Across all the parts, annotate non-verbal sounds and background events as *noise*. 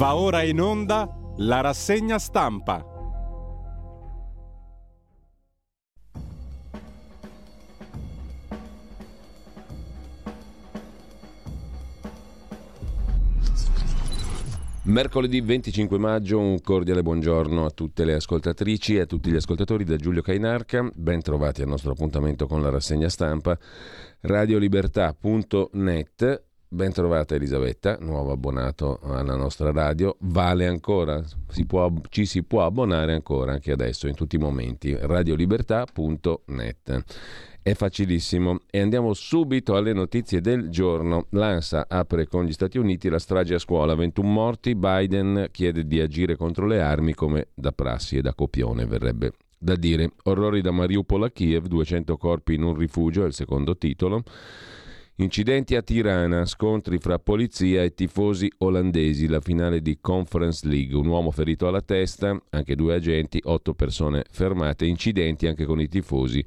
Va ora in onda la rassegna stampa. Mercoledì 25 maggio un cordiale buongiorno a tutte le ascoltatrici e a tutti gli ascoltatori da Giulio Cainarca. Ben trovati al nostro appuntamento con la rassegna stampa radiolibertà.net Ben trovata Elisabetta, nuovo abbonato alla nostra radio. Vale ancora, si può, ci si può abbonare ancora anche adesso, in tutti i momenti. Radiolibertà.net. È facilissimo e andiamo subito alle notizie del giorno. L'ANSA apre con gli Stati Uniti la strage a scuola, 21 morti, Biden chiede di agire contro le armi come da prassi e da copione verrebbe da dire. Orrori da Mariupol a Kiev, 200 corpi in un rifugio, è il secondo titolo. Incidenti a Tirana, scontri fra polizia e tifosi olandesi, la finale di Conference League, un uomo ferito alla testa, anche due agenti, otto persone fermate, incidenti anche con i tifosi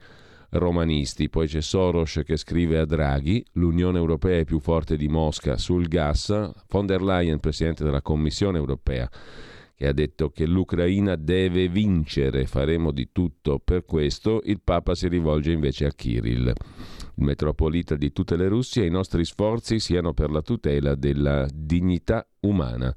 romanisti. Poi c'è Soros che scrive a Draghi, l'Unione Europea è più forte di Mosca sul gas, von der Leyen, presidente della Commissione Europea, che ha detto che l'Ucraina deve vincere, faremo di tutto per questo, il Papa si rivolge invece a Kirill metropolita di tutte le Russie, i nostri sforzi siano per la tutela della dignità umana.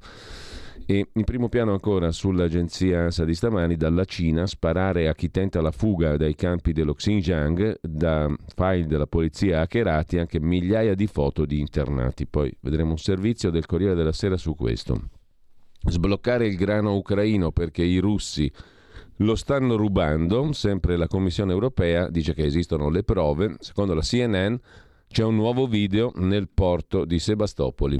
E in primo piano ancora sull'agenzia ANSA di stamani, dalla Cina, sparare a chi tenta la fuga dai campi dello Xinjiang, da file della polizia hackerati anche migliaia di foto di internati. Poi vedremo un servizio del Corriere della Sera su questo. Sbloccare il grano ucraino perché i russi lo stanno rubando, sempre la Commissione europea dice che esistono le prove, secondo la CNN c'è un nuovo video nel porto di Sebastopoli.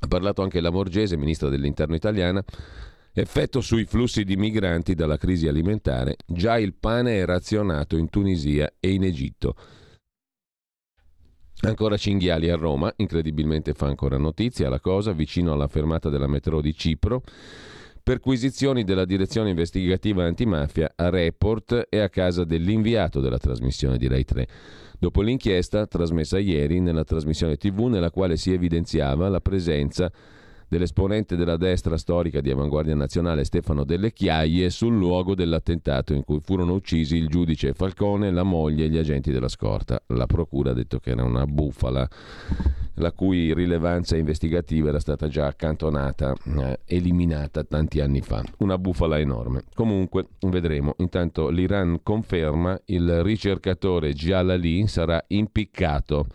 Ha parlato anche la Morgese, ministra dell'interno italiana, effetto sui flussi di migranti dalla crisi alimentare, già il pane è razionato in Tunisia e in Egitto. Ancora cinghiali a Roma, incredibilmente fa ancora notizia la cosa, vicino alla fermata della metro di Cipro perquisizioni della direzione investigativa antimafia a Report e a casa dell'inviato della trasmissione di Rai 3. Dopo l'inchiesta trasmessa ieri nella trasmissione TV nella quale si evidenziava la presenza dell'esponente della destra storica di Avanguardia Nazionale Stefano Delle Chiaie sul luogo dell'attentato in cui furono uccisi il giudice Falcone, la moglie e gli agenti della scorta. La procura ha detto che era una bufala la cui rilevanza investigativa era stata già accantonata, eh, eliminata tanti anni fa. Una bufala enorme. Comunque, vedremo. Intanto l'Iran conferma il ricercatore Jalali sarà impiccato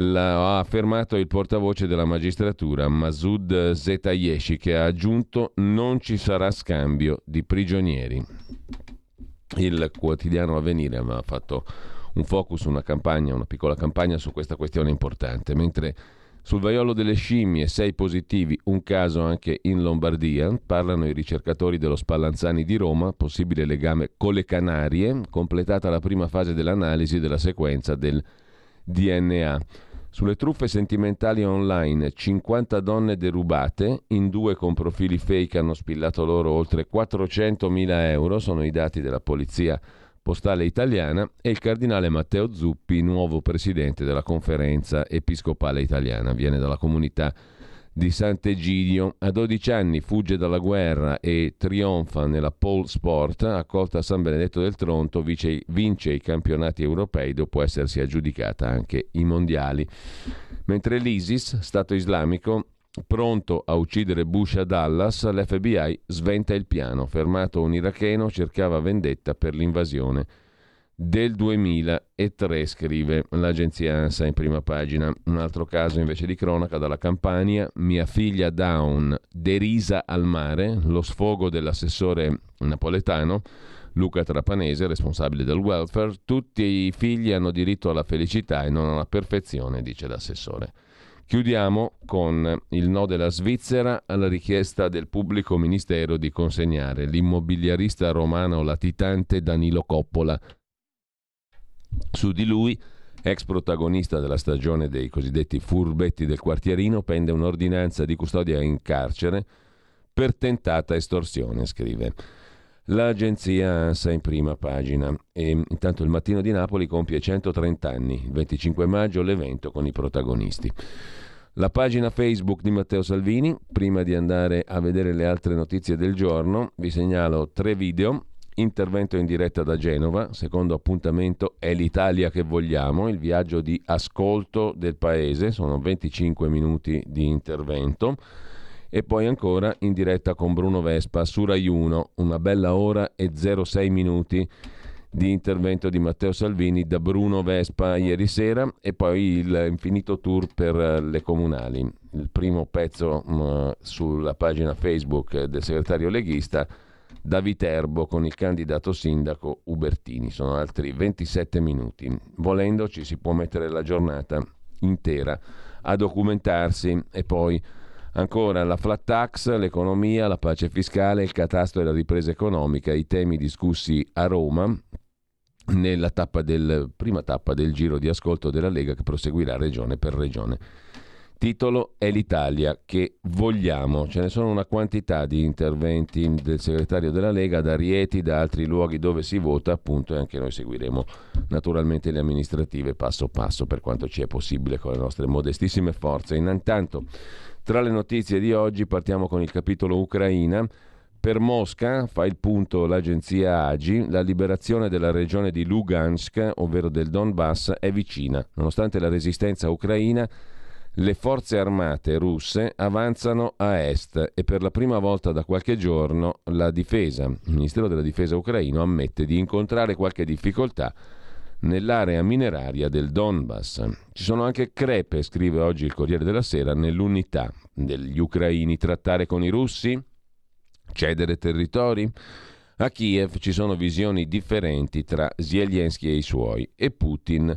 ha affermato il portavoce della magistratura Masud Zetayeshi che ha aggiunto non ci sarà scambio di prigionieri. Il quotidiano Avvenire aveva fatto un focus, una campagna, una piccola campagna su questa questione importante, mentre sul vaiolo delle scimmie, sei positivi, un caso anche in Lombardia, parlano i ricercatori dello Spallanzani di Roma, possibile legame con le Canarie, completata la prima fase dell'analisi della sequenza del DNA. Sulle truffe sentimentali online, 50 donne derubate, in due con profili fake hanno spillato loro oltre 400.000 euro, sono i dati della polizia postale italiana, e il cardinale Matteo Zuppi, nuovo presidente della conferenza episcopale italiana, viene dalla comunità di Sant'Egidio. A 12 anni fugge dalla guerra e trionfa nella pole sport, accolta a San Benedetto del Tronto, vince, vince i campionati europei dopo essersi aggiudicata anche i mondiali. Mentre l'ISIS, Stato islamico, pronto a uccidere Bush a Dallas, l'FBI sventa il piano. Fermato un iracheno, cercava vendetta per l'invasione del 2003, scrive l'agenzia ANSA in prima pagina. Un altro caso invece di cronaca dalla Campania, mia figlia Down derisa al mare, lo sfogo dell'assessore napoletano Luca Trapanese, responsabile del welfare, tutti i figli hanno diritto alla felicità e non alla perfezione, dice l'assessore. Chiudiamo con il no della Svizzera alla richiesta del pubblico ministero di consegnare l'immobiliarista romano latitante Danilo Coppola su di lui, ex protagonista della stagione dei cosiddetti furbetti del quartierino, pende un'ordinanza di custodia in carcere per tentata estorsione, scrive. L'agenzia ANSA in prima pagina. E intanto il mattino di Napoli compie 130 anni, il 25 maggio l'evento con i protagonisti. La pagina Facebook di Matteo Salvini, prima di andare a vedere le altre notizie del giorno, vi segnalo tre video. Intervento in diretta da Genova, secondo appuntamento è l'Italia che vogliamo, il viaggio di ascolto del paese, sono 25 minuti di intervento. E poi ancora in diretta con Bruno Vespa su Rai 1, una bella ora e 06 minuti di intervento di Matteo Salvini da Bruno Vespa ieri sera. E poi il infinito tour per le comunali. Il primo pezzo mh, mm, sulla pagina Facebook del segretario leghista da Viterbo con il candidato sindaco Ubertini. Sono altri 27 minuti. Volendo ci si può mettere la giornata intera a documentarsi e poi Ancora la flat tax, l'economia, la pace fiscale, il catasto e la ripresa economica, i temi discussi a Roma nella tappa del, prima tappa del giro di ascolto della Lega che proseguirà regione per regione. Titolo è l'Italia che vogliamo. Ce ne sono una quantità di interventi del segretario della Lega da Rieti, da altri luoghi dove si vota, appunto, e anche noi seguiremo naturalmente le amministrative passo passo per quanto ci è possibile con le nostre modestissime forze. Intanto tra le notizie di oggi partiamo con il capitolo Ucraina. Per Mosca fa il punto l'agenzia AGI, la liberazione della regione di Lugansk, ovvero del Donbass, è vicina. Nonostante la resistenza ucraina, le forze armate russe avanzano a est e per la prima volta da qualche giorno la difesa, il Ministero della Difesa ucraino ammette di incontrare qualche difficoltà nell'area mineraria del Donbass. Ci sono anche crepe, scrive oggi il Corriere della Sera, nell'unità degli ucraini trattare con i russi, cedere territori. A Kiev ci sono visioni differenti tra Zelensky e i suoi e Putin.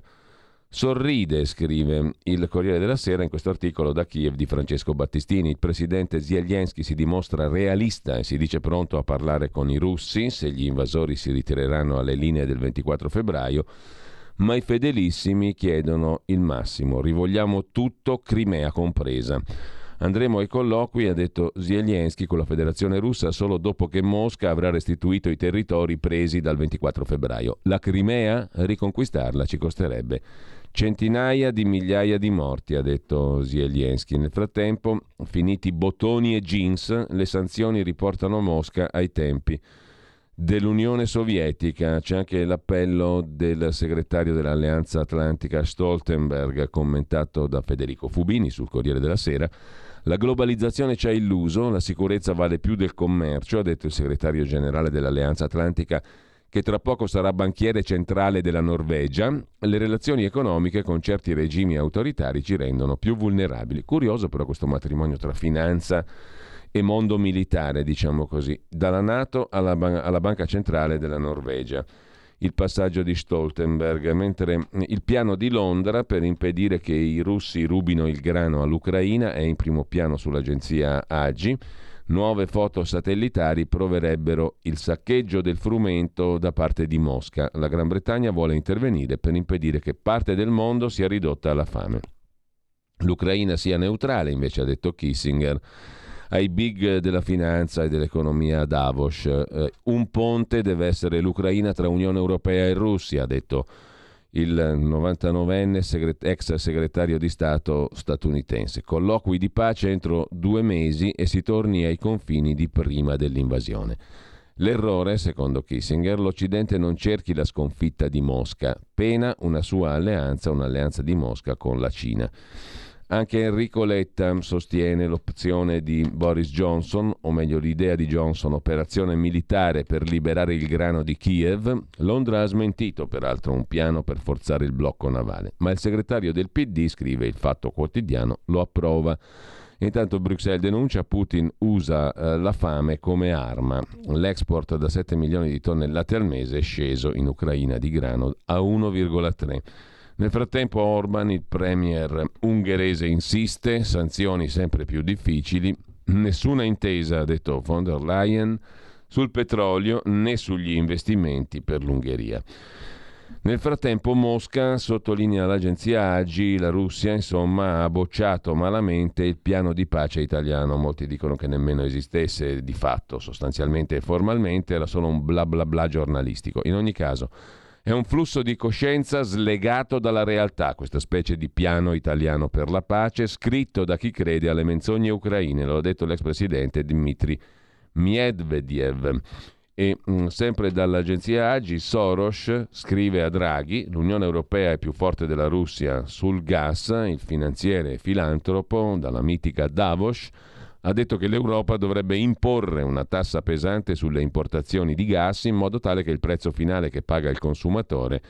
Sorride, scrive il Corriere della Sera in questo articolo da Kiev di Francesco Battistini. Il presidente Zelensky si dimostra realista e si dice pronto a parlare con i russi se gli invasori si ritireranno alle linee del 24 febbraio, ma i fedelissimi chiedono il massimo. Rivogliamo tutto, Crimea compresa. Andremo ai colloqui, ha detto Zelensky, con la Federazione russa solo dopo che Mosca avrà restituito i territori presi dal 24 febbraio. La Crimea, riconquistarla ci costerebbe Centinaia di migliaia di morti, ha detto Zelensky. Nel frattempo, finiti bottoni e jeans, le sanzioni riportano Mosca ai tempi dell'Unione Sovietica. C'è anche l'appello del segretario dell'Alleanza Atlantica Stoltenberg, commentato da Federico Fubini sul Corriere della Sera. La globalizzazione ci ha illuso, la sicurezza vale più del commercio, ha detto il segretario generale dell'Alleanza Atlantica che tra poco sarà banchiere centrale della Norvegia, le relazioni economiche con certi regimi autoritari ci rendono più vulnerabili. Curioso però questo matrimonio tra finanza e mondo militare, diciamo così, dalla Nato alla, ban- alla Banca Centrale della Norvegia. Il passaggio di Stoltenberg, mentre il piano di Londra per impedire che i russi rubino il grano all'Ucraina è in primo piano sull'agenzia AGI Nuove foto satellitari proverebbero il saccheggio del frumento da parte di Mosca. La Gran Bretagna vuole intervenire per impedire che parte del mondo sia ridotta alla fame. L'Ucraina sia neutrale, invece ha detto Kissinger ai big della finanza e dell'economia a Davos. Eh, un ponte deve essere l'Ucraina tra Unione Europea e Russia, ha detto il 99enne segret- ex segretario di Stato statunitense. Colloqui di pace entro due mesi e si torni ai confini di prima dell'invasione. L'errore, secondo Kissinger, l'Occidente non cerchi la sconfitta di Mosca, pena una sua alleanza, un'alleanza di Mosca con la Cina. Anche Enrico Letta sostiene l'opzione di Boris Johnson, o meglio l'idea di Johnson, operazione militare per liberare il grano di Kiev. Londra ha smentito peraltro un piano per forzare il blocco navale, ma il segretario del PD, scrive il Fatto Quotidiano, lo approva. Intanto Bruxelles denuncia Putin usa eh, la fame come arma. L'export da 7 milioni di tonnellate al mese è sceso in Ucraina di grano a 1,3. Nel frattempo Orban, il premier ungherese, insiste, sanzioni sempre più difficili, nessuna intesa, ha detto von der Leyen, sul petrolio né sugli investimenti per l'Ungheria. Nel frattempo Mosca, sottolinea l'agenzia AGI, la Russia insomma ha bocciato malamente il piano di pace italiano. Molti dicono che nemmeno esistesse di fatto, sostanzialmente e formalmente, era solo un bla bla bla giornalistico. In ogni caso È un flusso di coscienza slegato dalla realtà, questa specie di piano italiano per la pace, scritto da chi crede alle menzogne ucraine, lo ha detto l'ex presidente Dmitry Medvedev. E mm, sempre dall'agenzia Agi, Soros scrive a Draghi: L'Unione Europea è più forte della Russia sul gas. Il finanziere e filantropo dalla mitica Davos ha detto che l'Europa dovrebbe imporre una tassa pesante sulle importazioni di gas in modo tale che il prezzo finale che paga il consumatore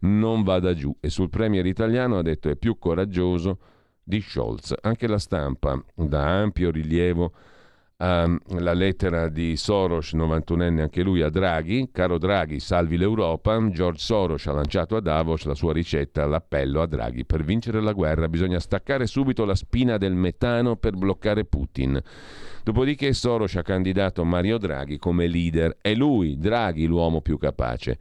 non vada giù. E sul Premier italiano ha detto è più coraggioso di Scholz. Anche la stampa dà ampio rilievo Um, la lettera di Soros, 91enne anche lui, a Draghi. Caro Draghi, salvi l'Europa. George Soros ha lanciato a Davos la sua ricetta, l'appello a Draghi. Per vincere la guerra bisogna staccare subito la spina del metano per bloccare Putin. Dopodiché Soros ha candidato Mario Draghi come leader. È lui, Draghi, l'uomo più capace.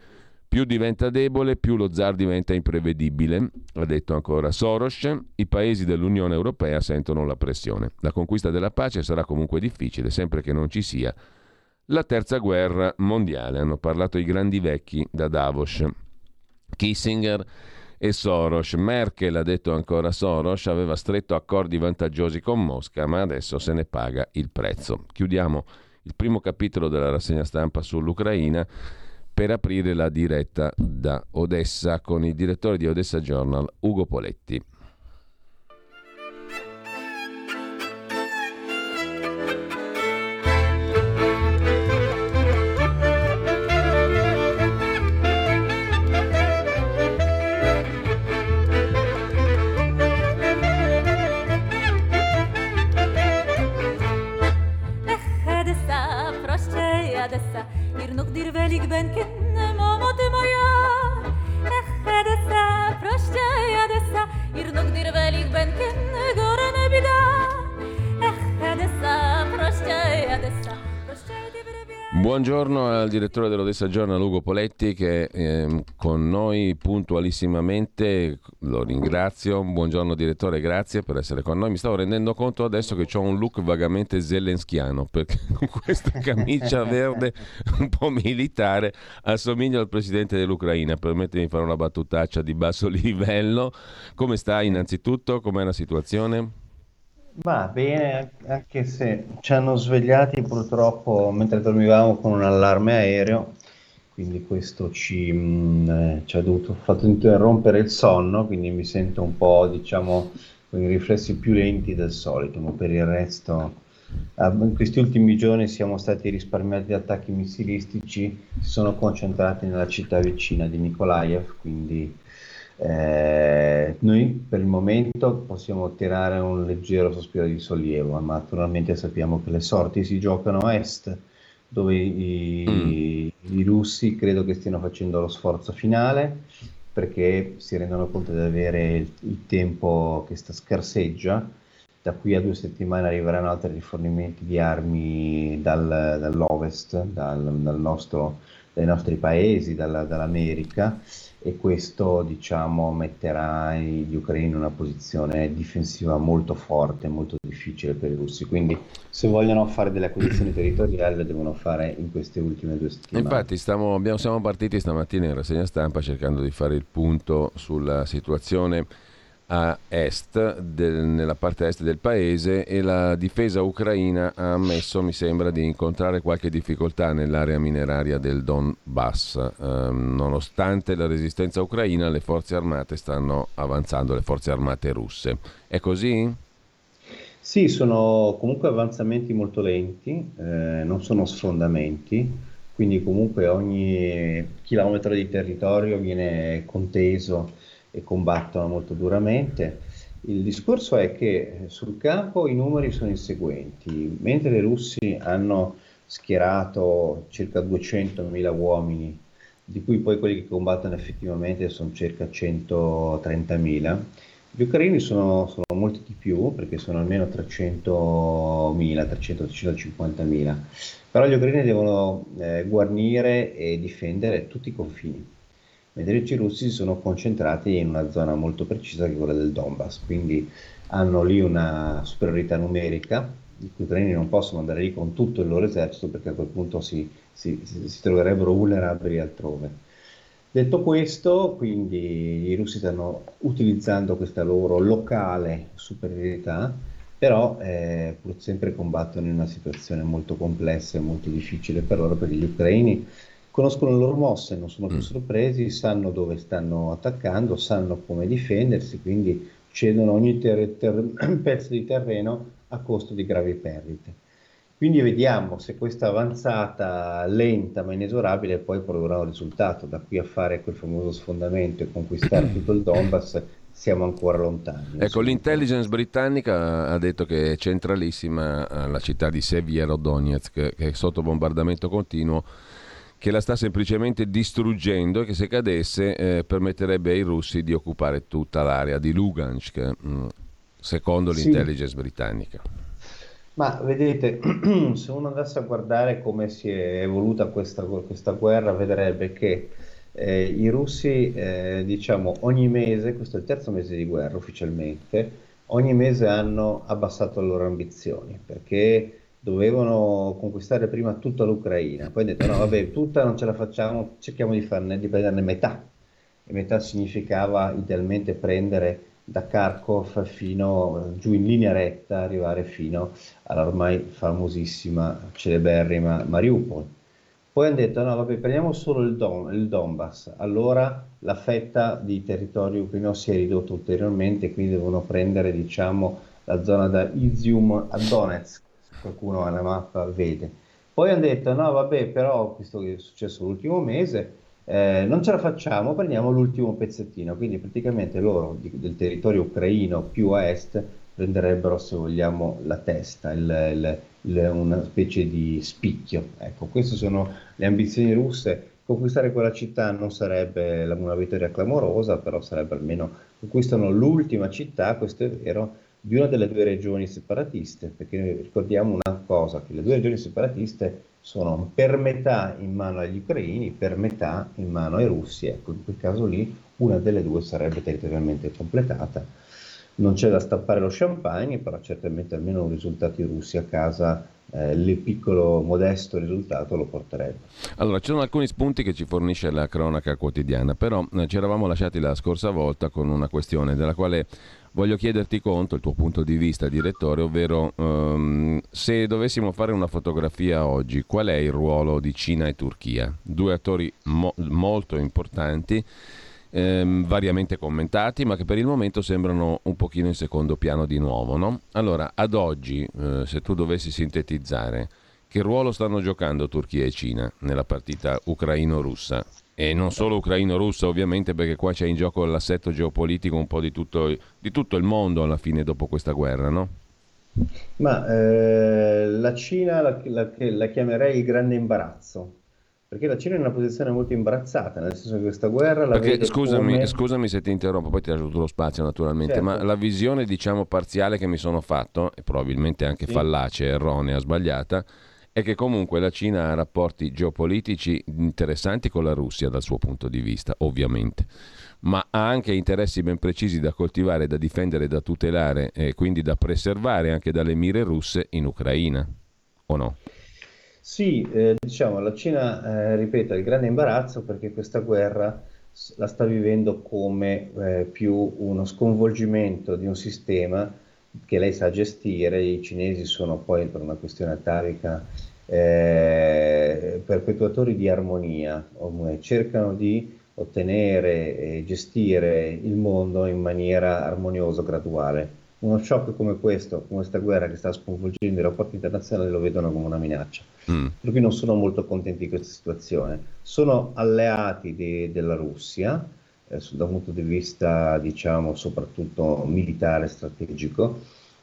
Più diventa debole, più lo zar diventa imprevedibile, ha detto ancora Soros. I paesi dell'Unione Europea sentono la pressione. La conquista della pace sarà comunque difficile, sempre che non ci sia la terza guerra mondiale. Hanno parlato i grandi vecchi da Davos. Kissinger e Soros. Merkel, ha detto ancora Soros, aveva stretto accordi vantaggiosi con Mosca, ma adesso se ne paga il prezzo. Chiudiamo il primo capitolo della rassegna stampa sull'Ucraina per aprire la diretta da Odessa con il direttore di Odessa Journal, Ugo Poletti. Buongiorno al direttore dell'Odessa Journal Ugo Poletti che è ehm, con noi puntualissimamente, lo ringrazio. Buongiorno direttore, grazie per essere con noi. Mi stavo rendendo conto adesso che ho un look vagamente zelenskiano perché *laughs* con questa camicia verde un po' militare assomiglia al presidente dell'Ucraina. Permettimi di fare una battutaccia di basso *laughs* livello. Come sta innanzitutto? Com'è la situazione? Va bene, anche se ci hanno svegliati purtroppo mentre dormivamo con un allarme aereo, quindi questo ci, mh, mm, eh, ci ha dovuto, fatto interrompere il sonno, quindi mi sento un po', diciamo, con i riflessi più lenti del solito, ma per il resto eh, in questi ultimi giorni siamo stati risparmiati da attacchi missilistici, si sono concentrati nella città vicina di Nikolaev, quindi eh, noi per il momento possiamo tirare un leggero sospiro di sollievo, ma naturalmente sappiamo che le sorti si giocano a est, dove i, mm. i russi credo che stiano facendo lo sforzo finale perché si rendono conto di avere il, il tempo che sta scarseggia. Da qui a due settimane arriveranno altri rifornimenti di armi dal, dall'ovest, dal, dal nostro, dai nostri paesi, dalla, dall'America e questo diciamo, metterà gli ucraini in una posizione difensiva molto forte, molto difficile per i russi. Quindi se vogliono fare delle acquisizioni *clears throat* territoriali le devono fare in queste ultime due settimane. Infatti stiamo, abbiamo, siamo partiti stamattina in rassegna stampa cercando di fare il punto sulla situazione a est, del, nella parte est del paese e la difesa ucraina ha ammesso, mi sembra, di incontrare qualche difficoltà nell'area mineraria del Donbass. Eh, nonostante la resistenza ucraina, le forze armate stanno avanzando, le forze armate russe. È così? Sì, sono comunque avanzamenti molto lenti, eh, non sono sfondamenti, quindi comunque ogni chilometro di territorio viene conteso e combattono molto duramente. Il discorso è che sul campo i numeri sono i seguenti, mentre i russi hanno schierato circa 200.000 uomini, di cui poi quelli che combattono effettivamente sono circa 130.000, gli ucraini sono, sono molti di più, perché sono almeno 300.000, 300-350.000, però gli ucraini devono eh, guarnire e difendere tutti i confini mentre i russi si sono concentrati in una zona molto precisa che è quella del Donbass, quindi hanno lì una superiorità numerica, i cui ucraini non possono andare lì con tutto il loro esercito perché a quel punto si, si, si troverebbero vulnerabili altrove. Detto questo, quindi i russi stanno utilizzando questa loro locale superiorità, però eh, pur sempre combattono in una situazione molto complessa e molto difficile per loro, perché gli ucraini conoscono le loro mosse, non sono più mm. sorpresi, sanno dove stanno attaccando, sanno come difendersi, quindi cedono ogni ter- ter- *clears throat* pezzo di terreno a costo di gravi perdite. Quindi vediamo se questa avanzata lenta ma inesorabile poi produrrà un risultato. Da qui a fare quel famoso sfondamento e conquistare *clears throat* tutto il Donbass siamo ancora lontani. Ecco, l'intelligence britannica ha detto che è centralissima eh, la città di Sevierodonetsk, che è sotto bombardamento continuo, che la sta semplicemente distruggendo e che se cadesse eh, permetterebbe ai russi di occupare tutta l'area di Lugansk, mh, mm, secondo l'intelligence sì. britannica. Ma vedete, *clears throat* se uno andasse a guardare come si è evoluta questa, questa guerra, vedrebbe che eh, i russi, eh, diciamo, ogni mese, questo è il terzo mese di guerra ufficialmente, ogni mese hanno abbassato le loro ambizioni perché dovevano conquistare prima tutta l'Ucraina, poi hanno detto no, vabbè, tutta non ce la facciamo, cerchiamo di, farne, di prenderne metà. E metà significava idealmente prendere da Kharkov fino giù in linea retta, arrivare fino all'ormai famosissima, celeberrima Mariupol. Poi hanno detto: no, vabbè, prendiamo solo il, Don, il Donbass. Allora la fetta di territorio ucraino si è ridotta ulteriormente, quindi devono prendere, diciamo, la zona da Izium a Donetsk. Qualcuno alla mappa vede. Poi hanno detto: no, vabbè, però, questo che è successo l'ultimo mese, eh, non ce la facciamo, prendiamo l'ultimo pezzettino, quindi praticamente loro di, del territorio ucraino più a est prenderebbero, se vogliamo, la testa, il, il, il, una specie di spicchio. Ecco, queste sono le ambizioni russe. Conquistare quella città non sarebbe una vittoria clamorosa, però sarebbe almeno conquistano l'ultima città, questo è vero, di una delle due regioni separatiste, perché ricordiamo una cosa, che le due regioni separatiste sono per metà in mano agli ucraini, per metà in mano ai russi, ecco, in quel caso lì una delle due sarebbe territorialmente completata. Non c'è da stappare lo champagne, però certamente almeno un risultato in russi a casa eh, il piccolo modesto risultato lo porterebbe. Allora, ci sono alcuni spunti che ci fornisce la cronaca quotidiana, però eh, ci eravamo lasciati la scorsa volta con una questione della quale voglio chiederti conto, il tuo punto di vista, direttore, ovvero um, se dovessimo fare una fotografia oggi, qual è il ruolo di Cina e Turchia? Due attori mo- molto importanti. Ehm, variamente commentati, ma che per il momento sembrano un pochino in secondo piano di nuovo. No? Allora, ad oggi, eh, se tu dovessi sintetizzare, che ruolo stanno giocando Turchia e Cina nella partita ucraino-russa? E non solo ucraino-russa ovviamente perché qua c'è in gioco l'assetto geopolitico un po' di tutto, di tutto il mondo alla fine dopo questa guerra, no? Ma eh, la Cina la, la, la, chiamerei il grande imbarazzo, perché la Cina è in una posizione molto imbarazzata, nel senso che questa guerra la perché, scusami, come... scusami, se ti interrompo, poi ti lascio tutto lo spazio naturalmente, certo. ma la visione diciamo parziale che mi sono fatto, e probabilmente anche sì. fallace, erronea, sbagliata, è che comunque la Cina ha rapporti geopolitici interessanti con la Russia dal suo punto di vista, ovviamente, ma ha anche interessi ben precisi da coltivare, da difendere, da tutelare e quindi da preservare anche dalle mire russe in Ucraina, o no? Sì, eh, diciamo, la Cina, eh, ripeto, ha il grande imbarazzo perché questa guerra la sta vivendo come eh, più uno sconvolgimento di un sistema che lei sa gestire, i cinesi sono poi per una questione atavica eh, perpetuatori di armonia, cercano di ottenere e gestire il mondo in maniera armoniosa, graduale. Uno shock come questo, come questa guerra che sta sconvolgendo i rapporti internazionali, lo vedono come una minaccia. Mm. Per cui non sono molto contenti di questa situazione. Sono alleati di, della Russia, eh, da un punto di vista, diciamo, soprattutto militare, strategico,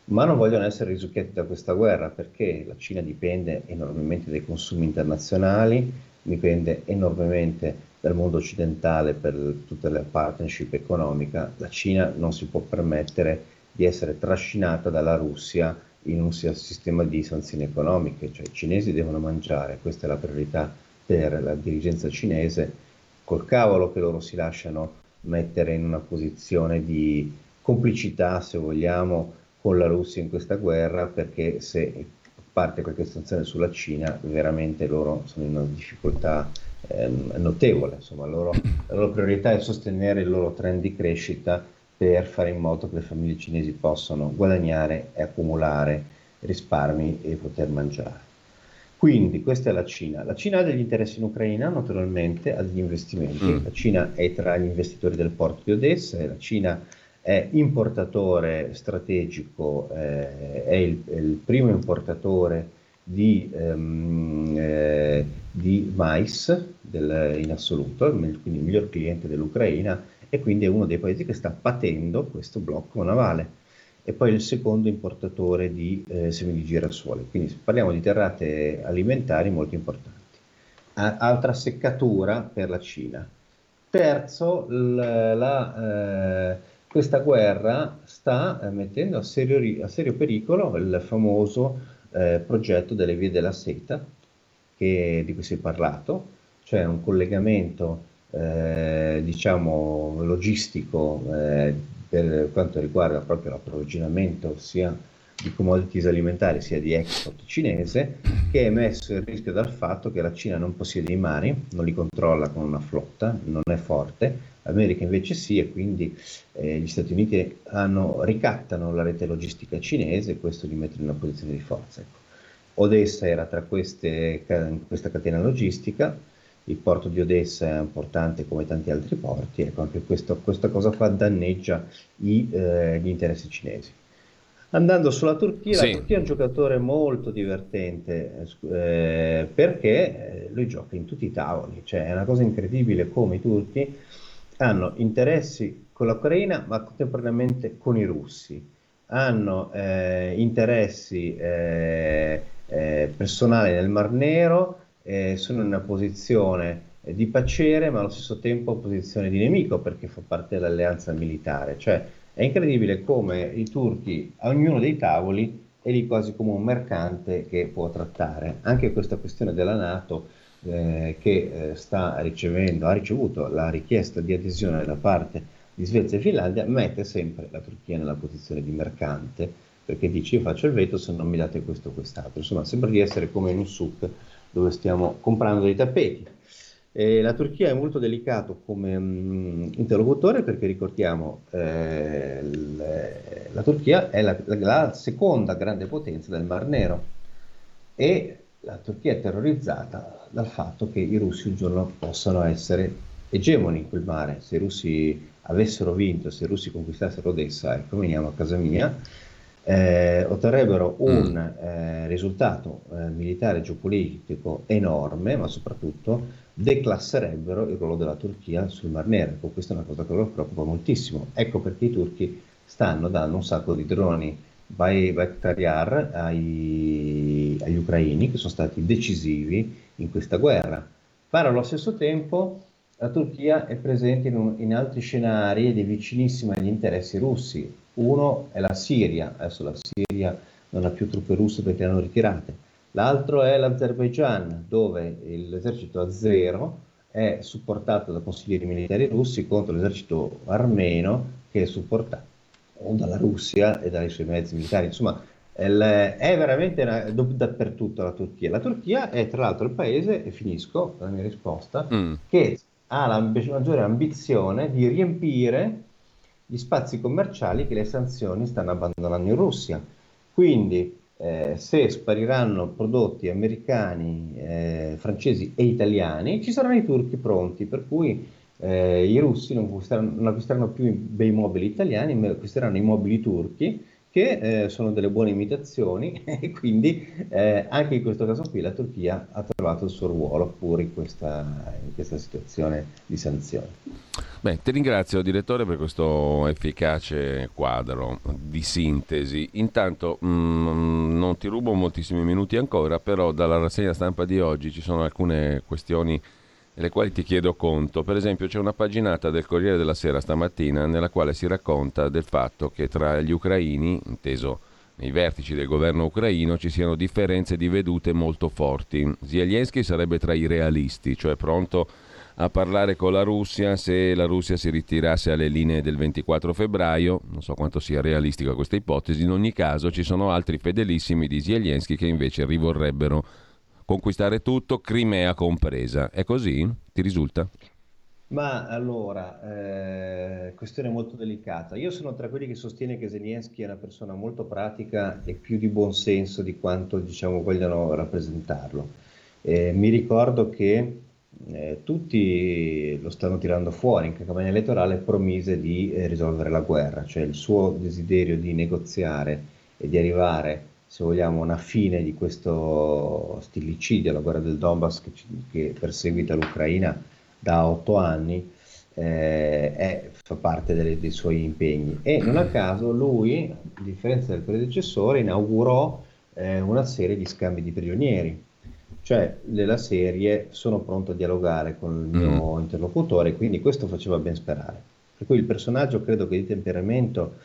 ma non vogliono essere risucchiati da questa guerra perché la Cina dipende enormemente dai consumi internazionali, dipende enormemente dal mondo occidentale per tutta la partnership economica. La Cina non si può permettere di essere trascinata dalla Russia in un sistema di sanzioni economiche, cioè i cinesi devono mangiare, questa è la priorità per la dirigenza cinese, col cavolo che loro si lasciano mettere in una posizione di complicità, se vogliamo, con la Russia in questa guerra perché se parte qualche sanzione sulla Cina veramente loro sono in una difficoltà ehm, notevole. Insomma, loro, la loro priorità è sostenere il loro trend di crescita per fare in modo che le famiglie cinesi possano guadagnare e accumulare risparmi e poter mangiare. Quindi questa è la Cina. La Cina ha degli interessi in Ucraina, naturalmente, ha degli investimenti. Mm. La Cina è tra gli investitori del porto di Odessa, la Cina è importatore strategico, eh, è, il, è, il, primo importatore di, ehm, eh, di mais del, in assoluto, quindi il miglior cliente dell'Ucraina e quindi è uno dei paesi che sta patendo questo blocco navale e poi il secondo importatore di eh, semi di girasole. Quindi parliamo di terrate alimentari molto importanti. A- altra seccatura per la Cina. Terzo, l- la, eh, questa guerra sta eh, mettendo a serio, a serio, pericolo il famoso eh, progetto delle vie della seta, che, di cui si è parlato, cioè un collegamento eh, diciamo logistico eh, per quanto riguarda proprio l'approvvigionamento sia di commodities alimentari sia di export cinese, che è messo in rischio dal fatto che la Cina non possiede i mari, non li controlla con una flotta, non è forte, l'America invece sì e quindi eh, gli Stati Uniti hanno, ricattano la rete logistica cinese e questo li mette in una posizione di forza. Ecco. Odessa era tra queste, questa catena logistica, il porto di Odessa è importante come tanti altri porti, ecco anche questo, questa cosa qua danneggia i, eh, gli interessi cinesi. Andando sulla Turchia, sì. la Turchia è un giocatore molto divertente eh, perché eh, lui gioca in tutti i tavoli, cioè è una cosa incredibile come i turchi hanno interessi con l'Ucraina ma contemporaneamente con i russi, hanno eh, interessi eh, eh, personali nel Mar Nero, eh, sono in una posizione eh, di pacere ma allo stesso tempo posizione di nemico perché fa parte dell'alleanza militare. Cioè è incredibile come i turchi a ognuno dei tavoli è lì quasi come un mercante che può trattare. Anche questa questione della Nato eh, che eh, sta ricevendo, ha ricevuto la richiesta di adesione da parte di Svezia e Finlandia, mette sempre la Turchia nella posizione di mercante perché dice io faccio il veto se non mi date questo o quest'altro. Insomma, sembra di essere come in un suc dove stiamo comprando dei tappeti. Eh, la Turchia è molto delicato come mh, mm, interlocutore perché ricordiamo eh, l- la Turchia è la, la, la, seconda grande potenza del Mar Nero e la Turchia è terrorizzata dal fatto che i russi un giorno possano essere egemoni in quel mare. Se i russi avessero vinto, se i russi conquistassero Odessa, ecco veniamo a casa mia, eh, otterrebbero un mm. eh, risultato eh, militare e geopolitico enorme, ma soprattutto declasserebbero il ruolo della Turchia sul Mar Nero. Ecco, questa è una cosa che loro preoccupa moltissimo. Ecco perché i turchi stanno dando un sacco di droni Bayraktar ai, agli ucraini che sono stati decisivi in questa guerra. Però allo stesso tempo la Turchia è presente in, un, in altri scenari ed è vicinissima agli interessi russi uno è la Siria, adesso la Siria non ha più truppe russe perché le hanno ritirate. L'altro è l'Azerbaijan, dove l'esercito azero è supportato da consiglieri militari russi contro l'esercito armeno che è supportato dalla Russia e dai suoi mezzi militari. Insomma, è veramente una, dappertutto la Turchia. La Turchia è tra l'altro il paese, e finisco la mia risposta, mm. che ha la maggiore ambizione di riempire gli spazi commerciali che le sanzioni stanno abbandonando in Russia. Quindi eh, se spariranno prodotti americani, eh, francesi e italiani, ci saranno i turchi pronti, per cui eh, i russi non acquisteranno, non acquisteranno più bei mobili italiani, ma acquisteranno i mobili turchi che eh, sono delle buone imitazioni *laughs* e quindi eh, anche in questo caso qui la Turchia ha trovato il suo ruolo pure in questa, in questa situazione di sanzioni. Beh, ti ringrazio direttore per questo efficace quadro di sintesi. Intanto mh, mm, non ti rubo moltissimi minuti ancora, però dalla rassegna stampa di oggi ci sono alcune questioni delle quali ti chiedo conto. Per esempio c'è una paginata del Corriere della Sera stamattina nella quale si racconta del fatto che tra gli ucraini, inteso nei vertici del governo ucraino, ci siano differenze di vedute molto forti. Zelensky sarebbe tra i realisti, cioè pronto a parlare con la Russia se la Russia si ritirasse alle linee del 24 febbraio, non so quanto sia realistica questa ipotesi, in ogni caso ci sono altri fedelissimi di Zelensky che invece rivorrebbero conquistare tutto, Crimea compresa. È così? Ti risulta? Ma allora, eh, questione molto delicata. Io sono tra quelli che sostiene che Zelensky è una persona molto pratica e più di buon senso di quanto diciamo vogliano rappresentarlo. Eh, mi ricordo che eh, tutti lo stanno tirando fuori in campagna elettorale promise di eh, risolvere la guerra, cioè il suo desiderio di negoziare e di arrivare, se vogliamo, una fine di questo stillicidio, la guerra del Donbass che, che perseguita l'Ucraina da otto anni, eh, è, fa parte delle, dei suoi impegni. E non a caso lui, a differenza del predecessore, inaugurò eh, una serie di scambi di prigionieri cioè della serie sono pronto a dialogare con il mio mm. interlocutore, quindi questo faceva ben sperare. Per cui il personaggio credo che di temperamento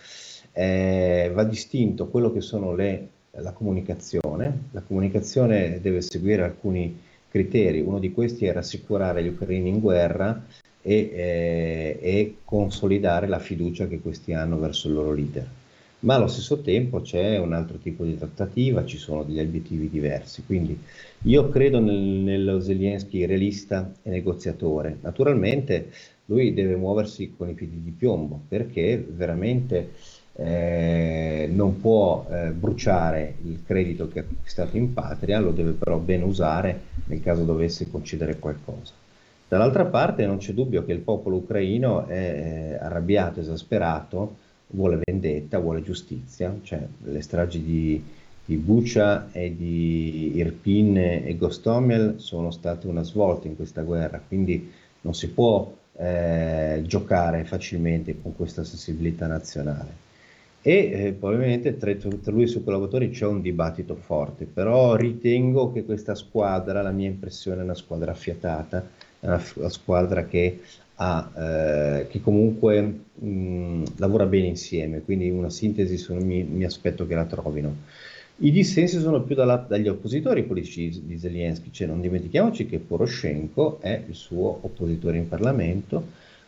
eh, va distinto quello che sono le, la comunicazione. La comunicazione deve seguire alcuni criteri, uno di questi è rassicurare gli ucraini in guerra e, eh, e consolidare la fiducia che questi hanno verso il loro leader ma allo stesso tempo c'è un altro tipo di trattativa, ci sono degli obiettivi diversi. Quindi io credo nel, Zelensky realista e negoziatore. Naturalmente lui deve muoversi con i piedi di piombo perché veramente eh, non può eh, bruciare il credito che ha acquistato in patria, lo deve però ben usare nel caso dovesse concedere qualcosa. Dall'altra parte non c'è dubbio che il popolo ucraino è eh, arrabbiato, esasperato, vuole vendetta, vuole giustizia, cioè le stragi di, di Bucha e di Irpin e Gostomel sono state una svolta in questa guerra, quindi non si può eh, giocare facilmente con questa sensibilità nazionale. E eh, probabilmente tra, tra, lui e i suoi collaboratori c'è un dibattito forte, però ritengo che questa squadra, la mia impressione è una squadra affiatata, è una, una squadra che a, eh, che comunque mh, lavora bene insieme, quindi una sintesi sono, mi, mi, aspetto che la trovino. I dissensi sono più dalla, dagli oppositori politici di Zelensky, cioè non dimentichiamoci che Poroshenko è il suo oppositore in Parlamento,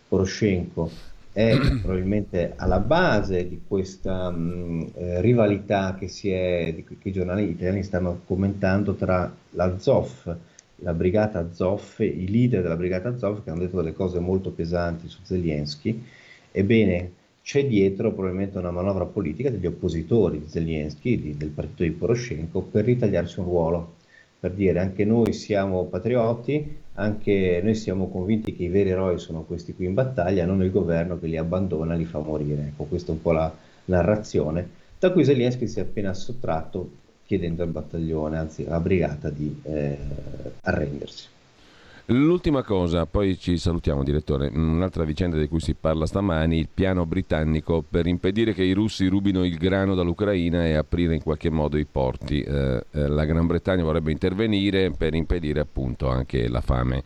Poroshenko è probabilmente alla base di questa mh, eh, rivalità che, è, che, i giornali italiani stanno commentando tra l'Azov, la brigata Azov, i leader della brigata Azov che hanno detto delle cose molto pesanti su Zelensky, ebbene c'è dietro probabilmente una manovra politica degli oppositori di Zelensky, di, del partito di Poroshenko, per ritagliarsi un ruolo, per dire anche noi siamo patrioti, anche noi siamo convinti che i veri eroi sono questi qui in battaglia, non il governo che li abbandona, li fa morire. Ecco, questa è un po' la narrazione, da cui Zelensky si è appena sottratto chiedendo al battaglione, anzi alla brigata, di eh, arrendersi. L'ultima cosa, poi ci salutiamo direttore, un'altra vicenda di cui si parla stamani, il piano britannico per impedire che i russi rubino il grano dall'Ucraina e aprire in qualche modo i porti. Eh, eh, la Gran Bretagna vorrebbe intervenire per impedire appunto anche la fame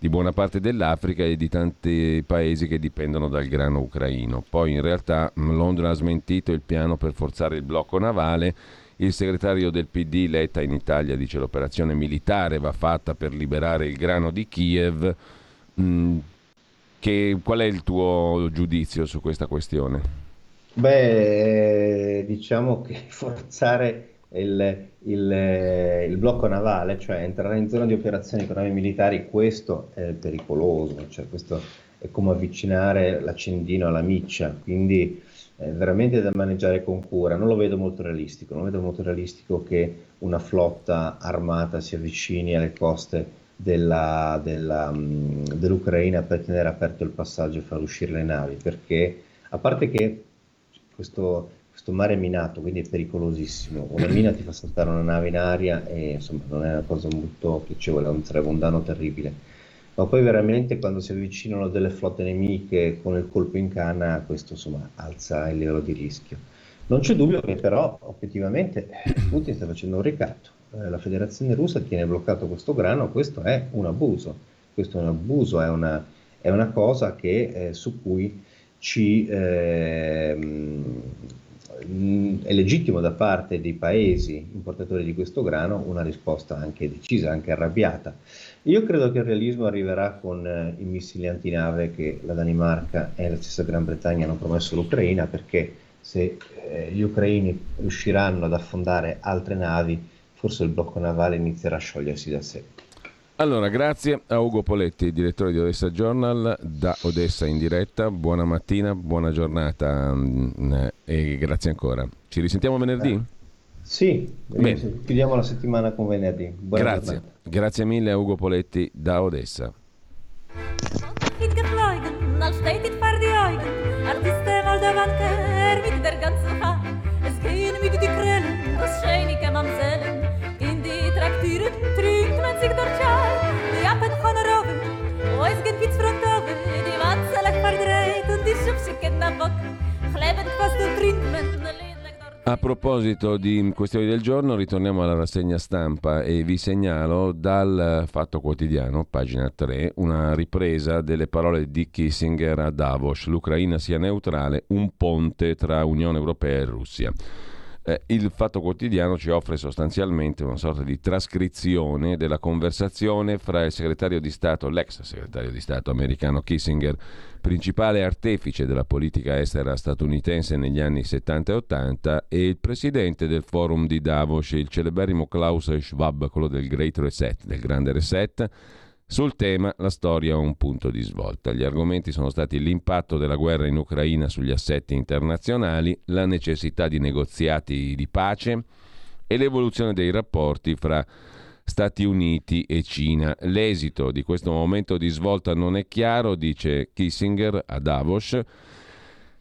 di buona parte dell'Africa e di tanti paesi che dipendono dal grano ucraino. Poi in realtà Londra ha smentito il piano per forzare il blocco navale il segretario del PD Letta in Italia dice l'operazione militare va fatta per liberare il grano di Kiev. Mm, che, qual è il tuo giudizio su questa questione? Beh, diciamo che *laughs* forzare il, il, il, blocco navale, cioè entrare in zona di operazioni con navi militari, questo è pericoloso, cioè questo è come avvicinare l'accendino alla miccia, quindi veramente da maneggiare con cura. Non lo vedo molto realistico, non vedo molto realistico che una flotta armata si avvicini alle coste della, della, mm, dell'Ucraina per tenere aperto il passaggio e far uscire le navi, perché a parte che questo, questo mare è minato, quindi è pericolosissimo, una *clears throat* mina ti fa saltare una nave in aria e insomma non è una cosa molto piacevole, sarebbe un danno terribile ma poi veramente quando si avvicinano delle flotte nemiche con il colpo in canna, questo insomma alza il livello di rischio. Non c'è dubbio che però obiettivamente Putin sta facendo un ricatto, eh, la federazione russa tiene bloccato questo grano, questo è un abuso, questo è un abuso, è una, è una cosa che, eh, su cui ci, eh, è legittimo da parte dei paesi importatori di questo grano una risposta anche decisa, anche arrabbiata. Io credo che il realismo arriverà con eh, i missili antinave che la Danimarca e la stessa Gran Bretagna hanno promesso all'Ucraina, perché se eh, gli ucraini riusciranno ad affondare altre navi, forse il blocco navale inizierà a sciogliersi da sé. Allora, grazie a Ugo Poletti, direttore di Odessa Journal, da Odessa in diretta. Buona mattina, buona giornata mm, e grazie ancora. Ci risentiamo venerdì? Eh. Sì, Bene. chiudiamo la settimana con venerdì. Buona grazie. Giornata. Grazie mille a Ugo Poletti da Odessa. A proposito di questioni del giorno, ritorniamo alla rassegna stampa e vi segnalo dal Fatto Quotidiano, pagina 3, una ripresa delle parole di Kissinger a Davos. L'Ucraina sia neutrale, un ponte tra Unione Europea e Russia. Eh, il Fatto Quotidiano ci offre sostanzialmente una sorta di trascrizione della conversazione fra il segretario di Stato, l'ex segretario di Stato americano Kissinger, principale artefice della politica estera statunitense negli anni 70 e 80, e il presidente del forum di Davos, il celeberrimo Klaus Schwab, quello del Great Reset, del grande reset, sul tema la storia ha un punto di svolta. Gli argomenti sono stati l'impatto della guerra in Ucraina sugli assetti internazionali, la necessità di negoziati di pace e l'evoluzione dei rapporti fra Stati Uniti e Cina. L'esito di questo momento di svolta non è chiaro, dice Kissinger a Davos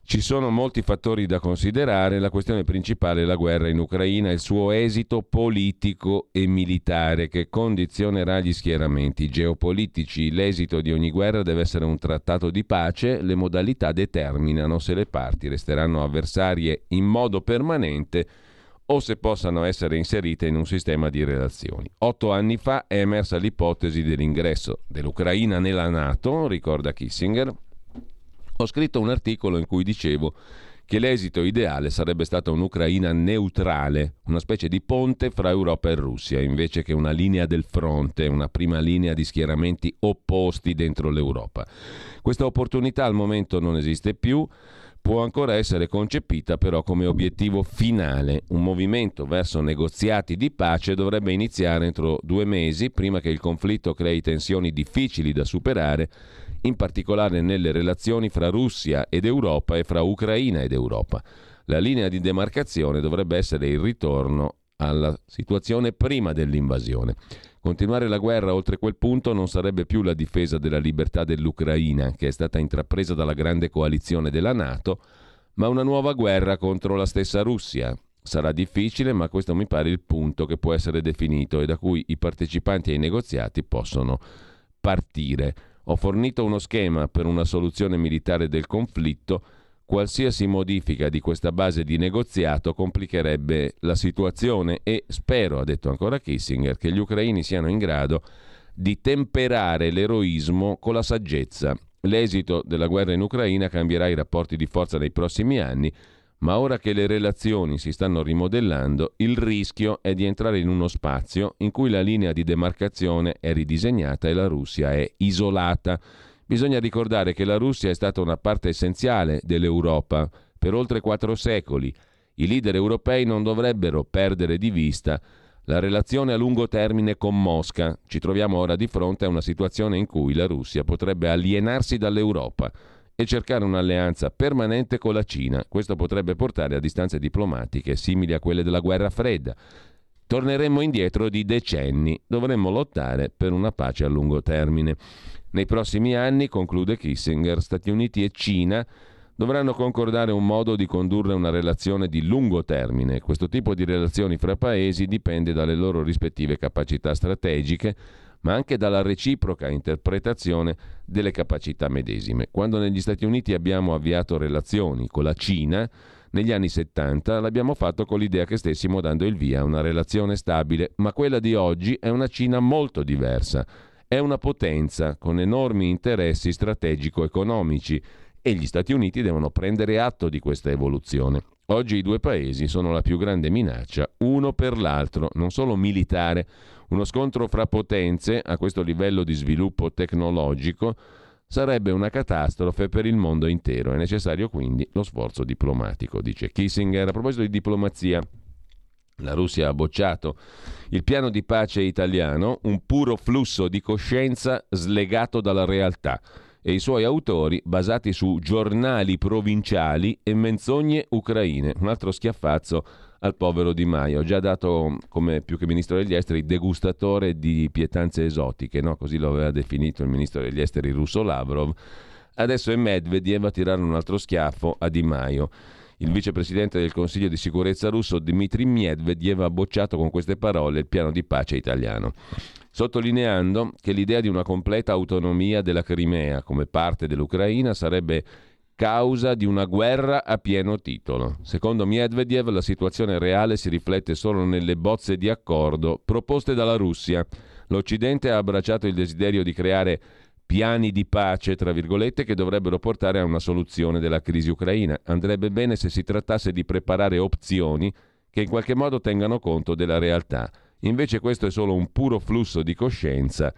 ci sono molti fattori da considerare, la questione principale è la guerra in Ucraina il suo esito politico e militare che condizionerà gli schieramenti geopolitici. L'esito di ogni guerra deve essere un trattato di pace, le modalità determinano se le parti resteranno avversarie in modo permanente o se possano essere inserite in un sistema di relazioni. Otto anni fa è emersa l'ipotesi dell'ingresso dell'Ucraina nella Nato, ricorda Kissinger, ho scritto un articolo in cui dicevo che l'esito ideale sarebbe stata un'Ucraina neutrale, una specie di ponte fra Europa e Russia, invece che una linea del fronte, una prima linea di schieramenti opposti dentro l'Europa. Questa opportunità al momento non esiste più, può ancora essere concepita però come obiettivo finale. Un movimento verso negoziati di pace dovrebbe iniziare entro due mesi, prima che il conflitto crei tensioni difficili da superare in particolare nelle relazioni fra Russia ed Europa e fra Ucraina ed Europa. La linea di demarcazione dovrebbe essere il ritorno alla situazione prima dell'invasione. Continuare la guerra oltre quel punto non sarebbe più la difesa della libertà dell'Ucraina, che è stata intrapresa dalla grande coalizione della Nato, ma una nuova guerra contro la stessa Russia. Sarà difficile, ma questo mi pare il punto che può essere definito e da cui i partecipanti ai negoziati possono partire. Ho fornito uno schema per una soluzione militare del conflitto. Qualsiasi modifica di questa base di negoziato complicherebbe la situazione e spero, ha detto ancora Kissinger, che gli ucraini siano in grado di temperare l'eroismo con la saggezza. L'esito della guerra in Ucraina cambierà i rapporti di forza nei prossimi anni ma ora che le relazioni si stanno rimodellando, il rischio è di entrare in uno spazio in cui la linea di demarcazione è ridisegnata e la Russia è isolata. Bisogna ricordare che la Russia è stata una parte essenziale dell'Europa per oltre quattro secoli. I leader europei non dovrebbero perdere di vista la relazione a lungo termine con Mosca. Ci troviamo ora di fronte a una situazione in cui la Russia potrebbe alienarsi dall'Europa e cercare un'alleanza permanente con la Cina. Questo potrebbe portare a distanze diplomatiche simili a quelle della guerra fredda. Torneremmo indietro di decenni, dovremmo lottare per una pace a lungo termine. Nei prossimi anni, conclude Kissinger, Stati Uniti e Cina dovranno concordare un modo di condurre una relazione di lungo termine. Questo tipo di relazioni fra paesi dipende dalle loro rispettive capacità strategiche, ma anche dalla reciproca interpretazione delle capacità medesime. Quando negli Stati Uniti abbiamo avviato relazioni con la Cina, negli anni 70 l'abbiamo fatto con l'idea che stessimo dando il via a una relazione stabile, ma quella di oggi è una Cina molto diversa. È una potenza con enormi interessi strategico-economici e gli Stati Uniti devono prendere atto di questa evoluzione. Oggi i due paesi sono la più grande minaccia, uno per l'altro, non solo militare, uno scontro fra potenze a questo livello di sviluppo tecnologico sarebbe una catastrofe per il mondo intero. È necessario quindi lo sforzo diplomatico, dice Kissinger. A proposito di diplomazia, La Russia ha bocciato il piano di pace italiano, un puro flusso di coscienza slegato dalla realtà e i suoi autori basati su giornali provinciali e menzogne ucraine. Un altro schiaffazzo al povero Di Maio, già dato come più che ministro degli esteri degustatore di pietanze esotiche, no? così lo aveva definito il ministro degli esteri russo Lavrov. Adesso è Medvedev a tirare un altro schiaffo a Di Maio. Il vicepresidente del Consiglio di sicurezza russo Dmitry Medvedev ha bocciato con queste parole il piano di pace italiano, sottolineando che l'idea di una completa autonomia della Crimea come parte dell'Ucraina sarebbe causa di una guerra a pieno titolo. Secondo Medvedev la situazione reale si riflette solo nelle bozze di accordo proposte dalla Russia. L'Occidente ha abbracciato il desiderio di creare piani di pace, tra virgolette, che dovrebbero portare a una soluzione della crisi ucraina. Andrebbe bene se si trattasse di preparare opzioni che in qualche modo tengano conto della realtà. Invece questo è solo un puro flusso di coscienza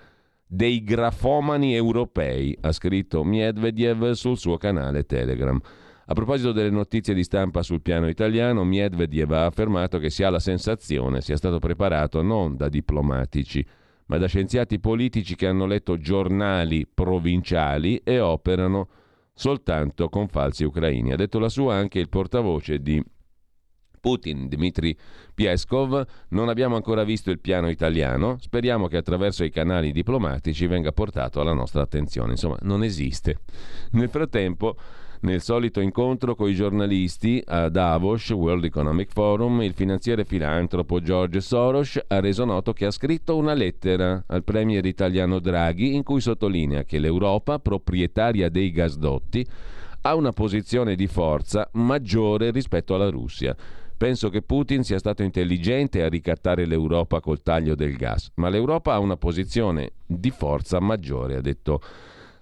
dei grafomani europei, ha scritto Medvedev sul suo canale Telegram. A proposito delle notizie di stampa sul piano italiano, Medvedev ha affermato che si ha la sensazione sia stato preparato non da diplomatici, ma da scienziati politici che hanno letto giornali provinciali e operano soltanto con falsi ucraini. Ha detto la sua anche il portavoce di Putin, Dmitry Pieskov, non abbiamo ancora visto il piano italiano, speriamo che attraverso i canali diplomatici venga portato alla nostra attenzione. Insomma, non esiste. Nel frattempo, nel solito incontro con i giornalisti a Davos, World Economic Forum, il finanziere filantropo George Soros ha reso noto che ha scritto una lettera al premier italiano Draghi in cui sottolinea che l'Europa, proprietaria dei gasdotti, ha una posizione di forza maggiore rispetto alla Russia Penso che Putin sia stato intelligente a ricattare l'Europa col taglio del gas, ma l'Europa ha una posizione di forza maggiore, ha detto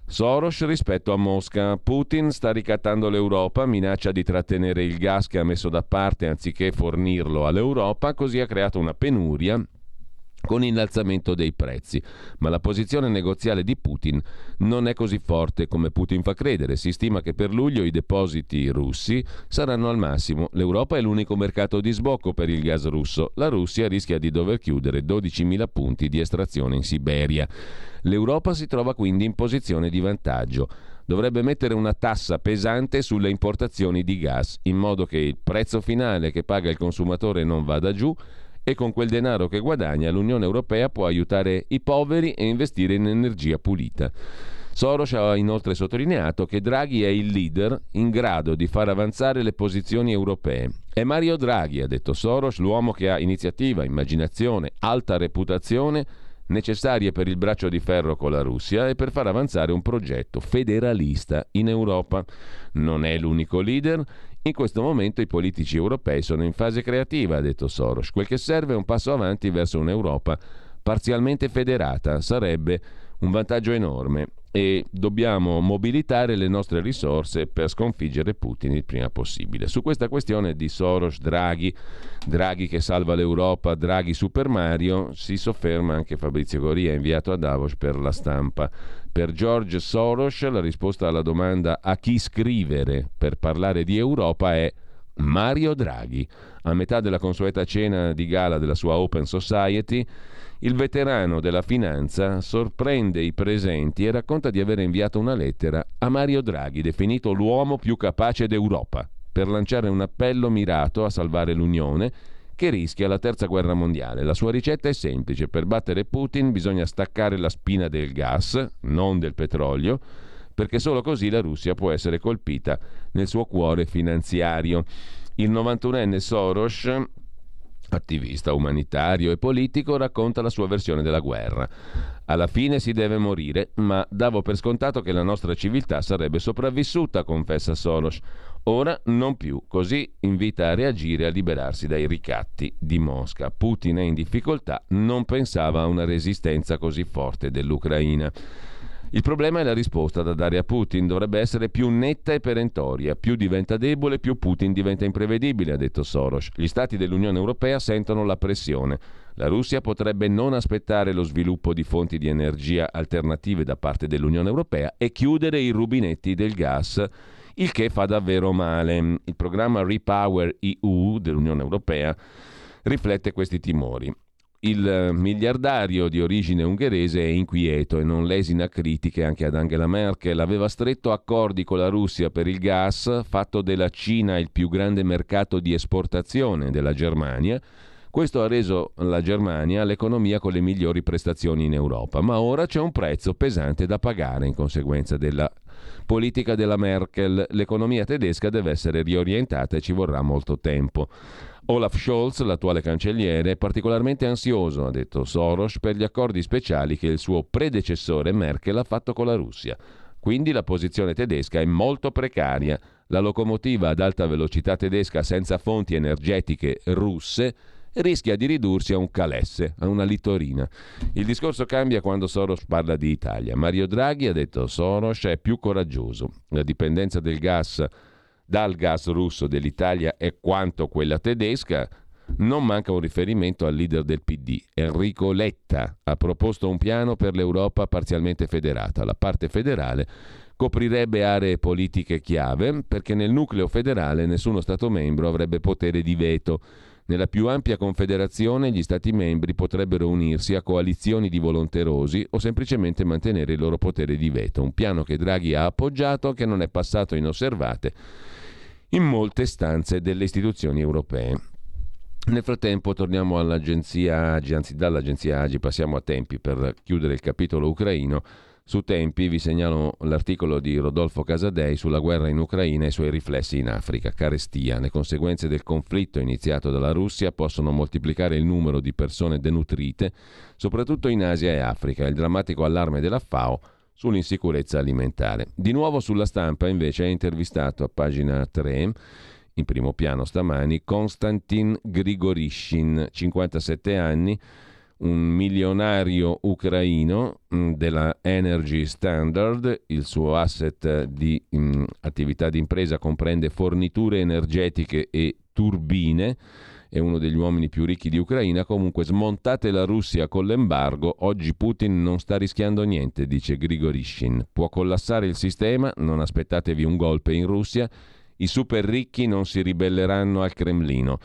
Soros rispetto a Mosca. Putin sta ricattando l'Europa, minaccia di trattenere il gas che ha messo da parte anziché fornirlo all'Europa, così ha creato una penuria con innalzamento dei prezzi. Ma la posizione negoziale di Putin non è così forte come Putin fa credere. Si stima che per luglio i depositi russi saranno al massimo. L'Europa è l'unico mercato di sbocco per il gas russo. La Russia rischia di dover chiudere 12.000 punti di estrazione in Siberia. L'Europa si trova quindi in posizione di vantaggio dovrebbe mettere una tassa pesante sulle importazioni di gas, in modo che il prezzo finale che paga il consumatore non vada giù e con quel denaro che guadagna l'Unione Europea può aiutare i poveri e investire in energia pulita. Soros ha inoltre sottolineato che Draghi è il leader in grado di far avanzare le posizioni europee. È Mario Draghi, ha detto Soros, l'uomo che ha iniziativa, immaginazione, alta reputazione necessarie per il braccio di ferro con la Russia e per far avanzare un progetto federalista in Europa. Non è l'unico leader in questo momento i politici europei sono in fase creativa, ha detto Soros. Quel che serve è un passo avanti verso un'Europa parzialmente federata. Sarebbe un vantaggio enorme e dobbiamo mobilitare le nostre risorse per sconfiggere Putin il prima possibile. Su questa questione di Soros, Draghi, Draghi che salva l'Europa, Draghi Super Mario, si sofferma anche Fabrizio Goria, inviato a Davos per la stampa. Per George Soros la risposta alla domanda a chi scrivere per parlare di Europa è Mario Draghi. A metà della consueta cena di gala della sua Open Society, il veterano della finanza sorprende i presenti e racconta di aver inviato una lettera a Mario Draghi, definito l'uomo più capace d'Europa, per lanciare un appello mirato a salvare l'Unione che rischia la terza guerra mondiale. La sua ricetta è semplice, per battere Putin bisogna staccare la spina del gas, non del petrolio, perché solo così la Russia può essere colpita nel suo cuore finanziario. Il 91enne Soros attivista umanitario e politico, racconta la sua versione della guerra. Alla fine si deve morire, ma davo per scontato che la nostra civiltà sarebbe sopravvissuta, confessa Soros. Ora non più, così invita a reagire e a liberarsi dai ricatti di Mosca. Putin è in difficoltà, non pensava a una resistenza così forte dell'Ucraina. Il problema è la risposta da dare a Putin, dovrebbe essere più netta e perentoria. Più diventa debole, più Putin diventa imprevedibile, ha detto Soros. Gli stati dell'Unione Europea sentono la pressione. La Russia potrebbe non aspettare lo sviluppo di fonti di energia alternative da parte dell'Unione Europea e chiudere i rubinetti del gas, il che fa davvero male. Il programma Repower EU dell'Unione Europea riflette questi timori. Il miliardario di origine ungherese è inquieto e non lesina critiche anche ad Angela Merkel. Aveva stretto accordi con la Russia per il gas, fatto della Cina il più grande mercato di esportazione della Germania. Questo ha reso la Germania l'economia con le migliori prestazioni in Europa, ma ora c'è un prezzo pesante da pagare in conseguenza della politica della Merkel. L'economia tedesca deve essere riorientata e ci vorrà molto tempo. Olaf Scholz, l'attuale cancelliere, è particolarmente ansioso, ha detto Soros, per gli accordi speciali che il suo predecessore Merkel ha fatto con la Russia. Quindi la posizione tedesca è molto precaria. La locomotiva ad alta velocità tedesca senza fonti energetiche russe rischia di ridursi a un calesse, a una littorina. Il discorso cambia quando Soros parla di Italia. Mario Draghi ha detto Soros è più coraggioso. La dipendenza del gas dal gas russo dell'Italia è quanto quella tedesca, non manca un riferimento al leader del PD. Enrico Letta ha proposto un piano per l'Europa parzialmente federata. La parte federale coprirebbe aree politiche chiave perché nel nucleo federale nessuno Stato membro avrebbe potere di veto. Nella più ampia confederazione gli Stati membri potrebbero unirsi a coalizioni di volonterosi o semplicemente mantenere il loro potere di veto, un piano che Draghi ha appoggiato che non è passato inosservate in molte stanze delle istituzioni europee. Nel frattempo torniamo all'agenzia AGI, anzi dall'agenzia AGI passiamo a tempi per chiudere il capitolo ucraino. Su Tempi vi segnalo l'articolo di Rodolfo Casadei sulla guerra in Ucraina e i suoi riflessi in Africa. Carestia. Le conseguenze del conflitto iniziato dalla Russia possono moltiplicare il numero di persone denutrite, soprattutto in Asia e Africa. Il drammatico allarme della FAO sull'insicurezza alimentare. Di nuovo sulla stampa invece è intervistato a pagina 3 in primo piano stamani Konstantin Grigorishin, 57 anni, un milionario ucraino mm, della Energy Standard, il suo asset di mh, mm, attività di impresa comprende forniture energetiche e turbine. È uno degli uomini più ricchi di Ucraina, comunque smontate la Russia con l'embargo, oggi Putin non sta rischiando niente, dice Grigorishin. Può collassare il sistema, non aspettatevi un golpe in Russia, i super ricchi non si ribelleranno al Cremlino.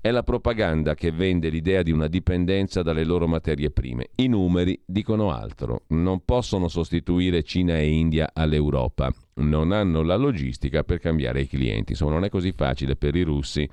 È la propaganda che vende l'idea di una dipendenza dalle loro materie prime. I numeri dicono altro. Non possono sostituire Cina e India all'Europa. Non hanno la logistica per cambiare i clienti. Insomma, non è così facile per i russi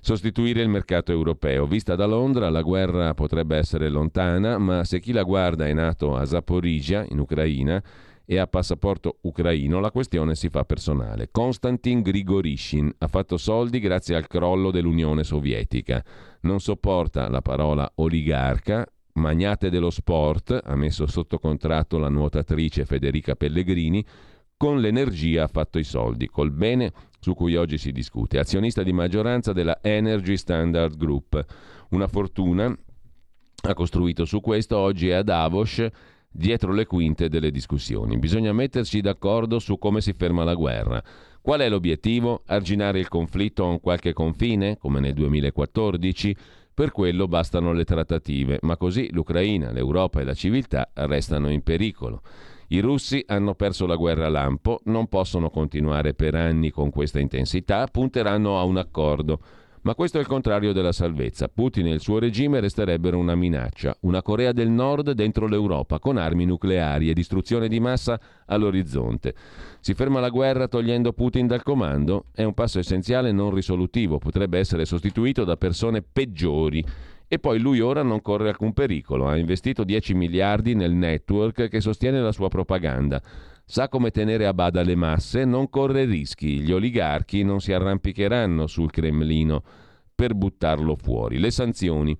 sostituire il mercato europeo. Vista da Londra, la guerra potrebbe essere lontana, ma se chi la guarda è nato a Zaporizhia, in Ucraina, e ha passaporto ucraino, la questione si fa personale. Konstantin Grigorishin ha fatto soldi grazie al crollo dell'Unione Sovietica. Non sopporta la parola oligarca, magnate dello sport, ha messo sotto contratto la nuotatrice Federica Pellegrini, con l'energia ha fatto i soldi, col bene su cui oggi si discute, azionista di maggioranza della Energy Standard Group. Una fortuna ha costruito su questo, oggi è a Davos dietro le quinte delle discussioni. Bisogna metterci d'accordo su come si ferma la guerra. Qual è l'obiettivo? Arginare il conflitto a un qualche confine, come nel 2014? Per quello bastano le trattative, ma così l'Ucraina, l'Europa e la civiltà restano in pericolo. I russi hanno perso la guerra lampo, non possono continuare per anni con questa intensità, punteranno a un accordo. Ma questo è il contrario della salvezza. Putin e il suo regime resterebbero una minaccia, una Corea del Nord dentro l'Europa, con armi nucleari e distruzione di massa all'orizzonte. Si ferma la guerra togliendo Putin dal comando? È un passo essenziale non risolutivo, potrebbe essere sostituito da persone peggiori e poi lui ora non corre alcun pericolo, ha investito 10 miliardi nel network che sostiene la sua propaganda. Sa come tenere a bada le masse, non corre rischi, gli oligarchi non si arrampicheranno sul Cremlino per buttarlo fuori. Le sanzioni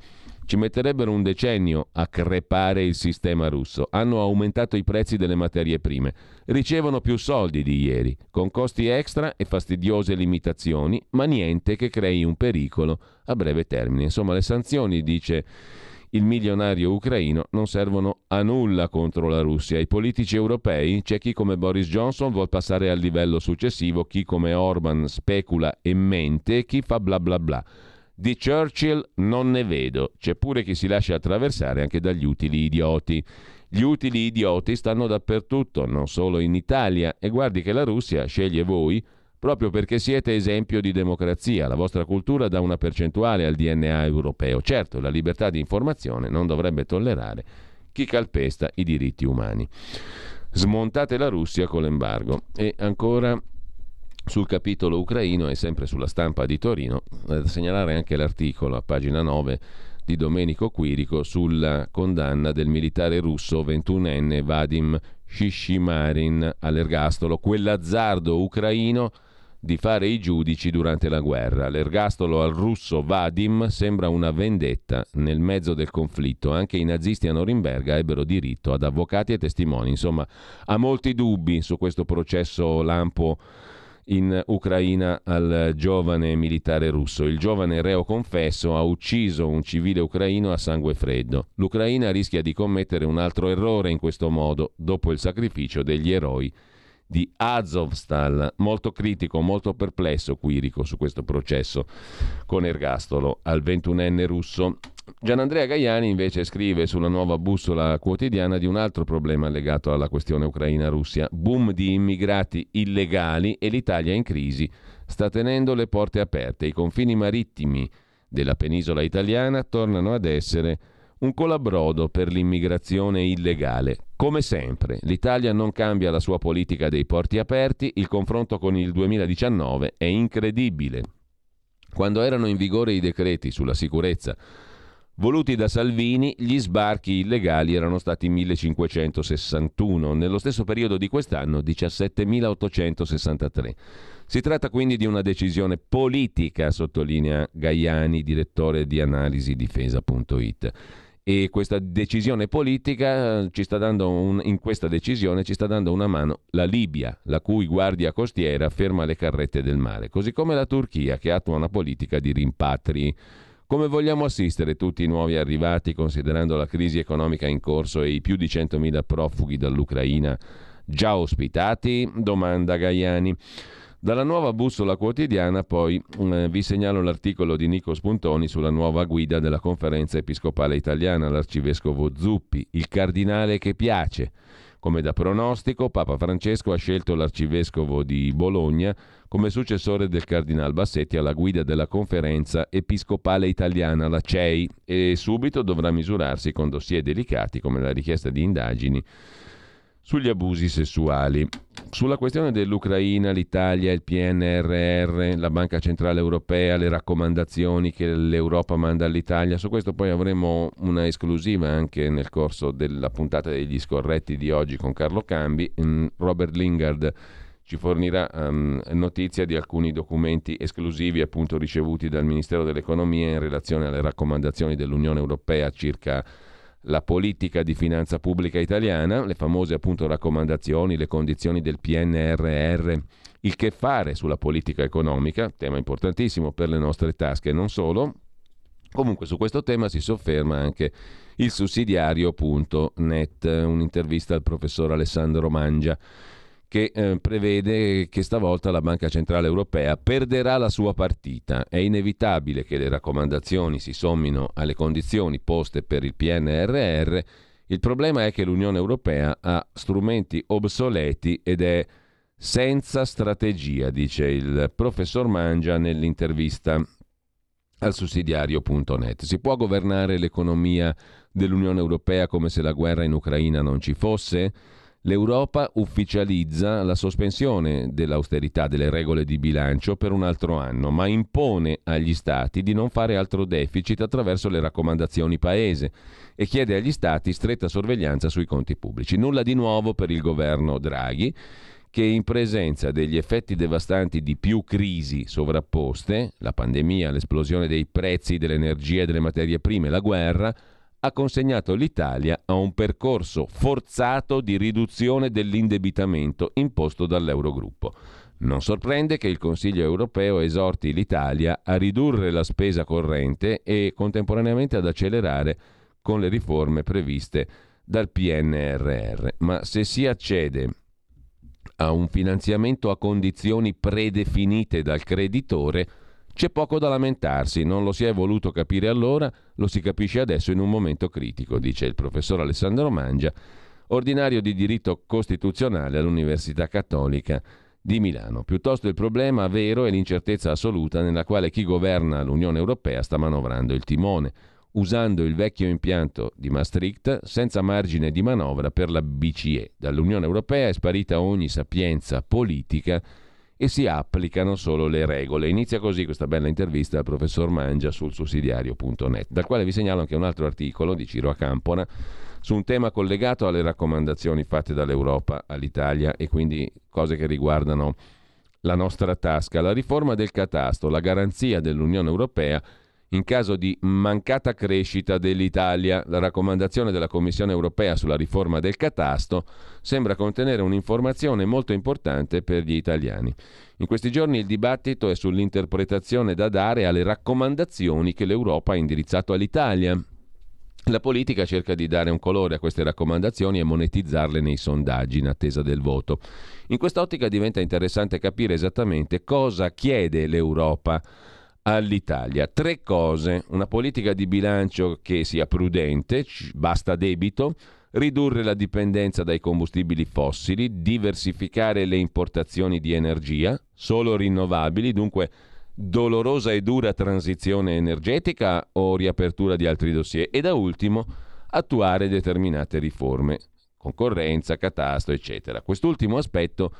ci metterebbero un decennio a crepare il sistema russo. Hanno aumentato i prezzi delle materie prime. Ricevono più soldi di ieri, con costi extra e fastidiose limitazioni, ma niente che crei un pericolo a breve termine. Insomma, le sanzioni, dice il milionario ucraino, non servono a nulla contro la Russia. I politici europei, c'è chi come Boris Johnson vuole passare al livello successivo, chi come Orban specula e mente, chi fa bla bla bla. Di Churchill non ne vedo, c'è pure chi si lascia attraversare anche dagli utili idioti. Gli utili idioti stanno dappertutto, non solo in Italia, e guardi che la Russia sceglie voi proprio perché siete esempio di democrazia. La vostra cultura dà una percentuale al DNA europeo. Certo, la libertà di informazione non dovrebbe tollerare chi calpesta i diritti umani. Smontate la Russia con l'embargo. E ancora sul capitolo ucraino e sempre sulla stampa di Torino, da segnalare anche l'articolo a pagina 9 di Domenico Quirico sulla condanna del militare russo 21enne Vadim Shishimarin all'ergastolo, quell'azzardo ucraino di fare i giudici durante la guerra. L'ergastolo al russo Vadim sembra una vendetta nel mezzo del conflitto. Anche i nazisti a Norimberga ebbero diritto ad avvocati e testimoni. Insomma, ha molti dubbi su questo processo lampo in Ucraina al giovane militare russo. Il giovane reo confesso ha ucciso un civile ucraino a sangue freddo. L'Ucraina rischia di commettere un altro errore in questo modo, dopo il sacrificio degli eroi di Azovstal, molto critico, molto perplesso Quirico su questo processo con ergastolo al ventunenne russo. Gianandrea Gaiani invece scrive sulla nuova bussola quotidiana di un altro problema legato alla questione Ucraina-Russia, boom di immigrati illegali e l'Italia in crisi sta tenendo le porte aperte, i confini marittimi della penisola italiana tornano ad essere un colabrodo per l'immigrazione illegale. Come sempre, l'Italia non cambia la sua politica dei porti aperti, il confronto con il 2019 è incredibile. Quando erano in vigore i decreti sulla sicurezza voluti da Salvini, gli sbarchi illegali erano stati 1561, nello stesso periodo di quest'anno 17.863. Si tratta quindi di una decisione politica, sottolinea Gaiani, direttore di analisi difesa.it e questa decisione politica eh, ci sta dando un, in questa decisione ci sta dando una mano la Libia, la cui guardia costiera ferma le carrette del mare, così come la Turchia che attua una politica di rimpatri. Come vogliamo assistere tutti i nuovi arrivati considerando la crisi economica in corso e i più di 100.000 profughi dall'Ucraina già ospitati? Domanda Gaiani. Dalla nuova bussola quotidiana poi eh, vi segnalo l'articolo di Nico Spuntoni sulla nuova guida della conferenza episcopale italiana, l'arcivescovo Zuppi, il cardinale che piace. Come da pronostico, Papa Francesco ha scelto l'arcivescovo di Bologna come successore del cardinal Bassetti alla guida della conferenza episcopale italiana, la CEI, e subito dovrà misurarsi con dossier delicati come la richiesta di indagini sugli abusi sessuali. Sulla questione dell'Ucraina, l'Italia, il PNRR, la Banca Centrale Europea, le raccomandazioni che l'Europa manda all'Italia, su questo poi avremo una esclusiva anche nel corso della puntata degli scorretti di oggi con Carlo Cambi. Mm, Robert Lingard ci fornirà um, notizia di alcuni documenti esclusivi appunto ricevuti dal Ministero dell'Economia in relazione alle raccomandazioni dell'Unione Europea circa la politica di finanza pubblica italiana, le famose appunto raccomandazioni, le condizioni del PNRR, il che fare sulla politica economica, tema importantissimo per le nostre tasche, non solo. Comunque su questo tema si sofferma anche il sussidiario.net, un'intervista al professor Alessandro Mangia che eh, prevede che stavolta la Banca Centrale Europea perderà la sua partita. È inevitabile che le raccomandazioni si sommino alle condizioni poste per il PNRR. Il problema è che l'Unione Europea ha strumenti obsoleti ed è senza strategia, dice il professor Mangia nell'intervista al sussidiario.net. Si può governare l'economia dell'Unione Europea come se la guerra in Ucraina non ci fosse? l'Europa ufficializza la sospensione dell'austerità delle regole di bilancio per un altro anno, ma impone agli Stati di non fare altro deficit attraverso le raccomandazioni paese e chiede agli Stati stretta sorveglianza sui conti pubblici. Nulla di nuovo per il governo Draghi che in presenza degli effetti devastanti di più crisi sovrapposte, la pandemia, l'esplosione dei prezzi dell'energia e delle materie prime, la guerra, ha consegnato l'Italia a un percorso forzato di riduzione dell'indebitamento imposto dall'Eurogruppo. Non sorprende che il Consiglio europeo esorti l'Italia a ridurre la spesa corrente e contemporaneamente ad accelerare con le riforme previste dal PNRR. Ma se si accede a un finanziamento a condizioni predefinite dal creditore, c'è poco da lamentarsi, non lo si è voluto capire allora, lo si capisce adesso in un momento critico, dice il professor Alessandro Mangia, ordinario di diritto costituzionale all'Università Cattolica di Milano. Piuttosto il problema vero è l'incertezza assoluta nella quale chi governa l'Unione Europea sta manovrando il timone, usando il vecchio impianto di Maastricht senza margine di manovra per la BCE. Dall'Unione Europea è sparita ogni sapienza politica e si applicano solo le regole. Inizia così questa bella intervista al professor Mangia sul sussidiario.net, dal quale vi segnalo anche un altro articolo di Ciro Acampona su un tema collegato alle raccomandazioni fatte dall'Europa all'Italia e quindi cose che riguardano la nostra tasca. La riforma del catasto, la garanzia dell'Unione Europea in caso di mancata crescita dell'Italia. La raccomandazione della Commissione europea sulla riforma del catasto sembra contenere un'informazione molto importante per gli italiani. In questi giorni il dibattito è sull'interpretazione da dare alle raccomandazioni che l'Europa ha indirizzato all'Italia. La politica cerca di dare un colore a queste raccomandazioni e monetizzarle nei sondaggi in attesa del voto. In quest'ottica diventa interessante capire esattamente cosa chiede l'Europa all'Italia. Tre cose, una politica di bilancio che sia prudente, basta debito, ridurre la dipendenza dai combustibili fossili, diversificare le importazioni di energia, solo rinnovabili, dunque dolorosa e dura transizione energetica o riapertura di altri dossier e da ultimo attuare determinate riforme, concorrenza, catasto, eccetera. Quest'ultimo aspetto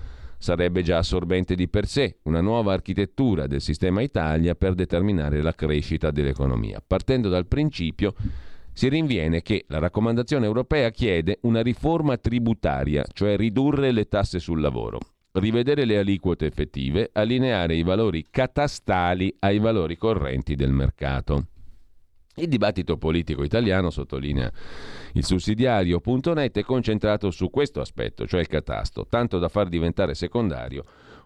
sarebbe già assorbente di per sé, una nuova architettura del sistema Italia per determinare la crescita dell'economia. Partendo dal principio si rinviene che la raccomandazione europea chiede una riforma tributaria, cioè ridurre le tasse sul lavoro rivedere le aliquote effettive, allineare i valori catastali ai valori correnti del mercato. Il dibattito politico italiano, sottolinea il sussidiario.net, è concentrato su questo aspetto, cioè il catasto, tanto da far diventare secondario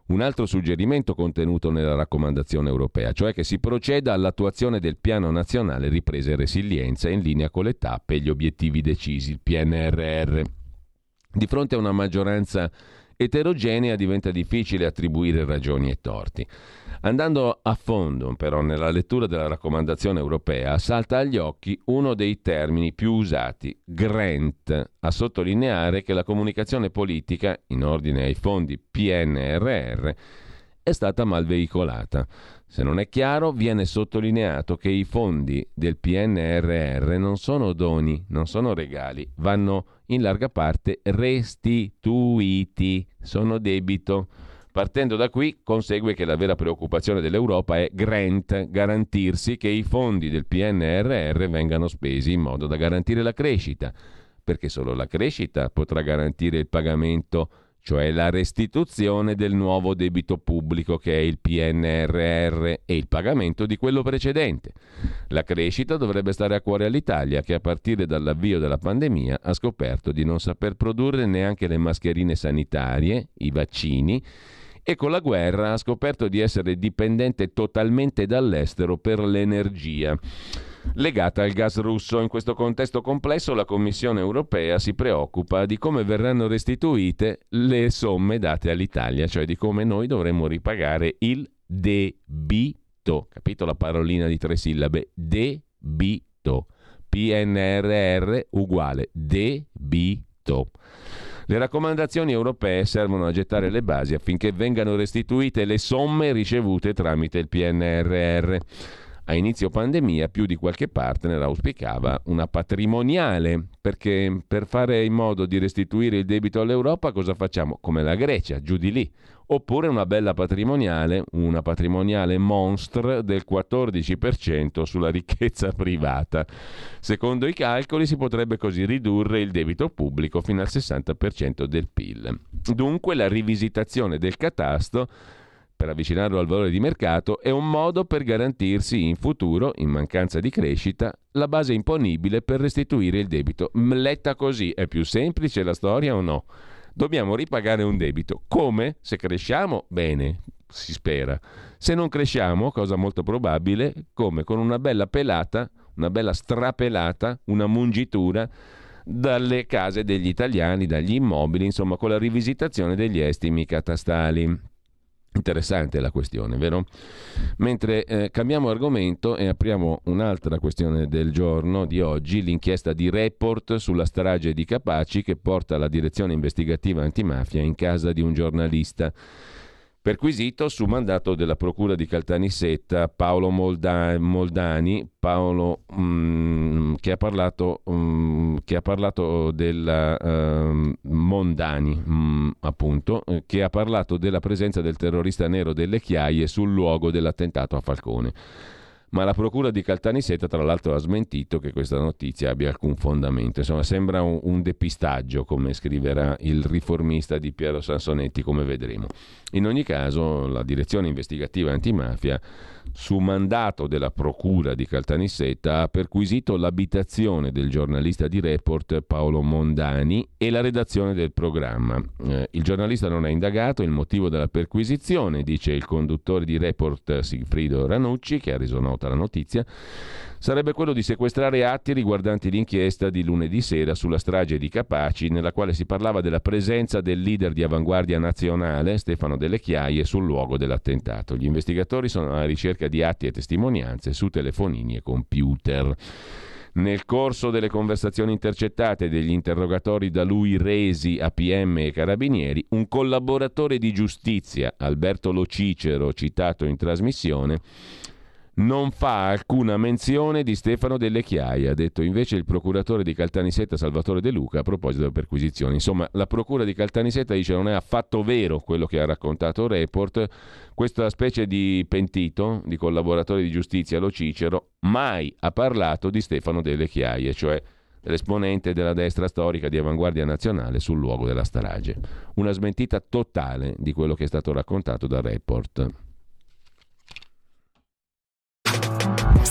un altro suggerimento contenuto nella raccomandazione europea, cioè che si proceda all'attuazione del Piano Nazionale Ripresa e Resilienza in linea con le tappe e gli obiettivi decisi, il PNRR. Di fronte a una maggioranza eterogenea diventa difficile attribuire ragioni e torti. Andando a fondo però nella lettura della raccomandazione europea, salta agli occhi uno dei termini più usati, grant, a sottolineare che la comunicazione politica in ordine ai fondi PNRR è stata mal veicolata. Se non è chiaro, viene sottolineato che i fondi del PNRR non sono doni, non sono regali, vanno in larga parte restituiti, sono debito. Partendo da qui consegue che la vera preoccupazione dell'Europa è grant, garantirsi che i fondi del PNRR vengano spesi in modo da garantire la crescita, perché solo la crescita potrà garantire il pagamento cioè la restituzione del nuovo debito pubblico che è il PNRR e il pagamento di quello precedente. La crescita dovrebbe stare a cuore all'Italia che a partire dall'avvio della pandemia ha scoperto di non saper produrre neanche le mascherine sanitarie, i vaccini, e con la guerra ha scoperto di essere dipendente totalmente dall'estero per l'energia legata al gas russo. In questo contesto complesso la Commissione europea si preoccupa di come verranno restituite le somme date all'Italia, cioè di come noi dovremmo ripagare il debito. Capito la parolina di tre sillabe? Debito. PNRR uguale debito. Le raccomandazioni europee servono a gettare le basi affinché vengano restituite le somme ricevute tramite il PNRR. A inizio pandemia più di qualche partner auspicava una patrimoniale, perché per fare in modo di restituire il debito all'Europa cosa facciamo? Come la Grecia, giù di lì. Oppure una bella patrimoniale, una patrimoniale monstre del 14% sulla ricchezza *laughs* privata. Secondo i calcoli si potrebbe così ridurre il debito pubblico fino al 60% del PIL. Dunque la rivisitazione del catasto per avvicinarlo al valore di mercato è un modo per garantirsi in futuro, in mancanza di crescita, la base imponibile per restituire il debito. Letta così è più semplice la storia o no? Dobbiamo ripagare un debito. Come? Se cresciamo, bene, si spera. Se non cresciamo, cosa molto probabile, come? Con una bella pelata, una bella strapelata, una mungitura dalle case degli italiani, dagli immobili, insomma con la rivisitazione degli estimi catastali. Interessante la questione, vero? Mentre eh, cambiamo argomento e apriamo un'altra questione del giorno di oggi, l'inchiesta di Report sulla strage di Capaci che porta la direzione investigativa antimafia in casa di un giornalista. Perquisito su mandato della Procura di Caltanissetta Paolo Molda- Moldani, Paolo, um, che, ha parlato, um, che, ha parlato, della uh, Mondani, um, appunto, eh, che ha parlato della presenza del terrorista nero delle Chiaie sul luogo dell'attentato a Falcone ma la procura di Caltanissetta tra l'altro ha smentito che questa notizia abbia alcun fondamento. Insomma, sembra un, un, depistaggio, come scriverà il riformista di Piero Sansonetti, come vedremo. In ogni caso, la direzione investigativa antimafia su mandato della Procura di Caltanissetta, ha perquisito l'abitazione del giornalista di Report Paolo Mondani e la redazione del programma. Eh, il giornalista non è indagato, il motivo della perquisizione, dice il conduttore di Report Sigfrido Ranucci, che ha reso nota la notizia, sarebbe quello di sequestrare atti riguardanti l'inchiesta di lunedì sera sulla strage di Capaci, nella quale si parlava della presenza del leader di avanguardia nazionale, Stefano Delle Chiaie, sul luogo dell'attentato. Gli investigatori sono alla ricerca di atti e testimonianze su telefonini e computer. Nel corso delle conversazioni intercettate e degli interrogatori da lui resi a PM e carabinieri, un collaboratore di giustizia, Alberto Lo Cicero, citato in trasmissione, non fa alcuna menzione di Stefano Delle Chiaie, ha detto invece il procuratore di Caltanissetta Salvatore De Luca a proposito delle perquisizioni. Insomma, la procura di Caltanissetta dice non è affatto vero quello che ha raccontato Report, questa specie di pentito, di collaboratore di giustizia, lo Cicero, mai ha parlato di Stefano Delle Chiaie, cioè l'esponente della destra storica di avanguardia nazionale sul luogo della strage. Una smentita totale di quello che è stato raccontato da Report.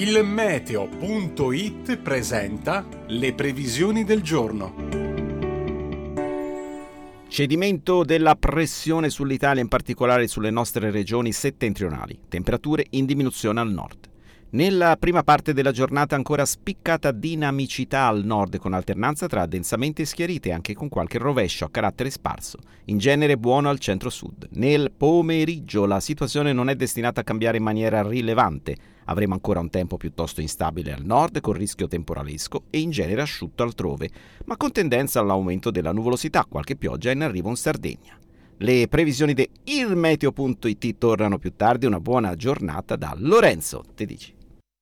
Il meteo.it presenta le previsioni del giorno. Cedimento della pressione sull'Italia, in particolare sulle nostre regioni settentrionali. Temperature in diminuzione al nord. Nella prima parte della giornata ancora spiccata dinamicità al nord con alternanza tra addensamente schiarite anche con qualche rovescio a carattere sparso, in genere buono al centro-sud. Nel pomeriggio la situazione non è destinata a cambiare in maniera rilevante, avremo ancora un tempo piuttosto instabile al nord con rischio temporalesco e in genere asciutto altrove, ma con tendenza all'aumento della nuvolosità, qualche pioggia in arrivo in Sardegna. Le previsioni di ilmeteo.it tornano più tardi, una buona giornata da Lorenzo Tedici.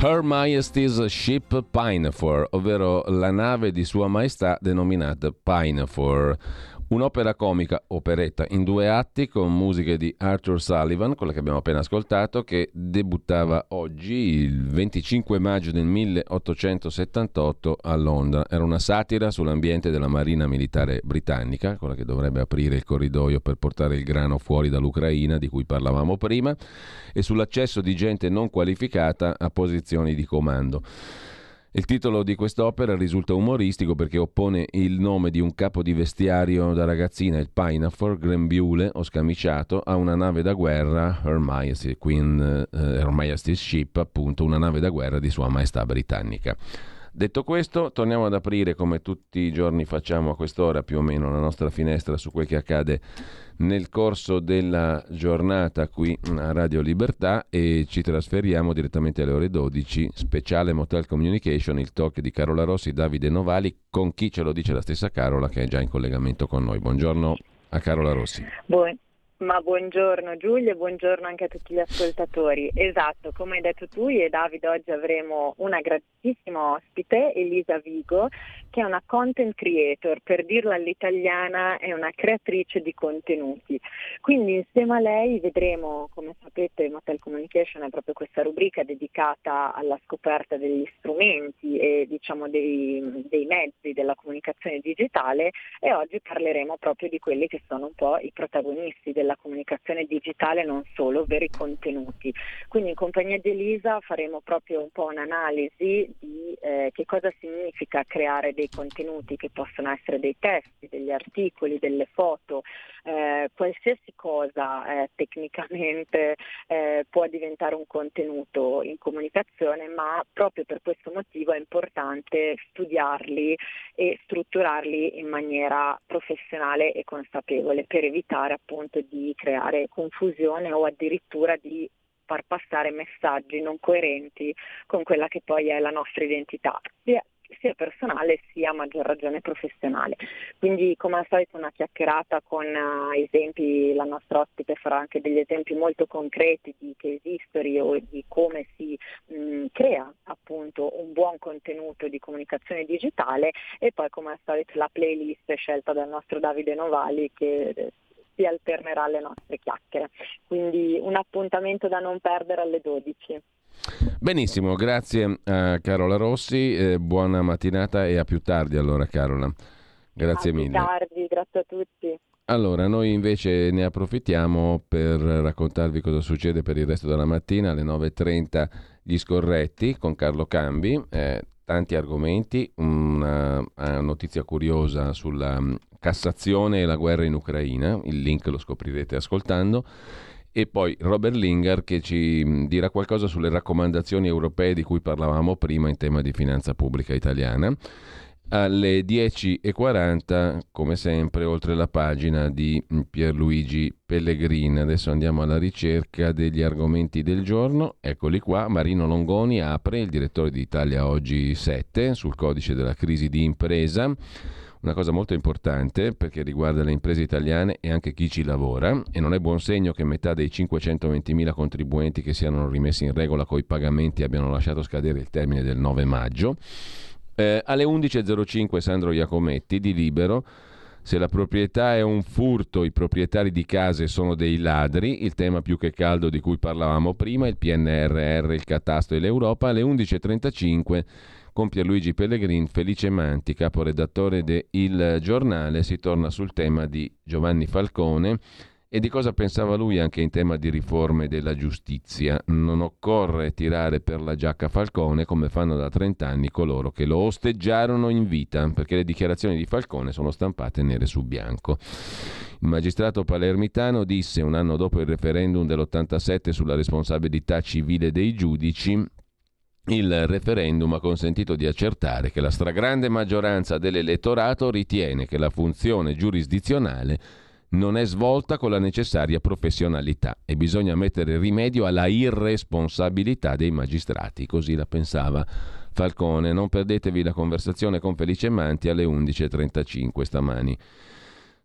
Her Majesty's Ship Pinafore, ovvero la nave di Sua Maestà denominata Pinafore. Un'opera comica, operetta, in due atti con musiche di Arthur Sullivan, quella che abbiamo appena ascoltato, che debuttava oggi, il 25 maggio del 1878 a Londra. Era una satira sull'ambiente della marina militare britannica, quella che dovrebbe aprire il corridoio per portare il grano fuori dall'Ucraina, di cui parlavamo prima, e sull'accesso di gente non qualificata a posizioni di comando. Il titolo di quest'opera risulta umoristico perché oppone il nome di un capo di vestiario da ragazzina, il Pinafore, grembiule o scamiciato, a una nave da guerra, Her, Majesty, Queen, uh, Her Majesty's Ship, appunto, una nave da guerra di Sua Maestà Britannica. Detto questo, torniamo ad aprire come tutti i giorni facciamo a quest'ora più o meno la nostra finestra su quel che accade nel corso della giornata qui a Radio Libertà e ci trasferiamo direttamente alle ore 12, speciale Motel Communication, il talk di Carola Rossi, Davide Novali, con chi ce lo dice la stessa Carola che è già in collegamento con noi. Buongiorno a Carola Rossi. Buon, ma buongiorno Giulia e buongiorno anche a tutti gli ascoltatori. Esatto, come hai detto tu, e Davide oggi avremo una gratissima ospite, Elisa Vigo, che è una content creator, per dirla all'italiana è una creatrice di contenuti. Quindi insieme a lei vedremo, come sapete, Motel Communication è proprio questa rubrica dedicata alla scoperta degli strumenti e diciamo dei, dei mezzi della comunicazione digitale e oggi parleremo proprio di quelli che sono un po' i protagonisti della comunicazione digitale, non solo, ovvero i contenuti. Quindi in compagnia di Elisa faremo proprio un po' un'analisi di eh, che cosa significa creare dei contenuti che possono essere dei testi, degli articoli, delle foto, eh, qualsiasi cosa eh, tecnicamente eh, può diventare un contenuto in comunicazione, ma proprio per questo motivo è importante studiarli e strutturarli in maniera professionale e consapevole per evitare appunto di creare confusione o addirittura di far passare messaggi non coerenti con quella che poi è la nostra identità, sia, sia personale sia a maggior ragione professionale. Quindi come al solito una chiacchierata con uh, esempi, la nostra ospite farà anche degli esempi molto concreti di case history o di come si mh, crea appunto un buon contenuto di comunicazione digitale e poi come al solito la playlist scelta dal nostro Davide Novali che si alternerà alle nostre chiacchiere. Quindi un appuntamento da non perdere alle 12. Benissimo, grazie a Carola Rossi, eh, buona mattinata e a più tardi allora Carola. Grazie a mille. A più tardi, grazie a tutti. Allora, noi invece ne approfittiamo per raccontarvi cosa succede per il resto della mattina alle 9.30 gli scorretti con Carlo Cambi. Eh, tanti argomenti, una, una notizia curiosa sulla Cassazione e la guerra in Ucraina, il link lo scoprirete ascoltando, e poi Robert Linger che ci dirà qualcosa sulle raccomandazioni europee di cui parlavamo prima in tema di finanza pubblica italiana. Alle 10.40, come sempre, oltre la pagina di Pierluigi Pellegrin. Adesso andiamo alla ricerca degli argomenti del giorno. Eccoli qua. Marino Longoni apre, il direttore di Italia Oggi 7, sul codice della crisi di impresa una cosa molto importante perché riguarda le imprese italiane e anche chi ci lavora e non è buon segno che metà dei 520.000 contribuenti che si erano rimessi in regola coi pagamenti abbiano lasciato scadere il termine del 9 maggio. Eh, alle 11.05 Sandro Iacometti di Libero. Se la proprietà è un furto, i proprietari di case sono dei ladri, il tema più che caldo di cui parlavamo prima, il PNRR, il catasto e l'Europa, alle 11.35 con Pierluigi Pellegrin, Felice Manti, caporedattore de Il Giornale, si torna sul tema di Giovanni Falcone e di cosa pensava lui anche in tema di riforme della giustizia. Non occorre tirare per la giacca Falcone come fanno da 30 anni coloro che lo osteggiarono in vita, perché le dichiarazioni di Falcone sono stampate nere su bianco. Il magistrato palermitano disse un anno dopo il referendum dell'87 sulla responsabilità civile dei giudici il referendum ha consentito di accertare che la stragrande maggioranza dell'elettorato ritiene che la funzione giurisdizionale non è svolta con la necessaria professionalità e bisogna mettere rimedio alla irresponsabilità dei magistrati, così la pensava Falcone. Non perdetevi la conversazione con Felice Manti alle 11.35 stamani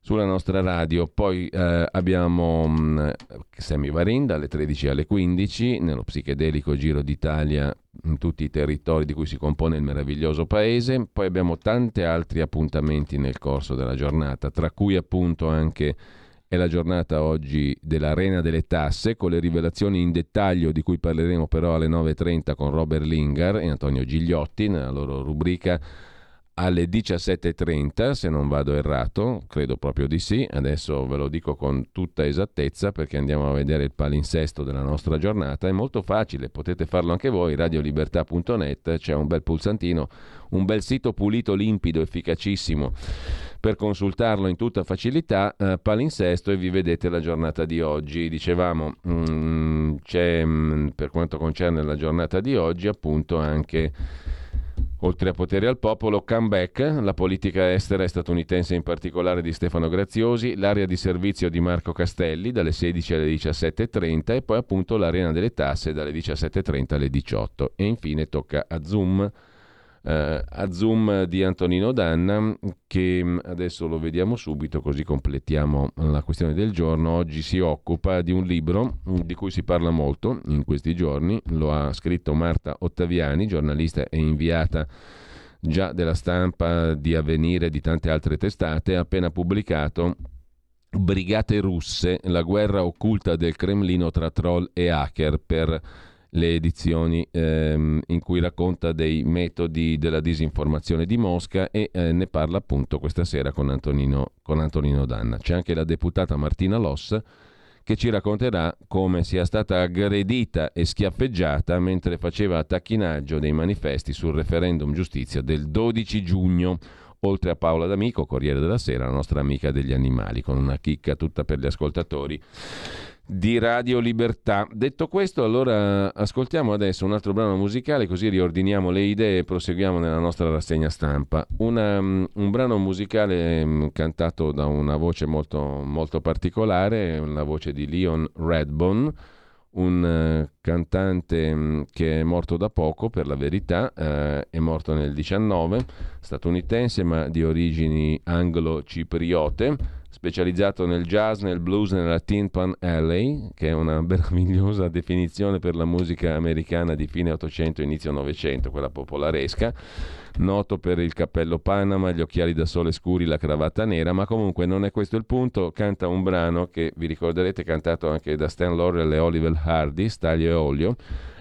sulla nostra radio. Poi eh, abbiamo mh, mm, Sammy Varin dalle 13 alle 15 nello psichedelico Giro d'Italia in tutti i territori di cui si compone il meraviglioso paese. Poi abbiamo tanti altri appuntamenti nel corso della giornata, tra cui appunto anche è la giornata oggi dell'Arena delle Tasse, con le rivelazioni in dettaglio di cui parleremo però alle 9.30 con Robert Lingar e Antonio Gigliotti nella loro rubrica alle 17.30, se non vado errato, credo proprio di sì, adesso ve lo dico con tutta esattezza perché andiamo a vedere il palinsesto della nostra giornata, è molto facile, potete farlo anche voi, radiolibertà.net, c'è un bel pulsantino, un bel sito pulito, limpido, efficacissimo per consultarlo in tutta facilità, eh, palinsesto e vi vedete la giornata di oggi. Dicevamo, mh, mm, c'è mh, mm, per quanto concerne la giornata di oggi appunto anche Oltre a potere al popolo, comeback, la politica estera statunitense in particolare di Stefano Graziosi, l'area di servizio di Marco Castelli dalle 16 alle 17.30 e poi appunto l'arena delle tasse dalle 17.30 alle 18. E infine tocca a Zoom eh, a Zoom di Antonino Danna che mm, adesso lo vediamo subito così completiamo la questione del giorno. Oggi si occupa di un libro mm, di cui si parla molto in questi giorni, lo ha scritto Marta Ottaviani, giornalista e inviata già della stampa di Avvenire e di tante altre testate, ha appena pubblicato Brigate russe, la guerra occulta del Cremlino tra troll e hacker per le edizioni ehm, in cui racconta dei metodi della disinformazione di Mosca e eh, ne parla appunto questa sera con Antonino, con Antonino Danna. C'è anche la deputata Martina Loss che ci racconterà come sia stata aggredita e schiaffeggiata mentre faceva tacchinaggio dei manifesti sul referendum giustizia del 12 giugno oltre a Paola D'Amico, Corriere della Sera, la nostra amica degli animali, con una chicca tutta per gli ascoltatori di Radio Libertà. Detto questo, allora ascoltiamo adesso un altro brano musicale, così riordiniamo le idee e proseguiamo nella nostra rassegna stampa. Una, um, un brano musicale um, cantato da una voce molto, molto particolare, la voce di Leon Redbone, un uh, cantante um, che è morto da poco, per la verità, uh, è morto nel 19, statunitense ma di origini anglo-cipriote specializzato nel jazz, nel blues, nella Tin Pan Alley, che è una *laughs* meravigliosa definizione per la musica americana di fine 800 inizio 900, quella popolaresca, noto per il cappello Panama, gli occhiali da sole scuri, la cravatta nera, ma comunque non è questo il punto, canta un brano che vi ricorderete cantato anche da Stan Laurel e Oliver Hardy, Staglio e Olio,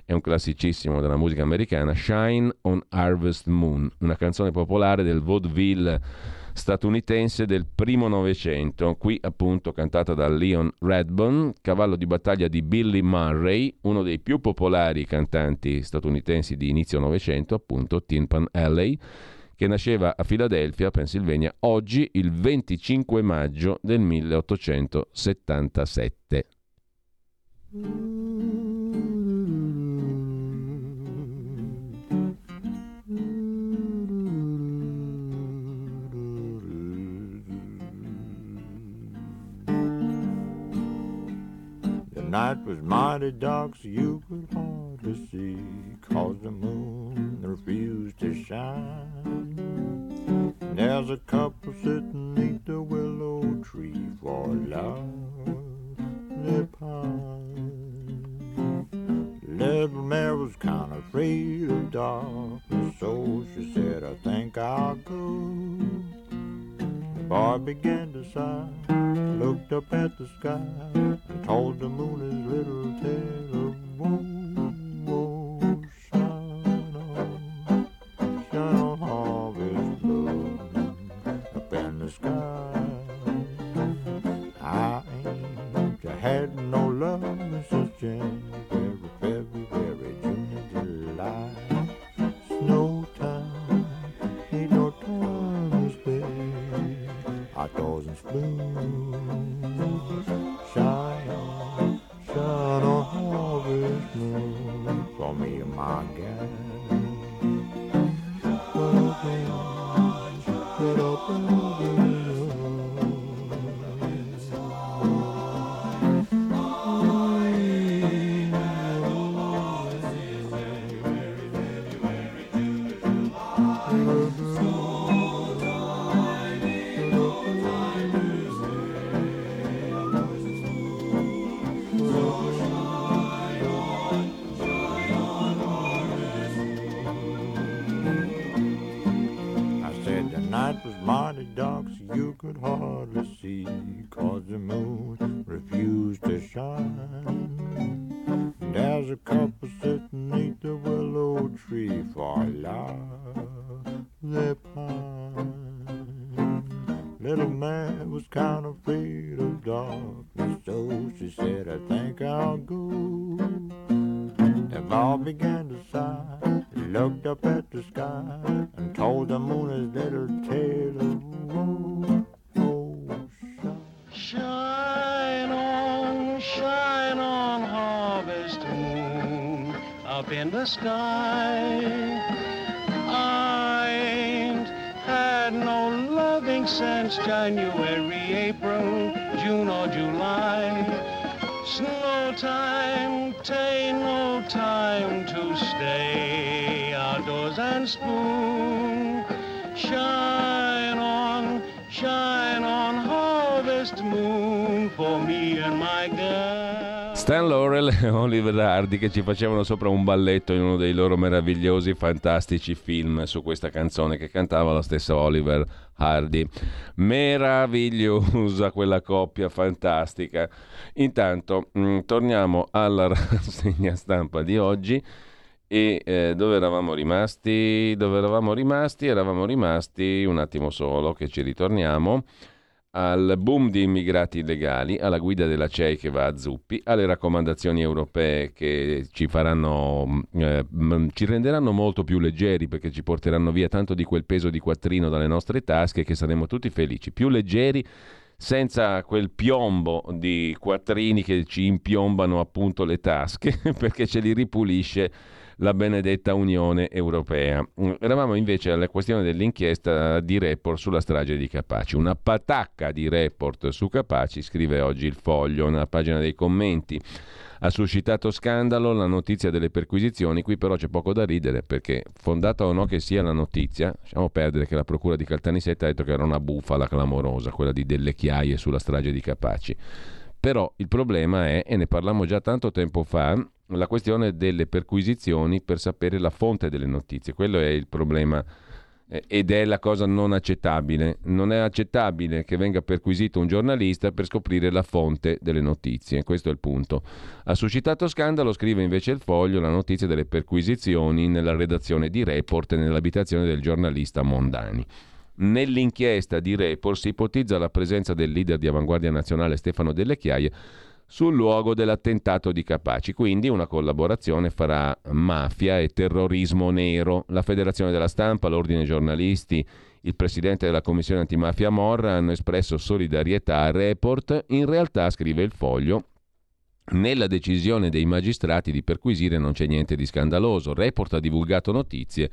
è un classicissimo della musica americana, Shine on Harvest Moon, una canzone popolare del vaudeville statunitense del primo Novecento, qui appunto cantata da Leon Redbone, cavallo di battaglia di Billy Murray, uno dei più popolari cantanti statunitensi di inizio Novecento, appunto Tin Pan Alley, che nasceva a Filadelfia, Pennsylvania, oggi il 25 maggio del 1877. Night was mighty dark, so you could hardly see, cause the moon refused to shine. There's a couple sitting neath the willow tree for love they pine. Little Mary was kind of afraid of darkness, so she said, I think I'll go. The boy began to sigh, looked up at the sky, told the moon his little tale Stan Laurel e Oliver Hardy che ci facevano sopra un balletto in uno dei loro meravigliosi, fantastici film su questa canzone che cantava la stessa Oliver Hardy. Meravigliosa quella coppia, fantastica. Intanto mh, torniamo alla *laughs* rassegna stampa di oggi. E eh, dove eravamo rimasti? Dove eravamo rimasti? Eravamo rimasti un attimo solo che ci ritorniamo al boom di immigrati illegali, alla guida della CEI che va a zuppi, alle raccomandazioni europee che ci faranno, eh, ci renderanno molto più leggeri perché ci porteranno via tanto di quel peso di quattrino dalle nostre tasche che saremo tutti felici, più leggeri senza quel piombo di quattrini che ci impiombano appunto le tasche *laughs* perché ce li ripulisce la benedetta Unione Europea. Eravamo invece alla questione dell'inchiesta di report sulla strage di Capaci. Una patacca di report su Capaci, scrive oggi il foglio, nella pagina dei commenti. Ha suscitato scandalo la notizia delle perquisizioni, qui però c'è poco da ridere perché fondata o no che sia la notizia, lasciamo perdere che la procura di Caltanissetta ha detto che era una bufala clamorosa, quella di delle chiaie sulla strage di Capaci. Però il problema è, e ne parlammo già tanto tempo fa, la questione delle perquisizioni per sapere la fonte delle notizie. Quello è il problema eh, ed è la cosa non accettabile. Non è accettabile che venga perquisito un giornalista per scoprire la fonte delle notizie. Questo è il punto. Ha suscitato scandalo, scrive invece il foglio, la notizia delle perquisizioni nella redazione di Report e nell'abitazione del giornalista Mondani. Nell'inchiesta di Report si ipotizza la presenza del leader di avanguardia nazionale Stefano Delle Chiaie sul luogo dell'attentato di Capaci. Quindi una collaborazione fra mafia e terrorismo nero. La Federazione della Stampa, l'Ordine giornalisti, il presidente della Commissione antimafia Morra hanno espresso solidarietà al report. In realtà, scrive il foglio, nella decisione dei magistrati di perquisire non c'è niente di scandaloso. Report ha divulgato notizie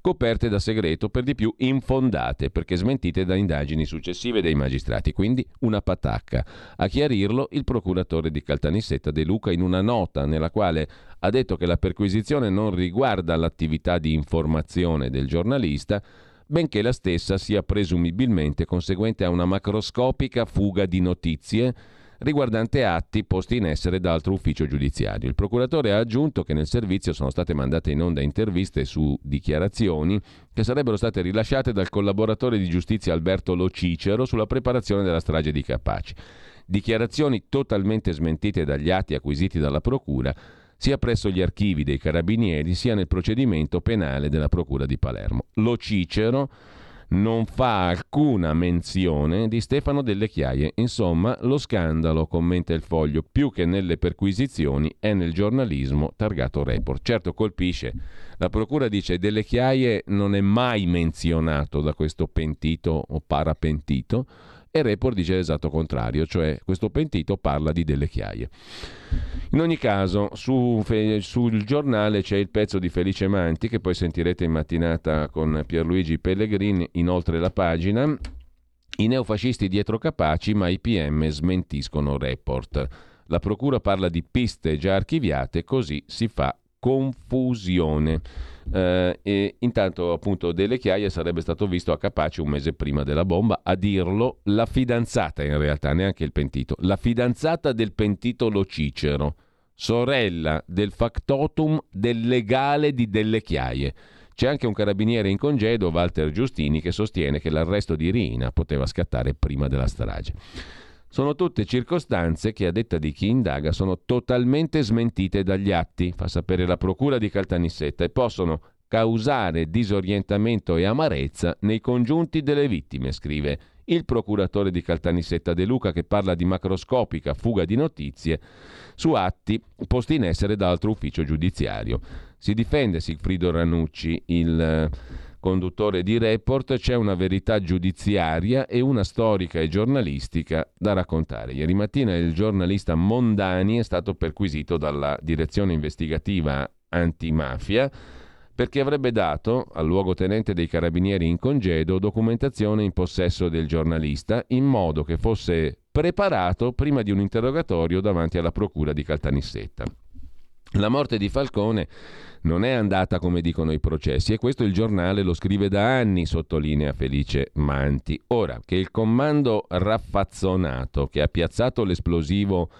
coperte da segreto, per di più infondate, perché smentite da indagini successive dei magistrati. Quindi una patacca. A chiarirlo il procuratore di Caltanissetta De Luca in una nota nella quale ha detto che la perquisizione non riguarda l'attività di informazione del giornalista, benché la stessa sia presumibilmente conseguente a una macroscopica fuga di notizie riguardante atti posti in essere da altro ufficio giudiziario. Il procuratore ha aggiunto che nel servizio sono state mandate in onda interviste su dichiarazioni che sarebbero state rilasciate dal collaboratore di giustizia Alberto Lo Cicero sulla preparazione della strage di Capaci. Dichiarazioni totalmente smentite dagli atti acquisiti dalla procura sia presso gli archivi dei carabinieri sia nel procedimento penale della procura di Palermo. Lo Cicero non fa alcuna menzione di Stefano Delle Chiaie. Insomma, lo scandalo, commenta il foglio, più che nelle perquisizioni è nel giornalismo targato report. Certo colpisce. La procura dice Delle Chiaie non è mai menzionato da questo pentito o parapentito e Report dice l'esatto contrario, cioè questo pentito parla di delle chiaie. In ogni caso, su, sul giornale c'è il pezzo di Felice Manti che poi sentirete in mattinata con Pierluigi Pellegrini, inoltre la pagina. I neofascisti dietro capaci, ma i PM smentiscono report. La procura parla di piste già archiviate, così si fa confusione. Eh, e intanto appunto Delle Chiaie sarebbe stato visto a Capace un mese prima della bomba a dirlo la fidanzata in realtà, neanche il pentito, la fidanzata del pentito Lo Cicero, sorella del factotum del legale di Delle Chiaie. C'è anche un carabiniere in congedo, Walter Giustini, che sostiene che l'arresto di Rina poteva scattare prima della strage. Sono tutte circostanze che, a detta di chi indaga, sono totalmente smentite dagli atti, fa sapere la Procura di Caltanissetta, e possono causare disorientamento e amarezza nei congiunti delle vittime, scrive il procuratore di Caltanissetta De Luca che parla di macroscopica fuga di notizie su atti posti in essere da altro ufficio giudiziario. Si difende Sigfrido Ranucci, il conduttore di Report, c'è una verità giudiziaria e una storica e giornalistica da raccontare. Ieri mattina il giornalista Mondani è stato perquisito dalla direzione investigativa antimafia perché avrebbe dato al luogotenente dei carabinieri in congedo documentazione in possesso del giornalista in modo che fosse preparato prima di un interrogatorio davanti alla procura di Caltanissetta. La morte di Falcone non è andata come dicono i processi e questo il giornale lo scrive da anni, sottolinea Felice Manti. Ora, che il comando raffazzonato che ha piazzato l'esplosivo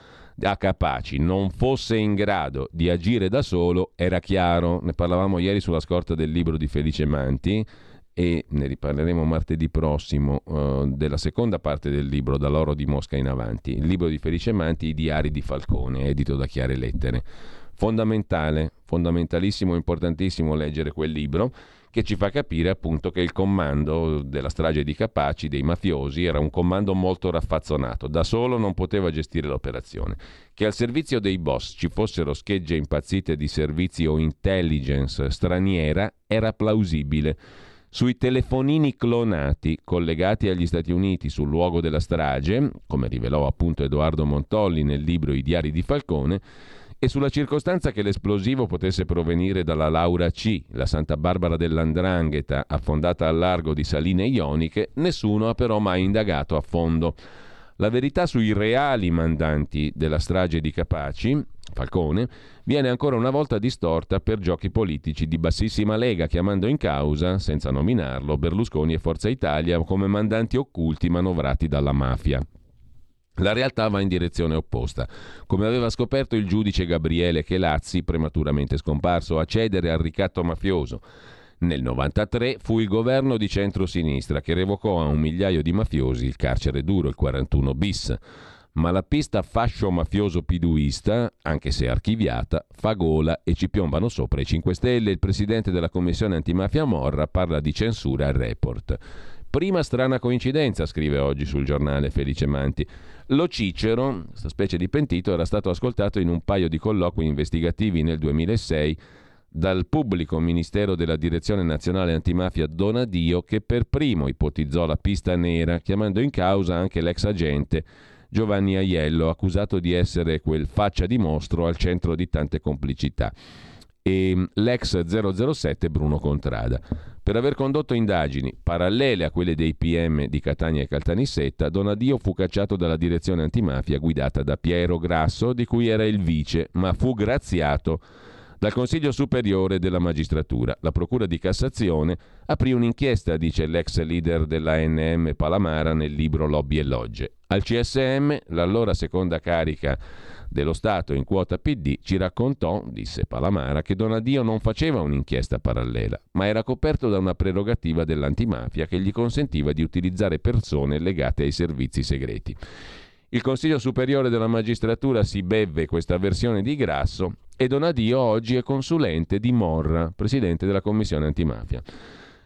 a Capaci non fosse in grado di agire da solo era chiaro, ne parlavamo ieri sulla scorta del libro di Felice Manti e ne riparleremo martedì prossimo uh, della seconda parte del libro Dall'oro di Mosca in avanti, il libro di Felice Manti, I diari di Falcone, edito da Chiare Lettere. Fondamentale, fondamentalissimo, importantissimo leggere quel libro che ci fa capire appunto che il comando della strage di Capaci, dei mafiosi, era un comando molto raffazzonato, da solo non poteva gestire l'operazione. Che al servizio dei boss ci fossero schegge impazzite di servizi o intelligence straniera era plausibile. Sui telefonini clonati collegati agli Stati Uniti sul luogo della strage, come rivelò appunto Edoardo Montolli nel libro I diari di Falcone, e sulla circostanza che l'esplosivo potesse provenire dalla Laura C, la Santa Barbara dell'Andrangheta, affondata al largo di Saline Ioniche, nessuno ha però mai indagato a fondo. La verità sui reali mandanti della strage di Capaci, Falcone, viene ancora una volta distorta per giochi politici di bassissima lega, chiamando in causa, senza nominarlo, Berlusconi e Forza Italia come mandanti occulti manovrati dalla mafia. La realtà va in direzione opposta. Come aveva scoperto il giudice Gabriele Chelazzi, prematuramente scomparso, a cedere al ricatto mafioso. Nel 93 fu il governo di centrosinistra che revocò a un migliaio di mafiosi il carcere duro, il 41 bis. Ma la pista fascio mafioso piduista, anche se archiviata, fa gola e ci piombano sopra i 5 Stelle. Il presidente della commissione antimafia Morra parla di censura al report. Prima strana coincidenza, scrive oggi sul giornale Felice Manti. Lo Cicero, questa specie di pentito, era stato ascoltato in un paio di colloqui investigativi nel 2006 dal pubblico ministero della Direzione Nazionale Antimafia Donadio che per primo ipotizzò la pista nera, chiamando in causa anche l'ex agente Giovanni Aiello, accusato di essere quel faccia di mostro al centro di tante complicità e l'ex 007 Bruno Contrada. Per aver condotto indagini parallele a quelle dei PM di Catania e Caltanissetta, Donadio fu cacciato dalla direzione antimafia guidata da Piero Grasso, di cui era il vice, ma fu graziato dal Consiglio Superiore della Magistratura. La Procura di Cassazione aprì un'inchiesta, dice l'ex leader dell'ANM Palamara nel libro Lobby e Logge. Al CSM, l'allora seconda carica dello Stato in quota PD ci raccontò, disse Palamara, che Donadio non faceva un'inchiesta parallela, ma era coperto da una prerogativa dell'antimafia che gli consentiva di utilizzare persone legate ai servizi segreti. Il Consiglio Superiore della Magistratura si beve questa versione di Grasso e Donadio oggi è consulente di Morra, presidente della Commissione antimafia.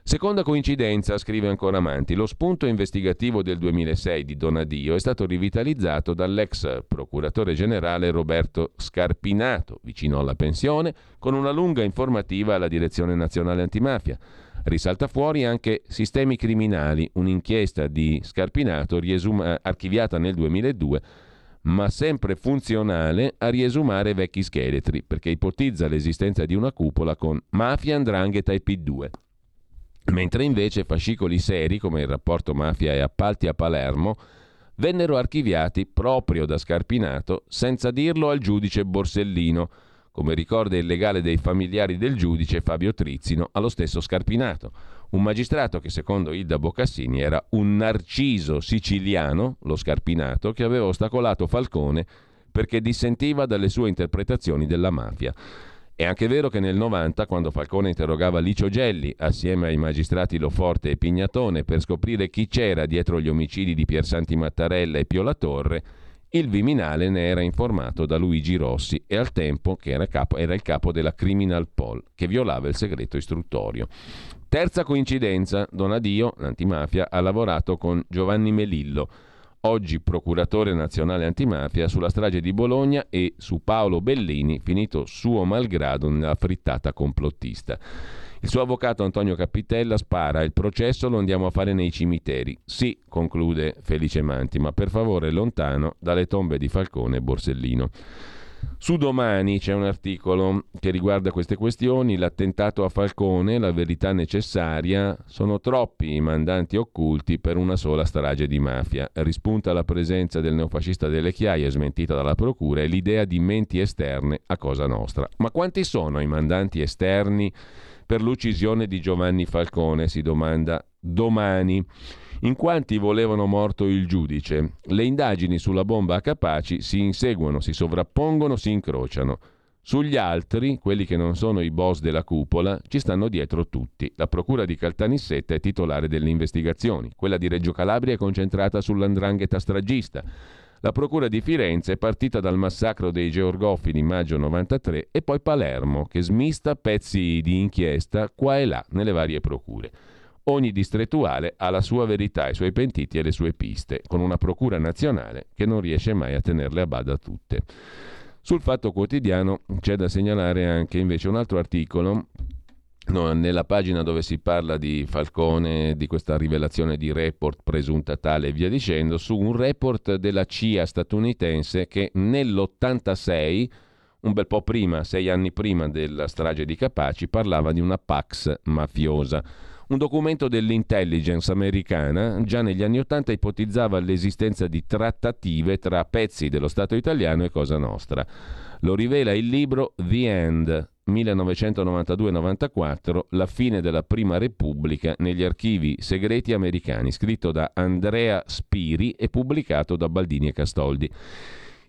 Seconda coincidenza, scrive ancora Manti, lo spunto investigativo del 2006 di Donadio è stato rivitalizzato dall'ex procuratore generale Roberto Scarpinato, vicino alla pensione, con una lunga informativa alla Direzione Nazionale Antimafia. Risalta fuori anche Sistemi Criminali, un'inchiesta di Scarpinato riesuma- archiviata nel 2002 ma sempre funzionale a riesumare vecchi scheletri, perché ipotizza l'esistenza di una cupola con mafia, andrangheta e P2 mentre invece fascicoli seri come il rapporto mafia e appalti a Palermo vennero archiviati proprio da Scarpinato senza dirlo al giudice Borsellino, come ricorda il legale dei familiari del giudice Fabio Trizzino allo stesso Scarpinato, un magistrato che secondo Ida Boccassini era un narciso siciliano, lo Scarpinato, che aveva ostacolato Falcone perché dissentiva dalle sue interpretazioni della mafia. È anche vero che nel 90, quando Falcone interrogava Licio Gelli assieme ai magistrati Loforte e Pignatone per scoprire chi c'era dietro gli omicidi di Piersanti Mattarella e Pio La Torre, il Viminale ne era informato da Luigi Rossi e al tempo che era, capo, era il capo della Criminal Pol, che violava il segreto istruttorio. Terza coincidenza, Donadio, l'antimafia, ha lavorato con Giovanni Melillo, oggi procuratore nazionale antimafia, sulla strage di Bologna e su Paolo Bellini, finito suo malgrado nella frittata complottista. Il suo avvocato Antonio Capitella spara, il processo lo andiamo a fare nei cimiteri. Sì, conclude Felice Manti, ma per favore lontano dalle tombe di Falcone e Borsellino. Su domani c'è un articolo che riguarda queste questioni, l'attentato a Falcone, la verità necessaria, sono troppi i mandanti occulti per una sola strage di mafia. Rispunta la presenza del neofascista delle Chiaie, smentita dalla procura, e l'idea di menti esterne a Cosa Nostra. Ma quanti sono i mandanti esterni per l'uccisione di Giovanni Falcone, si domanda domani. In quanti volevano morto il giudice? Le indagini sulla bomba a Capaci si inseguono, si sovrappongono, si incrociano. Sugli altri, quelli che non sono i boss della cupola, ci stanno dietro tutti. La procura di Caltanissetta è titolare delle investigazioni, quella di Reggio Calabria è concentrata sull'andrangheta stragista. La procura di Firenze è partita dal massacro dei Georgoffi di maggio 93 e poi Palermo, che smista pezzi di inchiesta qua e là nelle varie procure. Ogni distrettuale ha la sua verità, i suoi pentiti e le sue piste, con una procura nazionale che non riesce mai a tenerle a bada tutte. Sul Fatto Quotidiano c'è da segnalare anche invece un altro articolo No, nella pagina dove si parla di Falcone, di questa rivelazione di report presunta tale e via dicendo, su un report della CIA statunitense che nell'86, un bel po' prima, sei anni prima della strage di Capaci, parlava di una Pax mafiosa. Un documento dell'intelligence americana già negli anni Ottanta ipotizzava l'esistenza di trattative tra pezzi dello Stato italiano e Cosa Nostra. Lo rivela il libro The End, 1992-94, La fine della Prima Repubblica negli archivi segreti americani, scritto da Andrea Spiri e pubblicato da Baldini e Castoldi.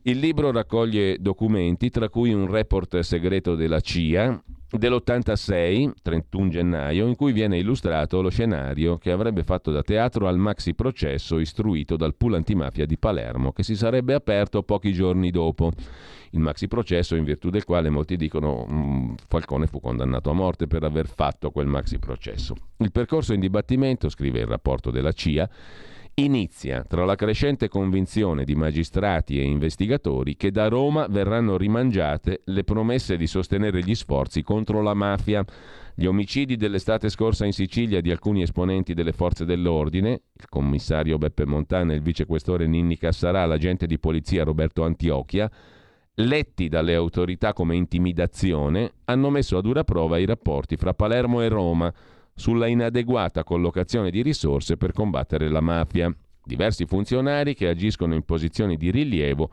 Il libro raccoglie documenti, tra cui un report segreto della CIA dell'86, 31 gennaio, in cui viene illustrato lo scenario che avrebbe fatto da teatro al maxi processo istruito dal pool antimafia di Palermo, che si sarebbe aperto pochi giorni dopo. Il maxi processo in virtù del quale molti dicono mh, Falcone fu condannato a morte per aver fatto quel maxi processo. Il percorso in dibattimento, scrive il rapporto della CIA, inizia tra la crescente convinzione di magistrati e investigatori che da Roma verranno rimangiate le promesse di sostenere gli sforzi contro la mafia. Gli omicidi dell'estate scorsa in Sicilia di alcuni esponenti delle forze dell'ordine, il commissario Beppe Montana e il vicequestore Ninni Cassarà, l'agente di polizia Roberto Antiochia, letti dalle autorità come intimidazione, hanno messo a dura prova i rapporti fra Palermo e Roma sulla inadeguata collocazione di risorse per combattere la mafia. Diversi funzionari che agiscono in posizioni di rilievo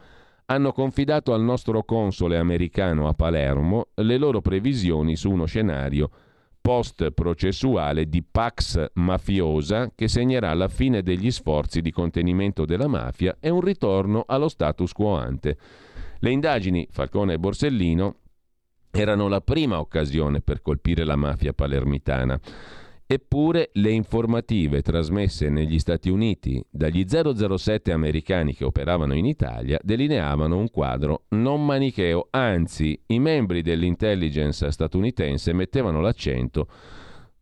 hanno confidato al nostro console americano a Palermo le loro previsioni su uno scenario post-processuale di Pax mafiosa che segnerà la fine degli sforzi di contenimento della mafia e un ritorno allo status quo ante. Le indagini Falcone e Borsellino erano la prima occasione per colpire la mafia palermitana. Eppure le informative trasmesse negli Stati Uniti dagli 007 americani che operavano in Italia delineavano un quadro non manicheo, anzi i membri dell'intelligence statunitense mettevano l'accento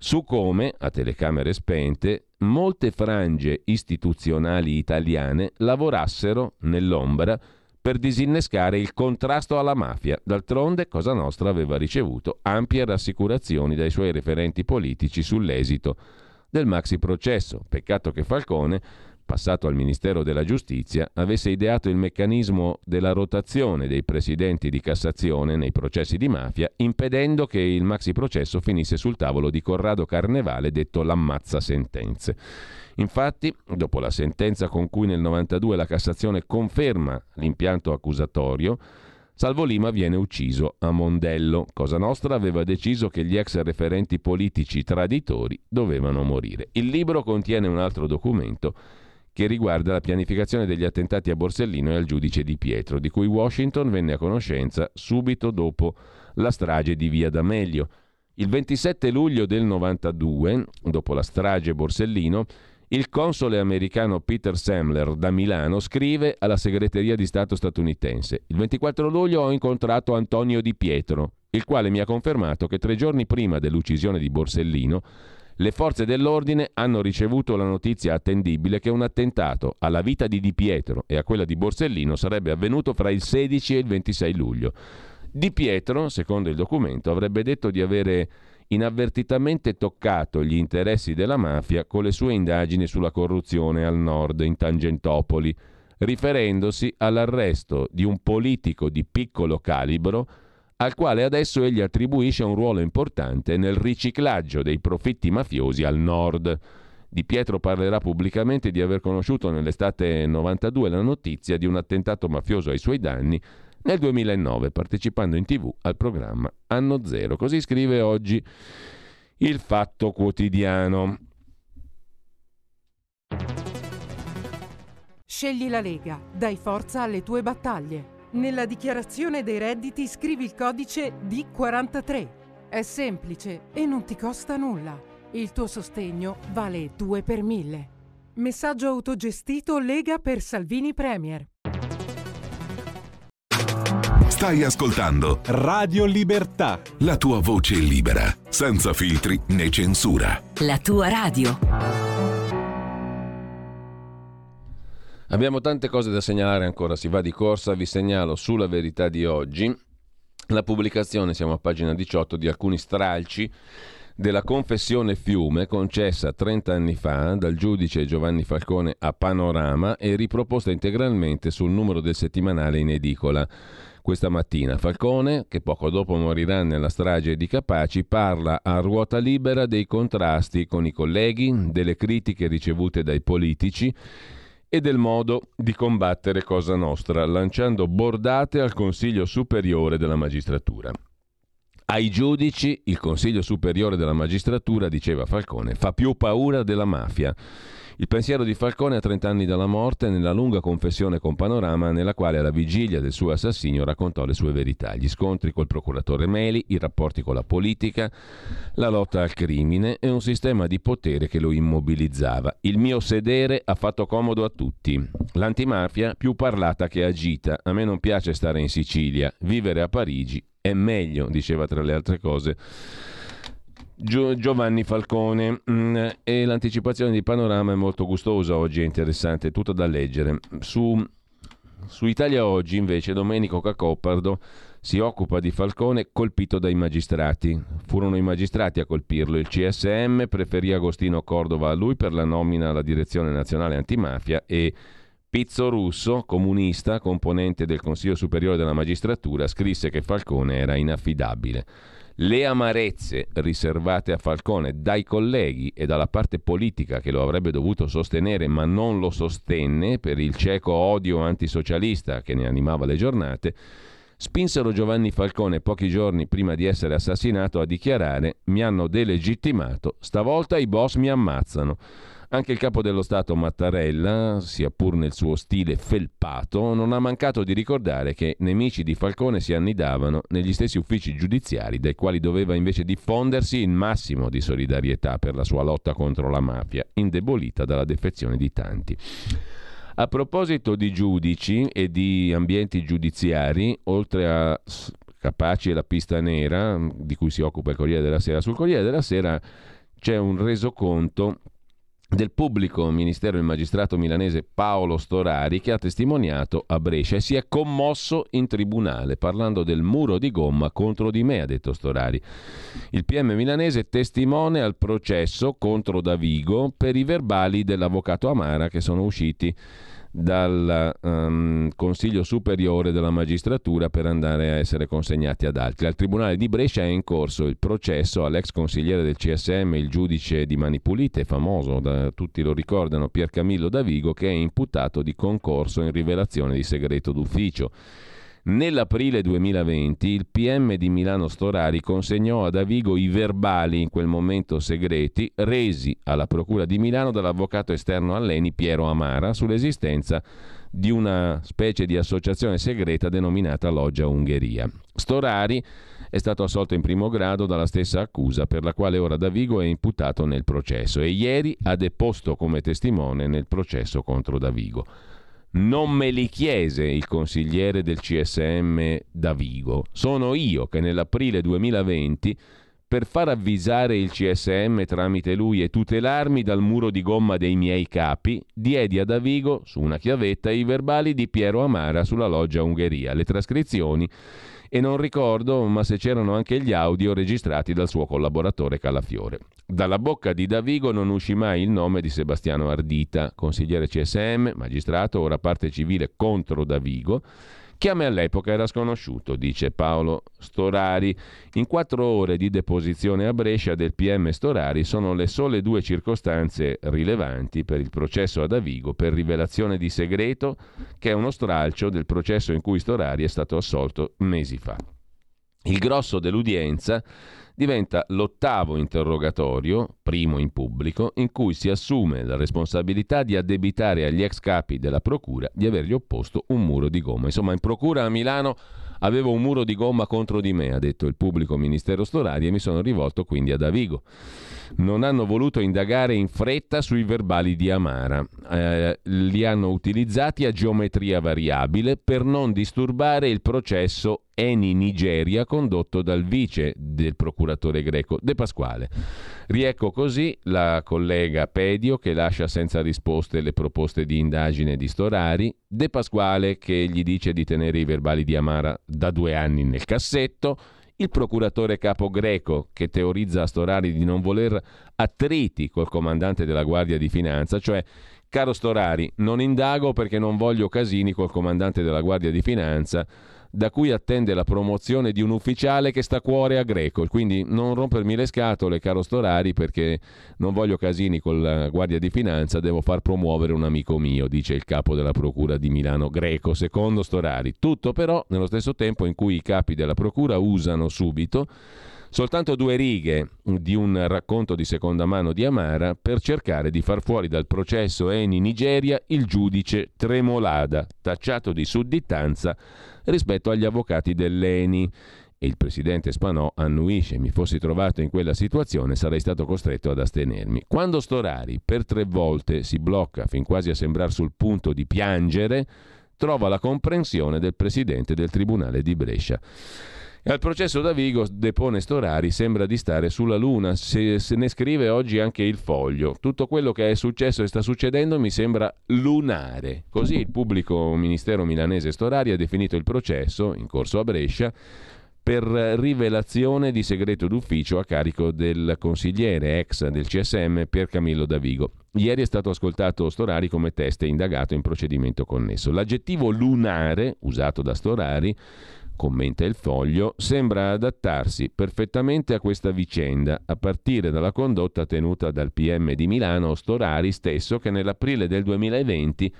su come, a telecamere spente, molte frange istituzionali italiane lavorassero nell'ombra per disinnescare il contrasto alla mafia. D'altronde Cosa Nostra aveva ricevuto ampie rassicurazioni dai suoi referenti politici sull'esito del maxi processo. Peccato che Falcone, passato al Ministero della Giustizia, avesse ideato il meccanismo della rotazione dei presidenti di Cassazione nei processi di mafia, impedendo che il maxi processo finisse sul tavolo di Corrado Carnevale, detto l'ammazza sentenze. Infatti, dopo la sentenza con cui nel 92 la Cassazione conferma l'impianto accusatorio, Salvo Lima viene ucciso a Mondello. Cosa Nostra aveva deciso che gli ex referenti politici traditori dovevano morire. Il libro contiene un altro documento che riguarda la pianificazione degli attentati a Borsellino e al giudice Di Pietro, di cui Washington venne a conoscenza subito dopo la strage di Via D'Amelio. Il 27 luglio del 92, dopo la strage Borsellino, il console americano Peter Semler da Milano scrive alla segreteria di Stato statunitense: Il 24 luglio ho incontrato Antonio Di Pietro, il quale mi ha confermato che tre giorni prima dell'uccisione di Borsellino le forze dell'ordine hanno ricevuto la notizia attendibile che un attentato alla vita di Di Pietro e a quella di Borsellino sarebbe avvenuto fra il 16 e il 26 luglio. Di Pietro, secondo il documento, avrebbe detto di avere inavvertitamente toccato gli interessi della mafia con le sue indagini sulla corruzione al nord, in Tangentopoli, riferendosi all'arresto di un politico di piccolo calibro al quale adesso egli attribuisce un ruolo importante nel riciclaggio dei profitti mafiosi al nord. Di Pietro parlerà pubblicamente di aver conosciuto nell'estate 92 la notizia di un attentato mafioso ai suoi danni nel 2009 partecipando in tv al programma Anno Zero. Così scrive oggi il Fatto Quotidiano. Scegli la Lega, dai forza alle tue battaglie. Nella dichiarazione dei redditi scrivi il codice D43. È semplice e non ti costa nulla. Il tuo sostegno vale 2 per 1000. Messaggio autogestito Lega per Salvini Premier. Stai ascoltando Radio Libertà. la tua voce libera, senza filtri né censura. La tua radio. Abbiamo tante cose da segnalare ancora, si va di corsa, vi segnalo sulla verità di oggi la pubblicazione, siamo a pagina 18, di alcuni stralci della confessione Fiume concessa 30 anni fa dal giudice Giovanni Falcone a Panorama e riproposta integralmente sul numero del settimanale in edicola. Questa mattina Falcone, che poco dopo morirà nella strage di Capaci, parla a ruota libera dei contrasti con i colleghi, delle critiche ricevute dai politici e del modo di combattere Cosa Nostra, lanciando bordate al Consiglio Superiore della Magistratura. Ai giudici il Consiglio Superiore della Magistratura, diceva Falcone, fa più paura della mafia. Il pensiero di Falcone a 30 anni dalla morte nella lunga confessione con Panorama nella quale alla vigilia del suo assassinio raccontò le sue verità, gli scontri col procuratore Meli, i rapporti con la politica, la lotta al crimine e un sistema di potere che lo immobilizzava. Il mio sedere ha fatto comodo a tutti. L'antimafia più parlata che agita. A me non piace stare in Sicilia, vivere a Parigi è meglio, diceva tra le altre cose. Gio- Giovanni Falcone mm, e l'anticipazione di Panorama è molto gustosa oggi, è interessante, è tutto da leggere. Su, su Italia Oggi invece Domenico Cacopardo si occupa di Falcone colpito dai magistrati. Furono i magistrati a colpirlo, il CSM preferì Agostino Cordova a lui per la nomina alla direzione nazionale antimafia e Pizzo Russo, comunista, componente del Consiglio Superiore della Magistratura, scrisse che Falcone era inaffidabile. Le amarezze riservate a Falcone dai colleghi e dalla parte politica che lo avrebbe dovuto sostenere ma non lo sostenne per il cieco odio antisocialista che ne animava le giornate, spinsero Giovanni Falcone pochi giorni prima di essere assassinato a dichiarare mi hanno delegittimato, stavolta i boss mi ammazzano. Anche il capo dello Stato Mattarella, sia pur nel suo stile felpato, non ha mancato di ricordare che nemici di Falcone si annidavano negli stessi uffici giudiziari dai quali doveva invece diffondersi il massimo di solidarietà per la sua lotta contro la mafia, indebolita dalla defezione di tanti. A proposito di giudici e di ambienti giudiziari, oltre a Capaci e la pista nera, di cui si occupa il Corriere della Sera, sul Corriere della Sera c'è un resoconto del pubblico ministero del magistrato milanese Paolo Storari che ha testimoniato a Brescia e si è commosso in tribunale parlando del muro di gomma contro di me, ha detto Storari. Il PM milanese testimone al processo contro Davigo per i verbali dell'avvocato Amara che sono usciti dal um, Consiglio Superiore della Magistratura per andare a essere consegnati ad altri. Al Tribunale di Brescia è in corso il processo all'ex consigliere del CSM, il giudice di Mani Pulite, famoso, da, tutti lo ricordano, Pier Camillo Davigo, che è imputato di concorso in rivelazione di segreto d'ufficio. Nell'aprile 2020 il PM di Milano Storari consegnò a Davigo i verbali, in quel momento segreti, resi alla Procura di Milano dall'avvocato esterno all'ENI Piero Amara sull'esistenza di una specie di associazione segreta denominata Loggia Ungheria. Storari è stato assolto in primo grado dalla stessa accusa per la quale ora Davigo è imputato nel processo e ieri ha deposto come testimone nel processo contro Davigo. Non me li chiese il consigliere del CSM Davigo, sono io che nell'aprile 2020 per far avvisare il CSM tramite lui e tutelarmi dal muro di gomma dei miei capi, diedi a Davigo, su una chiavetta, i verbali di Piero Amara sulla loggia Ungheria, le trascrizioni e non ricordo ma se c'erano anche gli audio registrati dal suo collaboratore Calafiore. Dalla bocca di Davigo non uscì mai il nome di Sebastiano Ardita, consigliere CSM, magistrato, ora parte civile contro Davigo, che a me all'epoca era sconosciuto, dice Paolo Storari. In quattro ore di deposizione a Brescia del PM Storari sono le sole due circostanze rilevanti per il processo a Davigo per rivelazione di segreto, che è uno stralcio del processo in cui Storari è stato assolto mesi fa. Il grosso dell'udienza diventa l'ottavo interrogatorio, primo in pubblico, in cui si assume la responsabilità di addebitare agli ex capi della procura di avergli opposto un muro di gomma. Insomma, in procura a Milano avevo un muro di gomma contro di me, ha detto il pubblico ministero Storari e mi sono rivolto quindi a Davigo non hanno voluto indagare in fretta sui verbali di Amara. Eh, li hanno utilizzati a geometria variabile per non disturbare il processo Eni Nigeria condotto dal vice del procuratore greco De Pasquale. Riecco così la collega Pedio che lascia senza risposte le proposte di indagine di Storari, De Pasquale che gli dice di tenere i verbali di Amara da due anni nel cassetto, il procuratore capo greco che teorizza a Storari di non voler attriti col comandante della Guardia di Finanza, cioè caro Storari, non indago perché non voglio casini col comandante della Guardia di Finanza da cui attende la promozione di un ufficiale che sta a cuore a Greco. Quindi non rompermi le scatole, caro Storari, perché non voglio casini con la Guardia di Finanza, devo far promuovere un amico mio, dice il capo della Procura di Milano Greco, secondo Storari. Tutto però nello stesso tempo in cui i capi della Procura usano subito soltanto due righe di un racconto di seconda mano di Amara per cercare di far fuori dal processo Eni Nigeria il giudice Tremolada, tacciato di sudditanza rispetto agli avvocati dell'Eni. E il presidente Spanò annuisce: mi fossi trovato in quella situazione sarei stato costretto ad astenermi. Quando Storari per tre volte si blocca fin quasi a sembrare sul punto di piangere, trova la comprensione del presidente del tribunale di Brescia. E al processo da Vigo depone Storari sembra di stare sulla Luna, se, se, ne scrive oggi anche il foglio. Tutto quello che è successo e sta succedendo mi sembra lunare. Così il pubblico ministero milanese Storari ha definito il processo, in corso a Brescia, per rivelazione di segreto d'ufficio a carico del consigliere ex del CSM Pier Camillo Davigo. Ieri è stato ascoltato Storari come teste indagato in procedimento connesso. L'aggettivo lunare, usato da Storari, commenta il foglio, sembra adattarsi perfettamente a questa vicenda, a partire dalla condotta tenuta dal PM di Milano Storari stesso che nell'aprile del 2020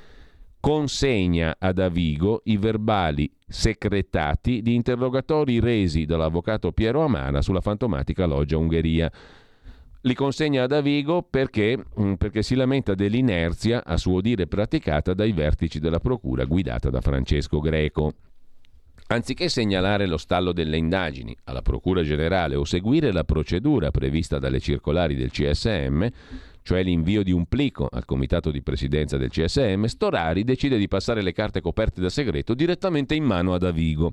consegna ad Avigo i verbali secretati di interrogatori resi dall'avvocato Piero Amara sulla fantomatica loggia Ungheria. Li consegna ad Avigo perché, mm, perché si lamenta dell'inerzia, a suo dire praticata dai vertici della procura guidata da Francesco Greco. Anziché segnalare lo stallo delle indagini alla Procura Generale o seguire la procedura prevista dalle circolari del CSM, cioè l'invio di un plico al comitato di presidenza del CSM, Storari decide di passare le carte coperte da segreto direttamente in mano a Davigo.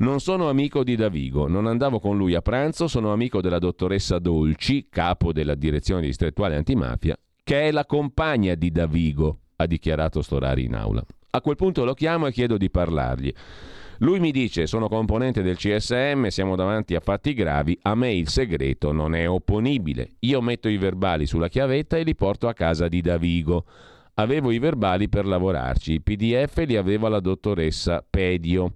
Non sono amico di Davigo, non andavo con lui a pranzo, sono amico della dottoressa Dolci, capo della direzione distrettuale antimafia, che è la compagna di Davigo, ha dichiarato Storari in aula. A quel punto lo chiamo e chiedo di parlargli. Lui mi dice sono componente del CSM, siamo davanti a fatti gravi, a me il segreto non è opponibile. Io metto i verbali sulla chiavetta e li porto a casa di Davigo. Avevo i verbali per lavorarci, i PDF li aveva la dottoressa Pedio.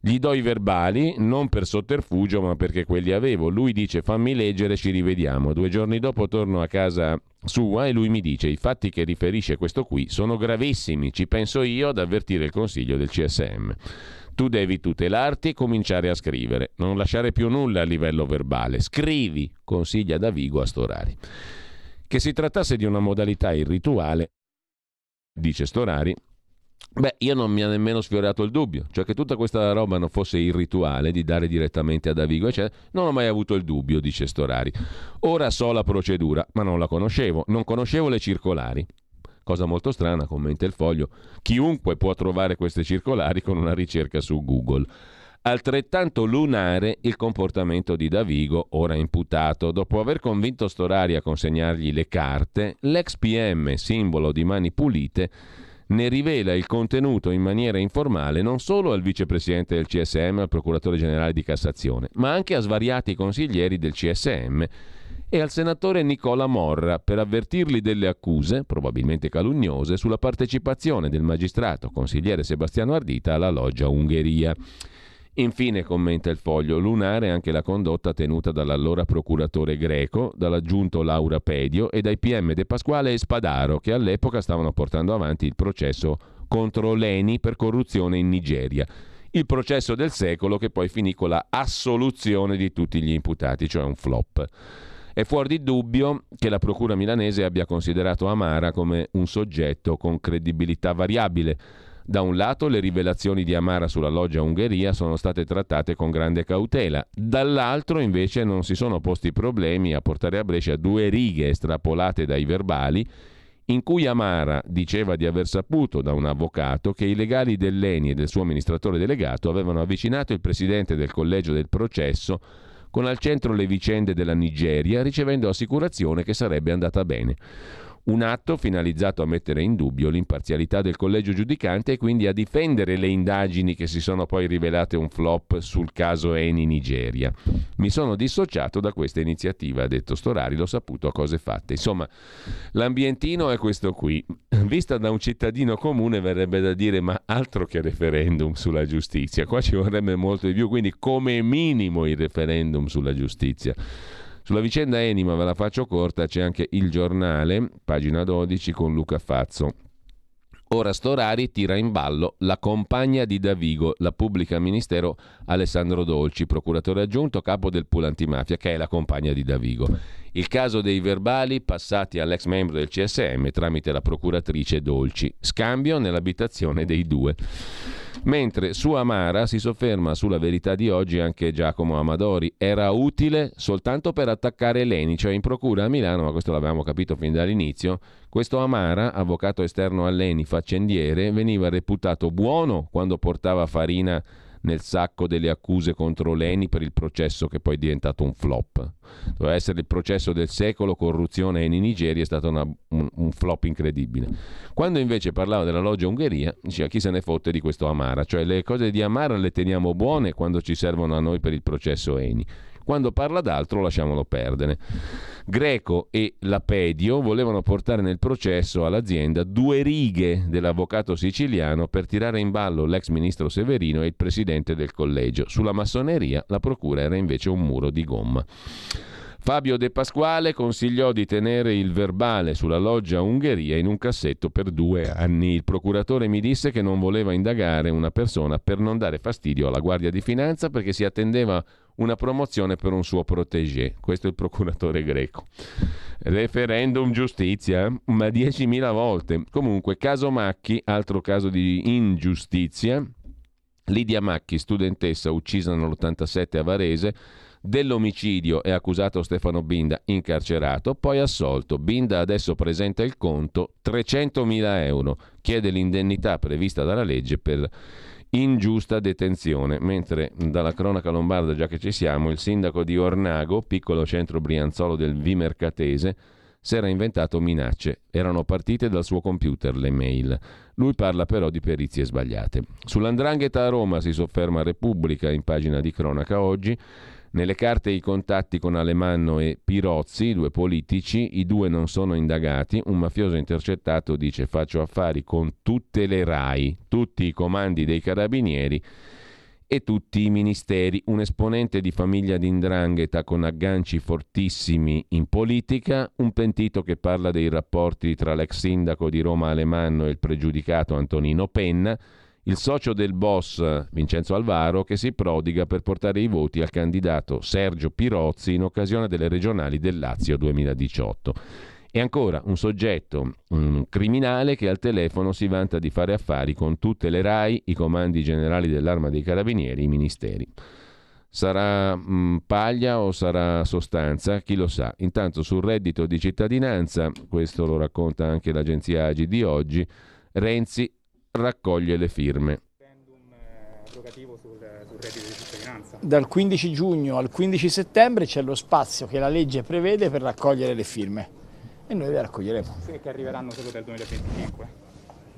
Gli do i verbali, non per sotterfugio, ma perché quelli avevo. Lui dice fammi leggere, ci rivediamo. Due giorni dopo torno a casa sua e lui mi dice i fatti che riferisce questo qui sono gravissimi, ci penso io ad avvertire il consiglio del CSM. Tu devi tutelarti e cominciare a scrivere, non lasciare più nulla a livello verbale. Scrivi, consiglia Davigo a Storari. Che si trattasse di una modalità irrituale, dice Storari, Beh, io non mi ha nemmeno sfiorato il dubbio, cioè che tutta questa roba non fosse irrituale di dare direttamente a Davigo, eccetera. Non ho mai avuto il dubbio, dice Storari. Ora so la procedura, ma non la conoscevo, non conoscevo le circolari. Cosa molto strana, commenta il foglio. Chiunque può trovare queste circolari con una ricerca su Google. Altrettanto lunare il comportamento di Davigo, ora imputato. Dopo aver convinto Storari a consegnargli le carte, l'ex PM, simbolo di mani pulite, ne rivela il contenuto in maniera informale non solo al vicepresidente del CSM, al procuratore generale di Cassazione, ma anche a svariati consiglieri del CSM e al senatore Nicola Morra per avvertirli delle accuse, probabilmente calunniose, sulla partecipazione del magistrato consigliere Sebastiano Ardita alla loggia Ungheria. Infine, commenta il foglio, lunare anche la condotta tenuta dall'allora procuratore greco, dall'aggiunto Laura Pedio e dai PM De Pasquale e Spadaro, che all'epoca stavano portando avanti il processo contro Leni per corruzione in Nigeria. Il processo del secolo che poi finì con la assoluzione di tutti gli imputati, cioè un flop. È fuori di dubbio che la Procura milanese abbia considerato Amara come un soggetto con credibilità variabile. Da un lato le rivelazioni di Amara sulla loggia Ungheria sono state trattate con grande cautela, dall'altro invece non si sono posti problemi a portare a Brescia due righe estrapolate dai verbali in cui Amara diceva di aver saputo da un avvocato che i legali dell'ENI e del suo amministratore delegato avevano avvicinato il presidente del collegio del processo con al centro le vicende della Nigeria, ricevendo assicurazione che sarebbe andata bene. Un atto finalizzato a mettere in dubbio l'imparzialità del collegio giudicante e quindi a difendere le indagini che si sono poi rivelate un flop sul caso Eni Nigeria. Mi sono dissociato da questa iniziativa, ha detto Storari, l'ho saputo a cose fatte. Insomma, l'ambientino è questo qui. *clears throat* Vista da un cittadino comune verrebbe da dire ma altro che referendum sulla giustizia, qua ci vorrebbe molto di più, quindi come minimo il referendum sulla giustizia. Sulla vicenda Enima, ve la faccio corta, c'è anche il giornale, pagina 12, con Luca Fazzo. Ora Storari tira in ballo la compagna di Davigo, la pubblica ministero Alessandro Dolci, procuratore aggiunto, capo del pool antimafia, che è la compagna di Davigo. Il caso dei verbali passati all'ex membro del CSM tramite la procuratrice Dolci. Scambio nell'abitazione dei due. Mentre su Amara si sofferma sulla verità di oggi anche Giacomo Amadori. Era utile soltanto per attaccare Leni, cioè in procura a Milano, ma questo l'avevamo capito fin dall'inizio. Questo Amara, avvocato esterno a Leni, faccendiere, veniva reputato buono quando portava farina nel sacco delle accuse contro Leni per il processo che poi è diventato un flop. Doveva essere il processo del secolo, corruzione in Nigeria, è stato una, un, un, flop incredibile. Quando invece parlava della loggia Ungheria, diceva chi se ne fotte di questo Amara, cioè le cose di Amara le teniamo buone quando ci servono a noi per il processo Eni. Quando parla d'altro lasciamolo perdere. Greco e Lapedio volevano portare nel processo all'azienda due righe dell'avvocato siciliano per tirare in ballo l'ex ministro Severino e il presidente del collegio. Sulla massoneria la procura era invece un muro di gomma. Fabio De Pasquale consigliò di tenere il verbale sulla loggia Ungheria in un cassetto per due anni. Il procuratore mi disse che non voleva indagare una persona per non dare fastidio alla Guardia di Finanza perché si attendeva una promozione per un suo protégé. Questo è il procuratore greco. Referendum giustizia, ma 10.000 volte. Comunque, caso Macchi, altro caso di ingiustizia. Lidia Macchi, studentessa uccisa nell'87 a Varese, Dell'omicidio è accusato Stefano Binda, incarcerato, poi assolto. Binda adesso presenta il conto 300.000 euro, chiede l'indennità prevista dalla legge per ingiusta detenzione, mentre dalla cronaca lombarda, già che ci siamo, il sindaco di Ornago, piccolo centro brianzolo del Vimercatese, si era inventato minacce. Erano partite dal suo computer le mail. Lui parla però di perizie sbagliate. Sull'andrangheta a Roma si sofferma Repubblica in pagina di cronaca oggi. Nelle carte i contatti con Alemanno e Pirozzi, due politici, i due non sono indagati, un mafioso intercettato dice faccio affari con tutte le RAI, tutti i comandi dei carabinieri e tutti i ministeri. Un esponente di famiglia d'Indrangheta con agganci fortissimi in politica, un pentito che parla dei rapporti tra l'ex sindaco di Roma Alemanno e il pregiudicato Antonino Penna, il socio del boss Vincenzo Alvaro che si prodiga per portare i voti al candidato Sergio Pirozzi in occasione delle regionali del Lazio 2018. E ancora un soggetto un criminale che al telefono si vanta di fare affari con tutte le RAI, i comandi generali dell'arma dei carabinieri, i ministeri. Sarà mh, paglia o sarà sostanza? Chi lo sa. Intanto sul reddito di cittadinanza, questo lo racconta anche l'agenzia Agi di oggi, Renzi raccoglie le firme. Dal 15 giugno al 15 settembre c'è lo spazio che la legge prevede per raccogliere le firme e noi le raccoglieremo. Sì, che arriveranno solo dal 2025.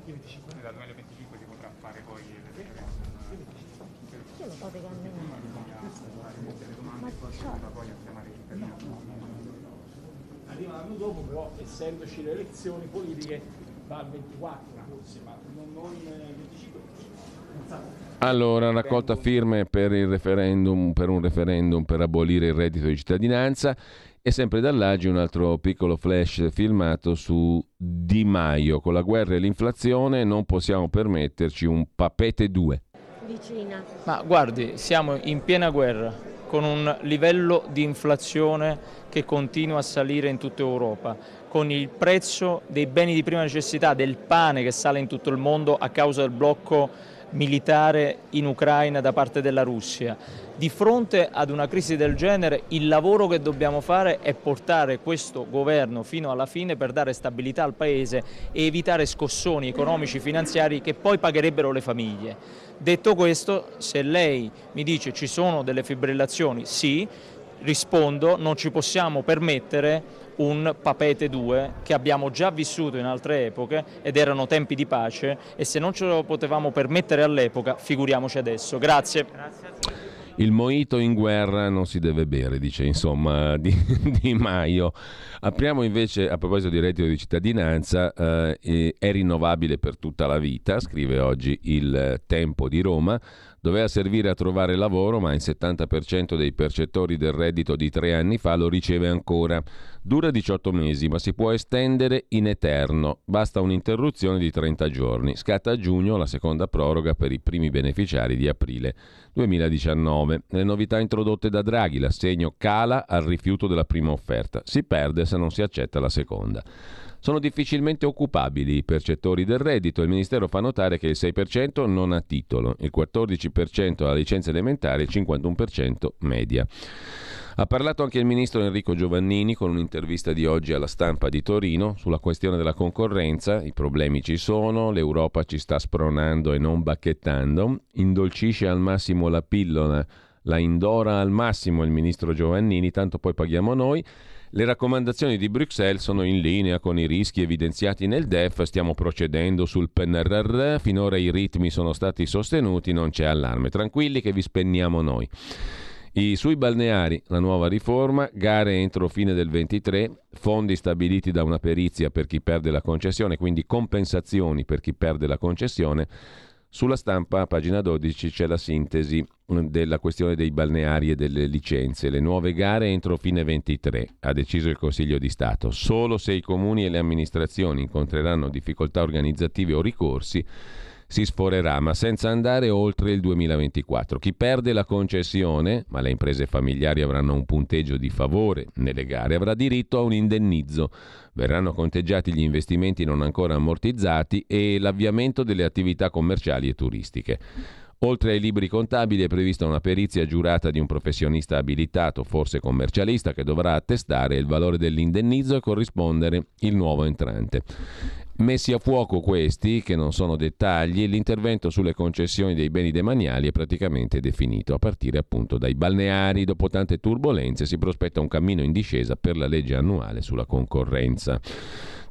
Dal 2025 si potrà fare poi le firme. Io lo sto pagando Arriva l'anno dopo, però essendoci le elezioni politiche va al 24 ma non, 25. Allora, raccolta firme per, il referendum, per un referendum per abolire il reddito di cittadinanza e sempre dall'Agi un altro piccolo flash filmato su Di Maio. Con la guerra e l'inflazione non possiamo permetterci un papete 2. Vicina. Ma guardi, siamo in piena guerra, con un livello di inflazione che continua a salire in tutta Europa, con il prezzo dei beni di prima necessità, del pane che sale in tutto il mondo a causa del blocco militare in Ucraina da parte della Russia. Di fronte ad una crisi del genere il lavoro che dobbiamo fare è portare questo governo fino alla fine per dare stabilità al Paese e evitare scossoni economici finanziari che poi pagherebbero le famiglie. Detto questo, se lei mi dice ci sono delle fibrillazioni, sì, rispondo non ci possiamo permettere un papete 2 che abbiamo già vissuto in altre epoche ed erano tempi di pace e se non ce lo potevamo permettere all'epoca, figuriamoci adesso. Grazie. Il moito in guerra non si deve bere, dice insomma *laughs* Di, di Maio. Apriamo invece, a proposito di reddito di cittadinanza, eh, è rinnovabile per tutta la vita, scrive oggi il Tempo di Roma. Doveva servire a trovare lavoro, ma il 70% dei percettori del reddito di tre anni fa lo riceve ancora. Dura 18 mesi, ma si può estendere in eterno. Basta un'interruzione di 30 giorni. Scatta a giugno la seconda proroga per i primi beneficiari di aprile 2019. Le novità introdotte da Draghi, l'assegno cala al rifiuto della prima offerta. Si perde se non si accetta la seconda. Sono difficilmente occupabili i percettori del reddito. Il Ministero fa notare che il 6% non ha titolo, il 14% ha licenza elementare e il 51% media. Ha parlato anche il ministro Enrico Giovannini con un'intervista di oggi alla stampa di Torino sulla questione della concorrenza. I problemi ci sono, l'Europa ci sta spronando e non bacchettando, indolcisce al massimo la pillola, la indora al massimo il ministro Giovannini, tanto poi paghiamo noi. Le raccomandazioni di Bruxelles sono in linea con i rischi evidenziati nel DEF, stiamo procedendo sul PNRR, finora i ritmi sono stati sostenuti, non c'è allarme, tranquilli che vi spenniamo noi. I, sui balneari, la nuova riforma, gare entro fine del 23, fondi stabiliti da una perizia per chi perde la concessione, quindi compensazioni per chi perde la concessione. Sulla stampa, pagina 12, c'è la sintesi della questione dei balneari e delle licenze. Le nuove gare entro fine 23, ha deciso il Consiglio di Stato. Solo se i comuni e le amministrazioni incontreranno difficoltà organizzative o ricorsi si sforerà, ma senza andare oltre il 2024. Chi perde la concessione, ma le imprese familiari avranno un punteggio di favore nelle gare, avrà diritto a un indennizzo. Verranno conteggiati gli investimenti non ancora ammortizzati e l'avviamento delle attività commerciali e turistiche. Oltre ai libri contabili è prevista una perizia giurata di un professionista abilitato, forse commercialista, che dovrà attestare il valore dell'indennizzo e corrispondere il nuovo entrante. Messi a fuoco questi, che non sono dettagli, l'intervento sulle concessioni dei beni demaniali è praticamente definito. A partire appunto dai balneari, dopo tante turbulenze, si prospetta un cammino in discesa per la legge annuale sulla concorrenza.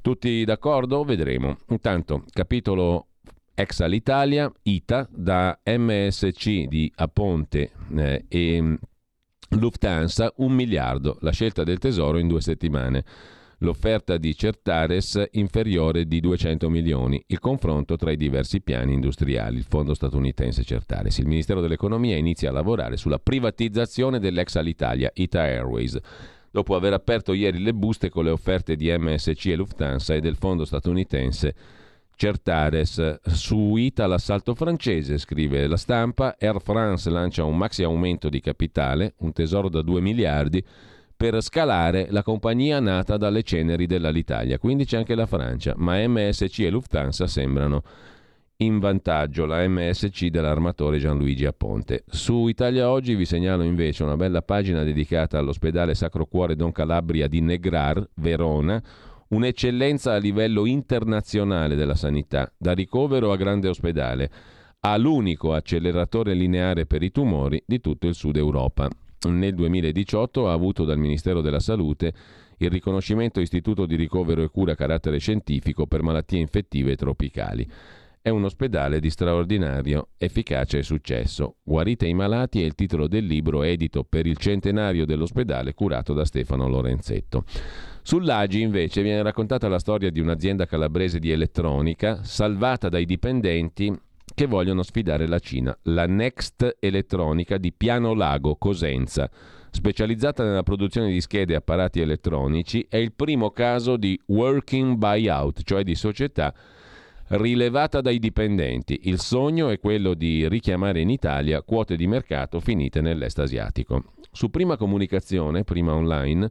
Tutti d'accordo? Vedremo. Intanto, capitolo ex all'Italia, ITA, da MSC di Aponte eh, e Lufthansa, un miliardo, la scelta del tesoro in due settimane. L'offerta di Certares inferiore di 200 milioni, il confronto tra i diversi piani industriali, il fondo statunitense Certares. Il Ministero dell'Economia inizia a lavorare sulla privatizzazione dell'ex Alitalia, Ita Airways, dopo aver aperto ieri le buste con le offerte di MSC e Lufthansa e del fondo statunitense Certares. Su ITA l'assalto francese, scrive la stampa, Air France lancia un maxi aumento di capitale, un tesoro da 2 miliardi, per scalare la compagnia nata dalle ceneri dell'Alitalia. Quindi c'è anche la Francia, ma MSC e Lufthansa sembrano in vantaggio la MSC dell'armatore Gianluigi Aponte. Su Italia Oggi vi segnalo invece una bella pagina dedicata all'ospedale Sacro Cuore Don Calabria di Negrar, Verona, un'eccellenza a livello internazionale della sanità, da ricovero a grande ospedale, ha l'unico acceleratore lineare per i tumori di tutto il sud Europa. Nel 2018 ha avuto dal Ministero della Salute il riconoscimento Istituto di ricovero e cura a carattere scientifico per malattie infettive tropicali. È un ospedale di straordinario efficacia e successo. Guarite i malati è il titolo del libro edito per il centenario dell'ospedale curato da Stefano Lorenzetto. Sull'Agi invece viene raccontata la storia di un'azienda calabrese di elettronica salvata dai dipendenti che vogliono sfidare la Cina, la Next Elettronica di Piano Lago, Cosenza. Specializzata nella produzione di schede e apparati elettronici, è il primo caso di working buyout, cioè di società rilevata dai dipendenti. Il sogno è quello di richiamare in Italia quote di mercato finite nell'est asiatico. Su prima comunicazione, prima online,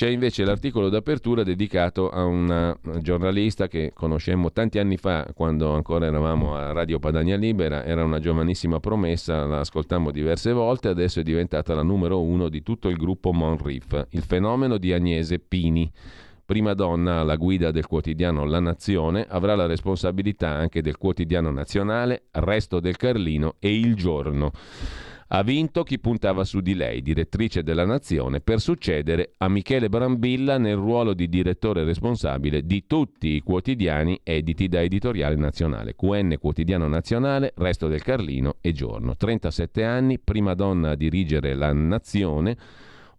c'è invece l'articolo d'apertura dedicato a una giornalista che conoscemmo tanti anni fa, quando ancora eravamo a Radio Padania Libera, era una giovanissima promessa, la ascoltammo diverse volte, adesso è diventata la numero uno di tutto il gruppo Monriff, il fenomeno di Agnese Pini. Prima donna alla guida del quotidiano La Nazione, avrà la responsabilità anche del quotidiano nazionale, Resto del Carlino e Il Giorno. Ha vinto chi puntava su di lei, direttrice della Nazione, per succedere a Michele Brambilla nel ruolo di direttore responsabile di tutti i quotidiani editi da Editoriale Nazionale, QN Quotidiano Nazionale, Resto del Carlino e Giorno. 37 anni, prima donna a dirigere la Nazione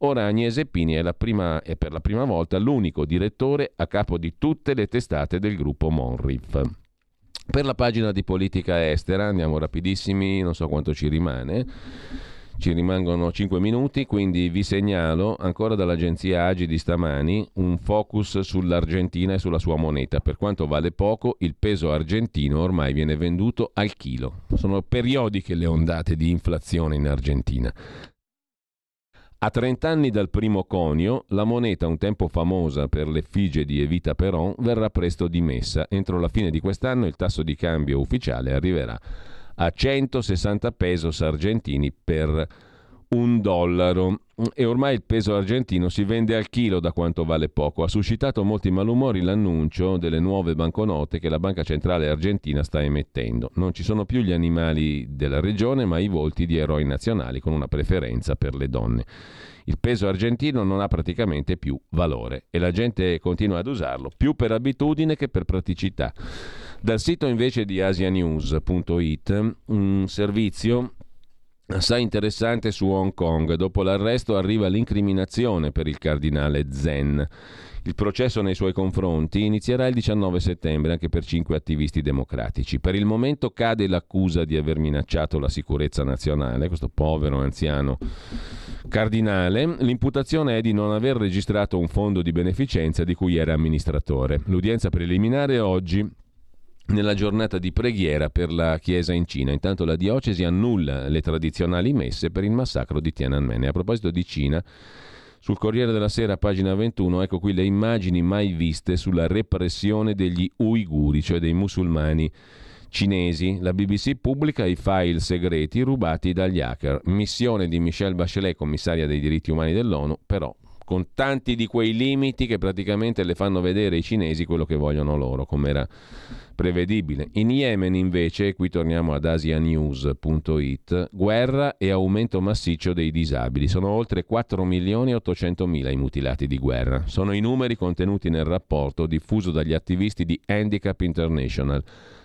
Ora Agnese Pini è, prima, è per la prima volta l'unico direttore a capo di tutte le testate del gruppo Monrif. Per la pagina di politica estera andiamo rapidissimi, non so quanto ci rimane. Ci rimangono 5 minuti, quindi vi segnalo ancora dall'agenzia Agi di stamani un focus sull'Argentina e sulla sua moneta. Per quanto vale poco, il peso argentino ormai viene venduto al chilo. Sono periodiche le ondate di inflazione in Argentina. A 30 anni dal primo conio, la moneta un tempo famosa per l'effigie di Evita Peron verrà presto dimessa. Entro la fine di quest'anno il tasso di cambio ufficiale arriverà a 160 pesos argentini per un dollaro e ormai il peso argentino si vende al chilo da quanto vale poco. Ha suscitato molti malumori l'annuncio delle nuove banconote che la Banca Centrale Argentina sta emettendo. Non ci sono più gli animali della regione, ma i volti di eroi nazionali con una preferenza per le donne. Il peso argentino non ha praticamente più valore e la gente continua ad usarlo più per abitudine che per praticità. Dal sito invece di asianews.it, un servizio assai interessante su Hong Kong. Dopo l'arresto arriva l'incriminazione per il cardinale Zen. Il processo nei suoi confronti inizierà il 19 settembre anche per cinque attivisti democratici. Per il momento cade l'accusa di aver minacciato la sicurezza nazionale, questo povero anziano cardinale. L'imputazione è di non aver registrato un fondo di beneficenza di cui era amministratore. L'udienza preliminare oggi nella giornata di preghiera per la Chiesa in Cina. Intanto la diocesi annulla le tradizionali messe per il massacro di Tiananmen. E a proposito di Cina, sul Corriere della Sera, pagina 21, ecco qui le immagini mai viste sulla repressione degli uiguri, cioè dei musulmani cinesi. La BBC pubblica i file segreti rubati dagli hacker. Missione di Michelle Bachelet, commissaria dei diritti umani dell'ONU, però con tanti di quei limiti che praticamente le fanno vedere i cinesi quello che vogliono loro, come era prevedibile. In Yemen invece, qui torniamo ad asianews.it, guerra e aumento massiccio dei disabili. Sono oltre 4 milioni e 800 mila i mutilati di guerra. Sono i numeri contenuti nel rapporto diffuso dagli attivisti di Handicap International.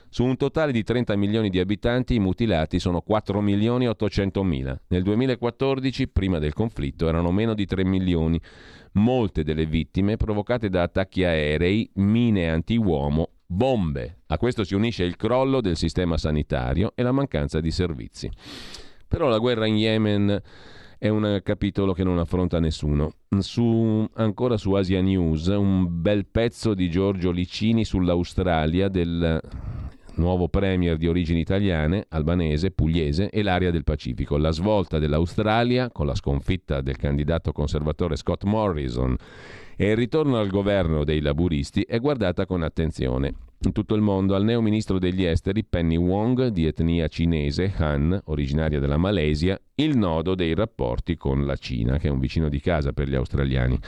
Su un totale di 30 milioni di abitanti, i mutilati sono 4 milioni e 800 mila. Nel 2014, prima del conflitto, erano meno di 3 milioni. Molte delle vittime provocate da attacchi aerei, mine anti-uomo, bombe. A questo si unisce il crollo del sistema sanitario e la mancanza di servizi. Però la guerra in Yemen è un capitolo che non affronta nessuno. Su, ancora su Asia News, un bel pezzo di Giorgio Licini sull'Australia del nuovo premier di origini italiane, albanese, pugliese e l'area del Pacifico. La svolta dell'Australia con la sconfitta del candidato conservatore Scott Morrison e il ritorno al governo dei laburisti è guardata con attenzione in tutto il mondo al neo ministro degli esteri Penny Wong, di etnia cinese, Han, originaria della Malesia, il nodo dei rapporti con la Cina, che è un vicino di casa per gli australiani.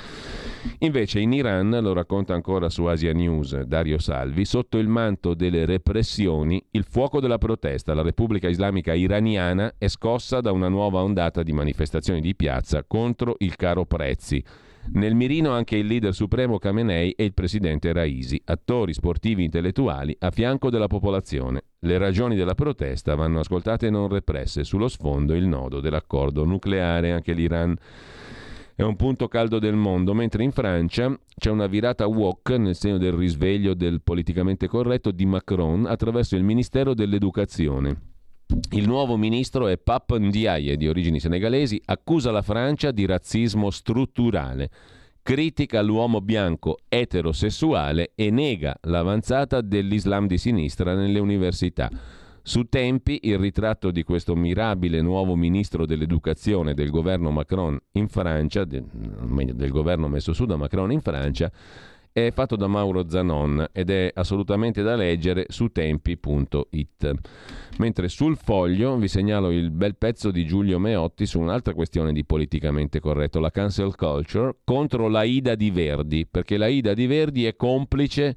Invece in Iran, lo racconta ancora su Asia News Dario Salvi, sotto il manto delle repressioni, il fuoco della protesta, la Repubblica Islamica iraniana è scossa da una nuova ondata di manifestazioni di piazza contro il caro prezzi nel mirino anche il leader supremo Khamenei e il presidente Raisi, attori sportivi intellettuali a fianco della popolazione. Le ragioni della protesta vanno ascoltate e non represse. Sullo sfondo il nodo dell'accordo nucleare, anche l'Iran è un punto caldo del mondo, mentre in Francia c'è una virata wok nel segno del risveglio del politicamente corretto di Macron attraverso il Ministero dell'Educazione. Il nuovo ministro è Pap Ndiaye, di origini senegalesi, accusa la Francia di razzismo strutturale, critica l'uomo bianco eterosessuale e nega l'avanzata dell'Islam di sinistra nelle università. Su Tempi il ritratto di questo mirabile nuovo ministro dell'educazione del governo Macron in Francia, del, del governo messo su da Macron in Francia, è fatto da Mauro Zanon ed è assolutamente da leggere su tempi.it. Mentre sul foglio vi segnalo il bel pezzo di Giulio Meotti su un'altra questione di politicamente corretto, la cancel culture contro la Ida di Verdi, perché la Ida di Verdi è complice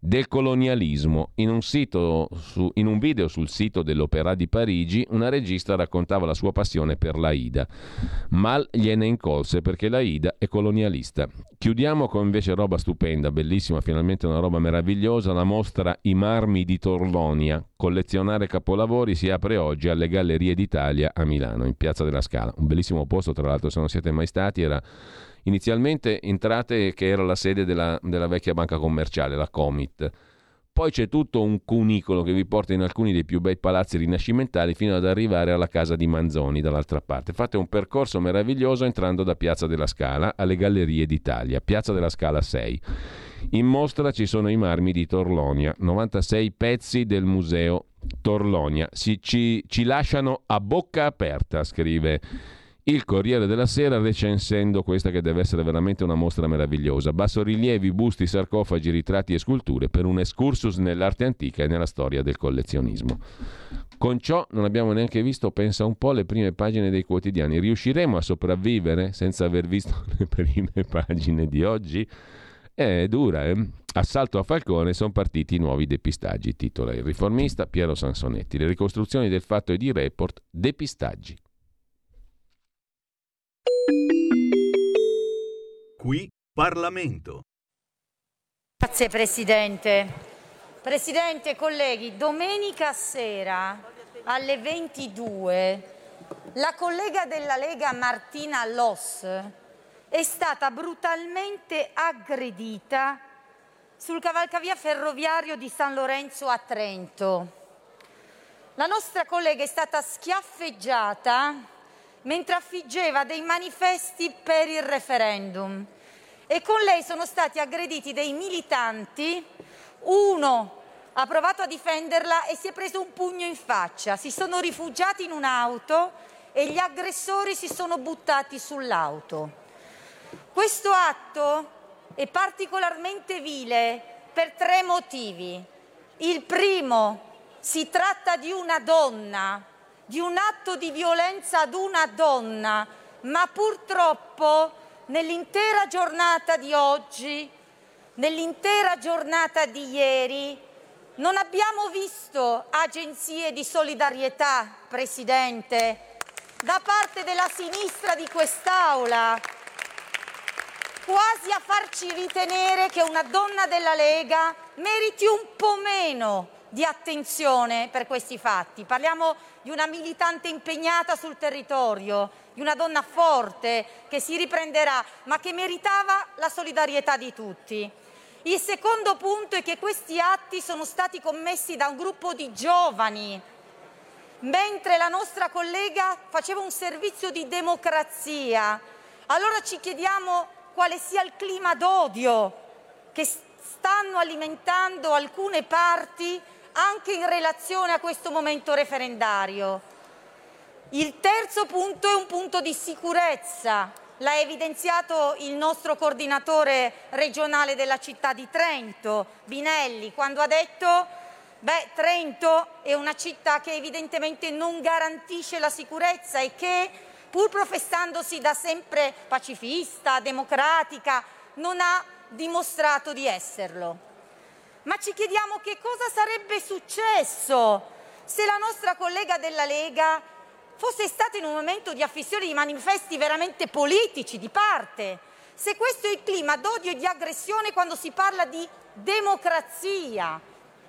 del colonialismo. In un, su, in un, video sul sito dell'Opéra di Parigi, una regista raccontava la sua passione per l'Aida. Mal gliene incolse perché l'Aida è colonialista. Chiudiamo con invece roba stupenda, bellissima, finalmente una roba meravigliosa, la mostra I marmi di Torlonia. Collezionare capolavori si apre oggi alle Gallerie d'Italia a Milano, in Piazza della Scala. Un bellissimo posto, tra l'altro, se non siete mai stati, era Inizialmente entrate che era la sede della, della vecchia banca commerciale, la Comit. Poi c'è tutto un cunicolo che vi porta in alcuni dei più bei palazzi rinascimentali fino ad arrivare alla casa di Manzoni dall'altra parte. Fate un percorso meraviglioso entrando da Piazza della Scala alle Gallerie d'Italia, Piazza della Scala 6. In mostra ci sono i marmi di Torlonia, 96 pezzi del museo Torlonia. Si, ci, ci lasciano a bocca aperta, scrive il Corriere della Sera recensendo questa che deve essere veramente una mostra meravigliosa. Bassorilievi, busti, sarcofagi, ritratti e sculture per un excursus nell'arte antica e nella storia del collezionismo. Con ciò non abbiamo neanche visto, pensa un po', le prime pagine dei quotidiani. Riusciremo a sopravvivere senza aver visto *laughs* le prime pagine di oggi? È dura, eh? Assalto a Falcone, sono partiti i nuovi depistaggi, titola il riformista Piero Sansonetti. Le ricostruzioni del fatto e di report, depistaggi. Qui Parlamento. Grazie Presidente. Presidente, colleghi, domenica sera alle 22 la collega della Lega Martina Loss è stata brutalmente aggredita sul cavalcavia ferroviario di San Lorenzo a Trento. La nostra collega è stata schiaffeggiata mentre affiggeva dei manifesti per il referendum e con lei sono stati aggrediti dei militanti, uno ha provato a difenderla e si è preso un pugno in faccia, si sono rifugiati in un'auto e gli aggressori si sono buttati sull'auto. Questo atto è particolarmente vile per tre motivi. Il primo, si tratta di una donna di un atto di violenza ad una donna, ma purtroppo nell'intera giornata di oggi, nell'intera giornata di ieri, non abbiamo visto agenzie di solidarietà, Presidente, da parte della sinistra di quest'Aula, quasi a farci ritenere che una donna della Lega meriti un po' meno di attenzione per questi fatti. Parliamo di una militante impegnata sul territorio, di una donna forte che si riprenderà, ma che meritava la solidarietà di tutti. Il secondo punto è che questi atti sono stati commessi da un gruppo di giovani, mentre la nostra collega faceva un servizio di democrazia. Allora ci chiediamo quale sia il clima d'odio che stanno alimentando alcune parti anche in relazione a questo momento referendario. Il terzo punto è un punto di sicurezza. L'ha evidenziato il nostro coordinatore regionale della città di Trento, Binelli, quando ha detto Beh, Trento è una città che evidentemente non garantisce la sicurezza e che, pur professandosi da sempre pacifista, democratica, non ha dimostrato di esserlo. Ma ci chiediamo che cosa sarebbe successo se la nostra collega della Lega fosse stata in un momento di affissione di manifesti veramente politici, di parte. Se questo è il clima d'odio e di aggressione quando si parla di democrazia,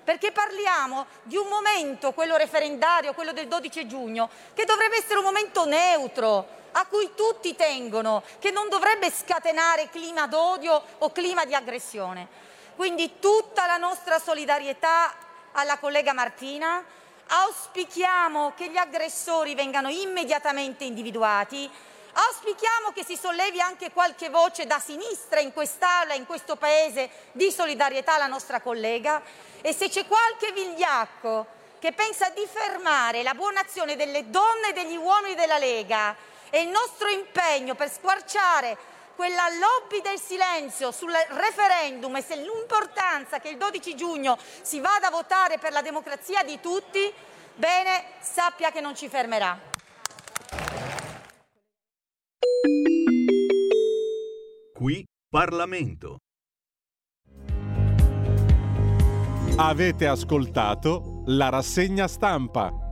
perché parliamo di un momento, quello referendario, quello del 12 giugno, che dovrebbe essere un momento neutro, a cui tutti tengono, che non dovrebbe scatenare clima d'odio o clima di aggressione. Quindi tutta la nostra solidarietà alla collega Martina, auspichiamo che gli aggressori vengano immediatamente individuati, auspichiamo che si sollevi anche qualche voce da sinistra in quest'Aula, in questo Paese, di solidarietà alla nostra collega. E se c'è qualche vigliacco che pensa di fermare la buona azione delle donne e degli uomini della Lega e il nostro impegno per squarciare quella lobby del silenzio sul referendum e sull'importanza che il 12 giugno si vada a votare per la democrazia di tutti, bene, sappia che non ci fermerà. Qui Parlamento. Avete ascoltato la rassegna stampa.